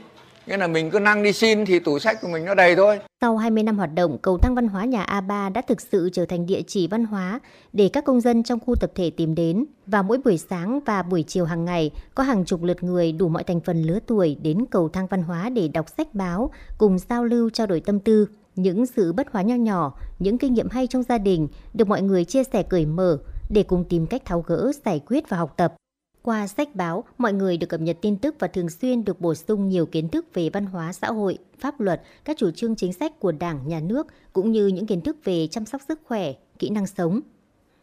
[SPEAKER 24] nghĩa là mình cứ năng đi xin thì tủ sách của mình nó đầy thôi
[SPEAKER 23] Sau 20 năm hoạt động, cầu thang văn hóa nhà A3 đã thực sự trở thành địa chỉ văn hóa để các công dân trong khu tập thể tìm đến. Và mỗi buổi sáng và buổi chiều hàng ngày, có hàng chục lượt người đủ mọi thành phần lứa tuổi đến cầu thang văn hóa để đọc sách báo, cùng giao lưu trao đổi tâm tư. Những sự bất hóa nho nhỏ, những kinh nghiệm hay trong gia đình được mọi người chia sẻ cởi mở để cùng tìm cách tháo gỡ, giải quyết và học tập. Qua sách báo, mọi người được cập nhật tin tức và thường xuyên được bổ sung nhiều kiến thức về văn hóa xã hội, pháp luật, các chủ trương chính sách của Đảng, Nhà nước, cũng như những kiến thức về chăm sóc sức khỏe, kỹ năng sống.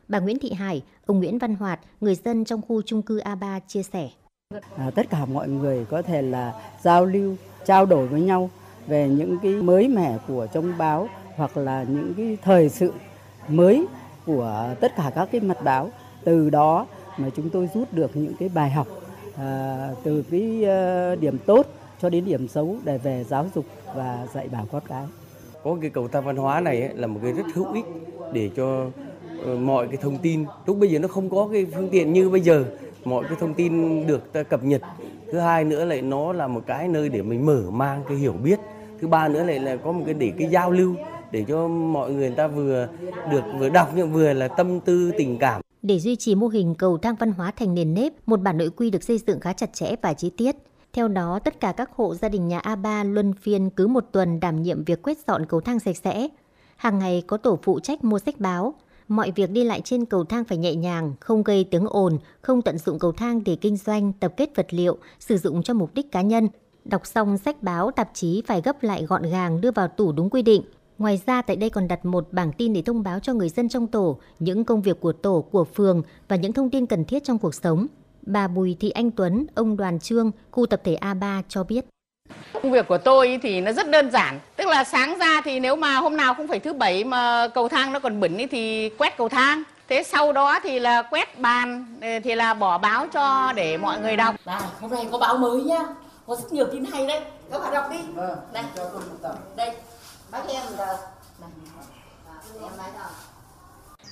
[SPEAKER 23] Bà Nguyễn Thị Hải, ông Nguyễn Văn Hoạt, người dân trong khu chung cư A3 chia sẻ.
[SPEAKER 27] À, tất cả mọi người có thể là giao lưu, trao đổi với nhau về những cái mới mẻ của trong báo hoặc là những cái thời sự mới của tất cả các cái mặt báo. Từ đó mà chúng tôi rút được những cái bài học à, từ cái à, điểm tốt cho đến điểm xấu để về giáo dục và dạy bảo con cái.
[SPEAKER 28] có cái cầu thang văn hóa này ấy, là một cái rất hữu ích để cho ờ, mọi cái thông tin lúc bây giờ nó không có cái phương tiện như bây giờ mọi cái thông tin được ta cập nhật. Thứ hai nữa lại nó là một cái nơi để mình mở mang cái hiểu biết. Thứ ba nữa lại là có một cái để cái giao lưu để cho mọi người, người ta vừa được vừa đọc nhưng vừa là tâm tư tình cảm.
[SPEAKER 23] Để duy trì mô hình cầu thang văn hóa thành nền nếp, một bản nội quy được xây dựng khá chặt chẽ và chi tiết. Theo đó, tất cả các hộ gia đình nhà A3 luân phiên cứ một tuần đảm nhiệm việc quét dọn cầu thang sạch sẽ. Hàng ngày có tổ phụ trách mua sách báo. Mọi việc đi lại trên cầu thang phải nhẹ nhàng, không gây tiếng ồn, không tận dụng cầu thang để kinh doanh, tập kết vật liệu, sử dụng cho mục đích cá nhân. Đọc xong sách báo, tạp chí phải gấp lại gọn gàng đưa vào tủ đúng quy định. Ngoài ra tại đây còn đặt một bảng tin để thông báo cho người dân trong tổ những công việc của tổ, của phường và những thông tin cần thiết trong cuộc sống. Bà Bùi Thị Anh Tuấn, ông Đoàn Trương, khu tập thể A3 cho biết.
[SPEAKER 29] Công việc của tôi thì nó rất đơn giản. Tức là sáng ra thì nếu mà hôm nào không phải thứ bảy mà cầu thang nó còn bẩn thì quét cầu thang. Thế sau đó thì là quét bàn thì là bỏ báo cho để mọi người đọc.
[SPEAKER 30] Này, hôm nay có báo mới nhá. Có rất nhiều tin hay đấy. Các bạn đọc đi. Này, đây. giờ Này, em nói nào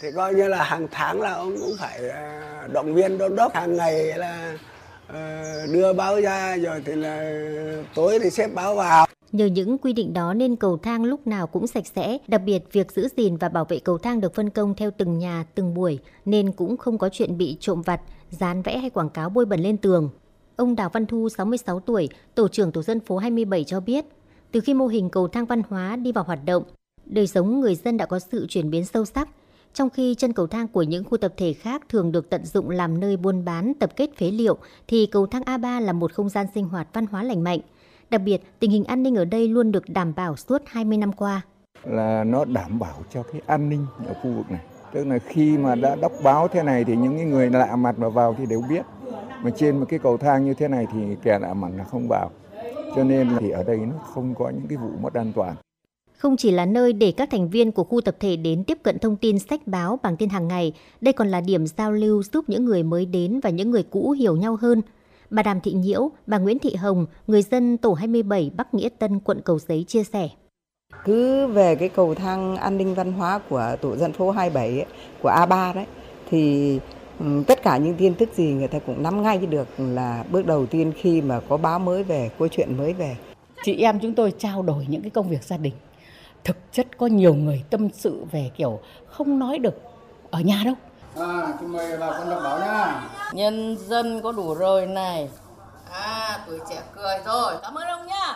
[SPEAKER 31] thì coi như là hàng tháng là ông cũng phải à, động viên đôn đốc. Hàng ngày là ờ, đưa báo ra rồi thì là tối thì xếp báo vào.
[SPEAKER 23] Nhờ những quy định đó nên cầu thang lúc nào cũng sạch sẽ, đặc biệt việc giữ gìn và bảo vệ cầu thang được phân công theo từng nhà, từng buổi nên cũng không có chuyện bị trộm vặt, dán vẽ hay quảng cáo bôi bẩn lên tường. Ông Đào Văn Thu, 66 tuổi, tổ trưởng tổ dân phố 27 cho biết, từ khi mô hình cầu thang văn hóa đi vào hoạt động, đời sống người dân đã có sự chuyển biến sâu sắc. Trong khi chân cầu thang của những khu tập thể khác thường được tận dụng làm nơi buôn bán, tập kết phế liệu, thì cầu thang A3 là một không gian sinh hoạt văn hóa lành mạnh. Đặc biệt, tình hình an ninh ở đây luôn được đảm bảo suốt 20 năm qua.
[SPEAKER 24] là nó đảm bảo cho cái an ninh ở khu vực này tức là khi mà đã đọc báo thế này thì những người lạ mặt mà vào thì đều biết mà trên một cái cầu thang như thế này thì kẻ lạ mặt là không vào cho nên thì ở đây nó không có những cái vụ mất an toàn
[SPEAKER 23] Không chỉ là nơi để các thành viên của khu tập thể đến tiếp cận thông tin sách báo bằng tin hàng ngày, đây còn là điểm giao lưu giúp những người mới đến và những người cũ hiểu nhau hơn. Bà Đàm Thị Nhiễu, bà Nguyễn Thị Hồng, người dân tổ 27 Bắc Nghĩa Tân, quận Cầu Giấy chia sẻ.
[SPEAKER 32] Cứ về cái cầu thang an ninh văn hóa của tổ dân phố 27 ấy, của A3 đấy thì tất cả những tin tức gì người ta cũng nắm ngay được là bước đầu tiên khi mà có báo mới về, có chuyện mới về.
[SPEAKER 25] Chị em chúng tôi trao đổi những cái công việc gia đình. Thực chất có nhiều người tâm sự về kiểu không nói được ở nhà đâu.
[SPEAKER 31] à chúng mời bà con đọc báo nhá
[SPEAKER 30] Nhân dân có đủ rồi này À, tuổi trẻ cười rồi Cảm ơn ông nhá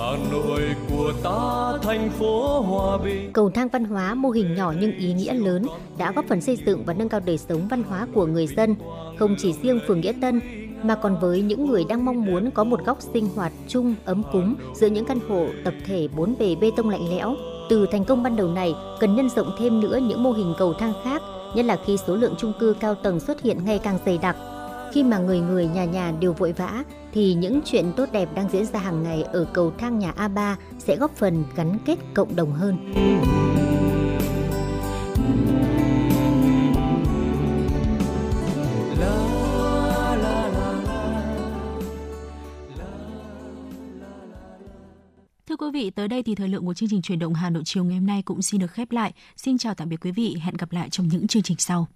[SPEAKER 17] Hà Nội của ta thành phố hòa bình
[SPEAKER 23] Cầu thang văn hóa mô hình nhỏ nhưng ý nghĩa lớn đã góp phần xây dựng và nâng cao đời sống văn hóa của người dân, không chỉ riêng phường Nghĩa Tân mà còn với những người đang mong muốn có một góc sinh hoạt chung ấm cúng giữa những căn hộ tập thể bốn bề bê tông lạnh lẽo. Từ thành công ban đầu này, cần nhân rộng thêm nữa những mô hình cầu thang khác, nhất là khi số lượng chung cư cao tầng xuất hiện ngày càng dày đặc. Khi mà người người nhà nhà đều vội vã thì những chuyện tốt đẹp đang diễn ra hàng ngày ở cầu thang nhà A3 sẽ góp phần gắn kết cộng đồng hơn.
[SPEAKER 3] Thưa quý vị, tới đây thì thời lượng của chương trình truyền động Hà Nội chiều ngày hôm nay cũng xin được khép lại. Xin chào tạm biệt quý vị, hẹn gặp lại trong những chương trình sau.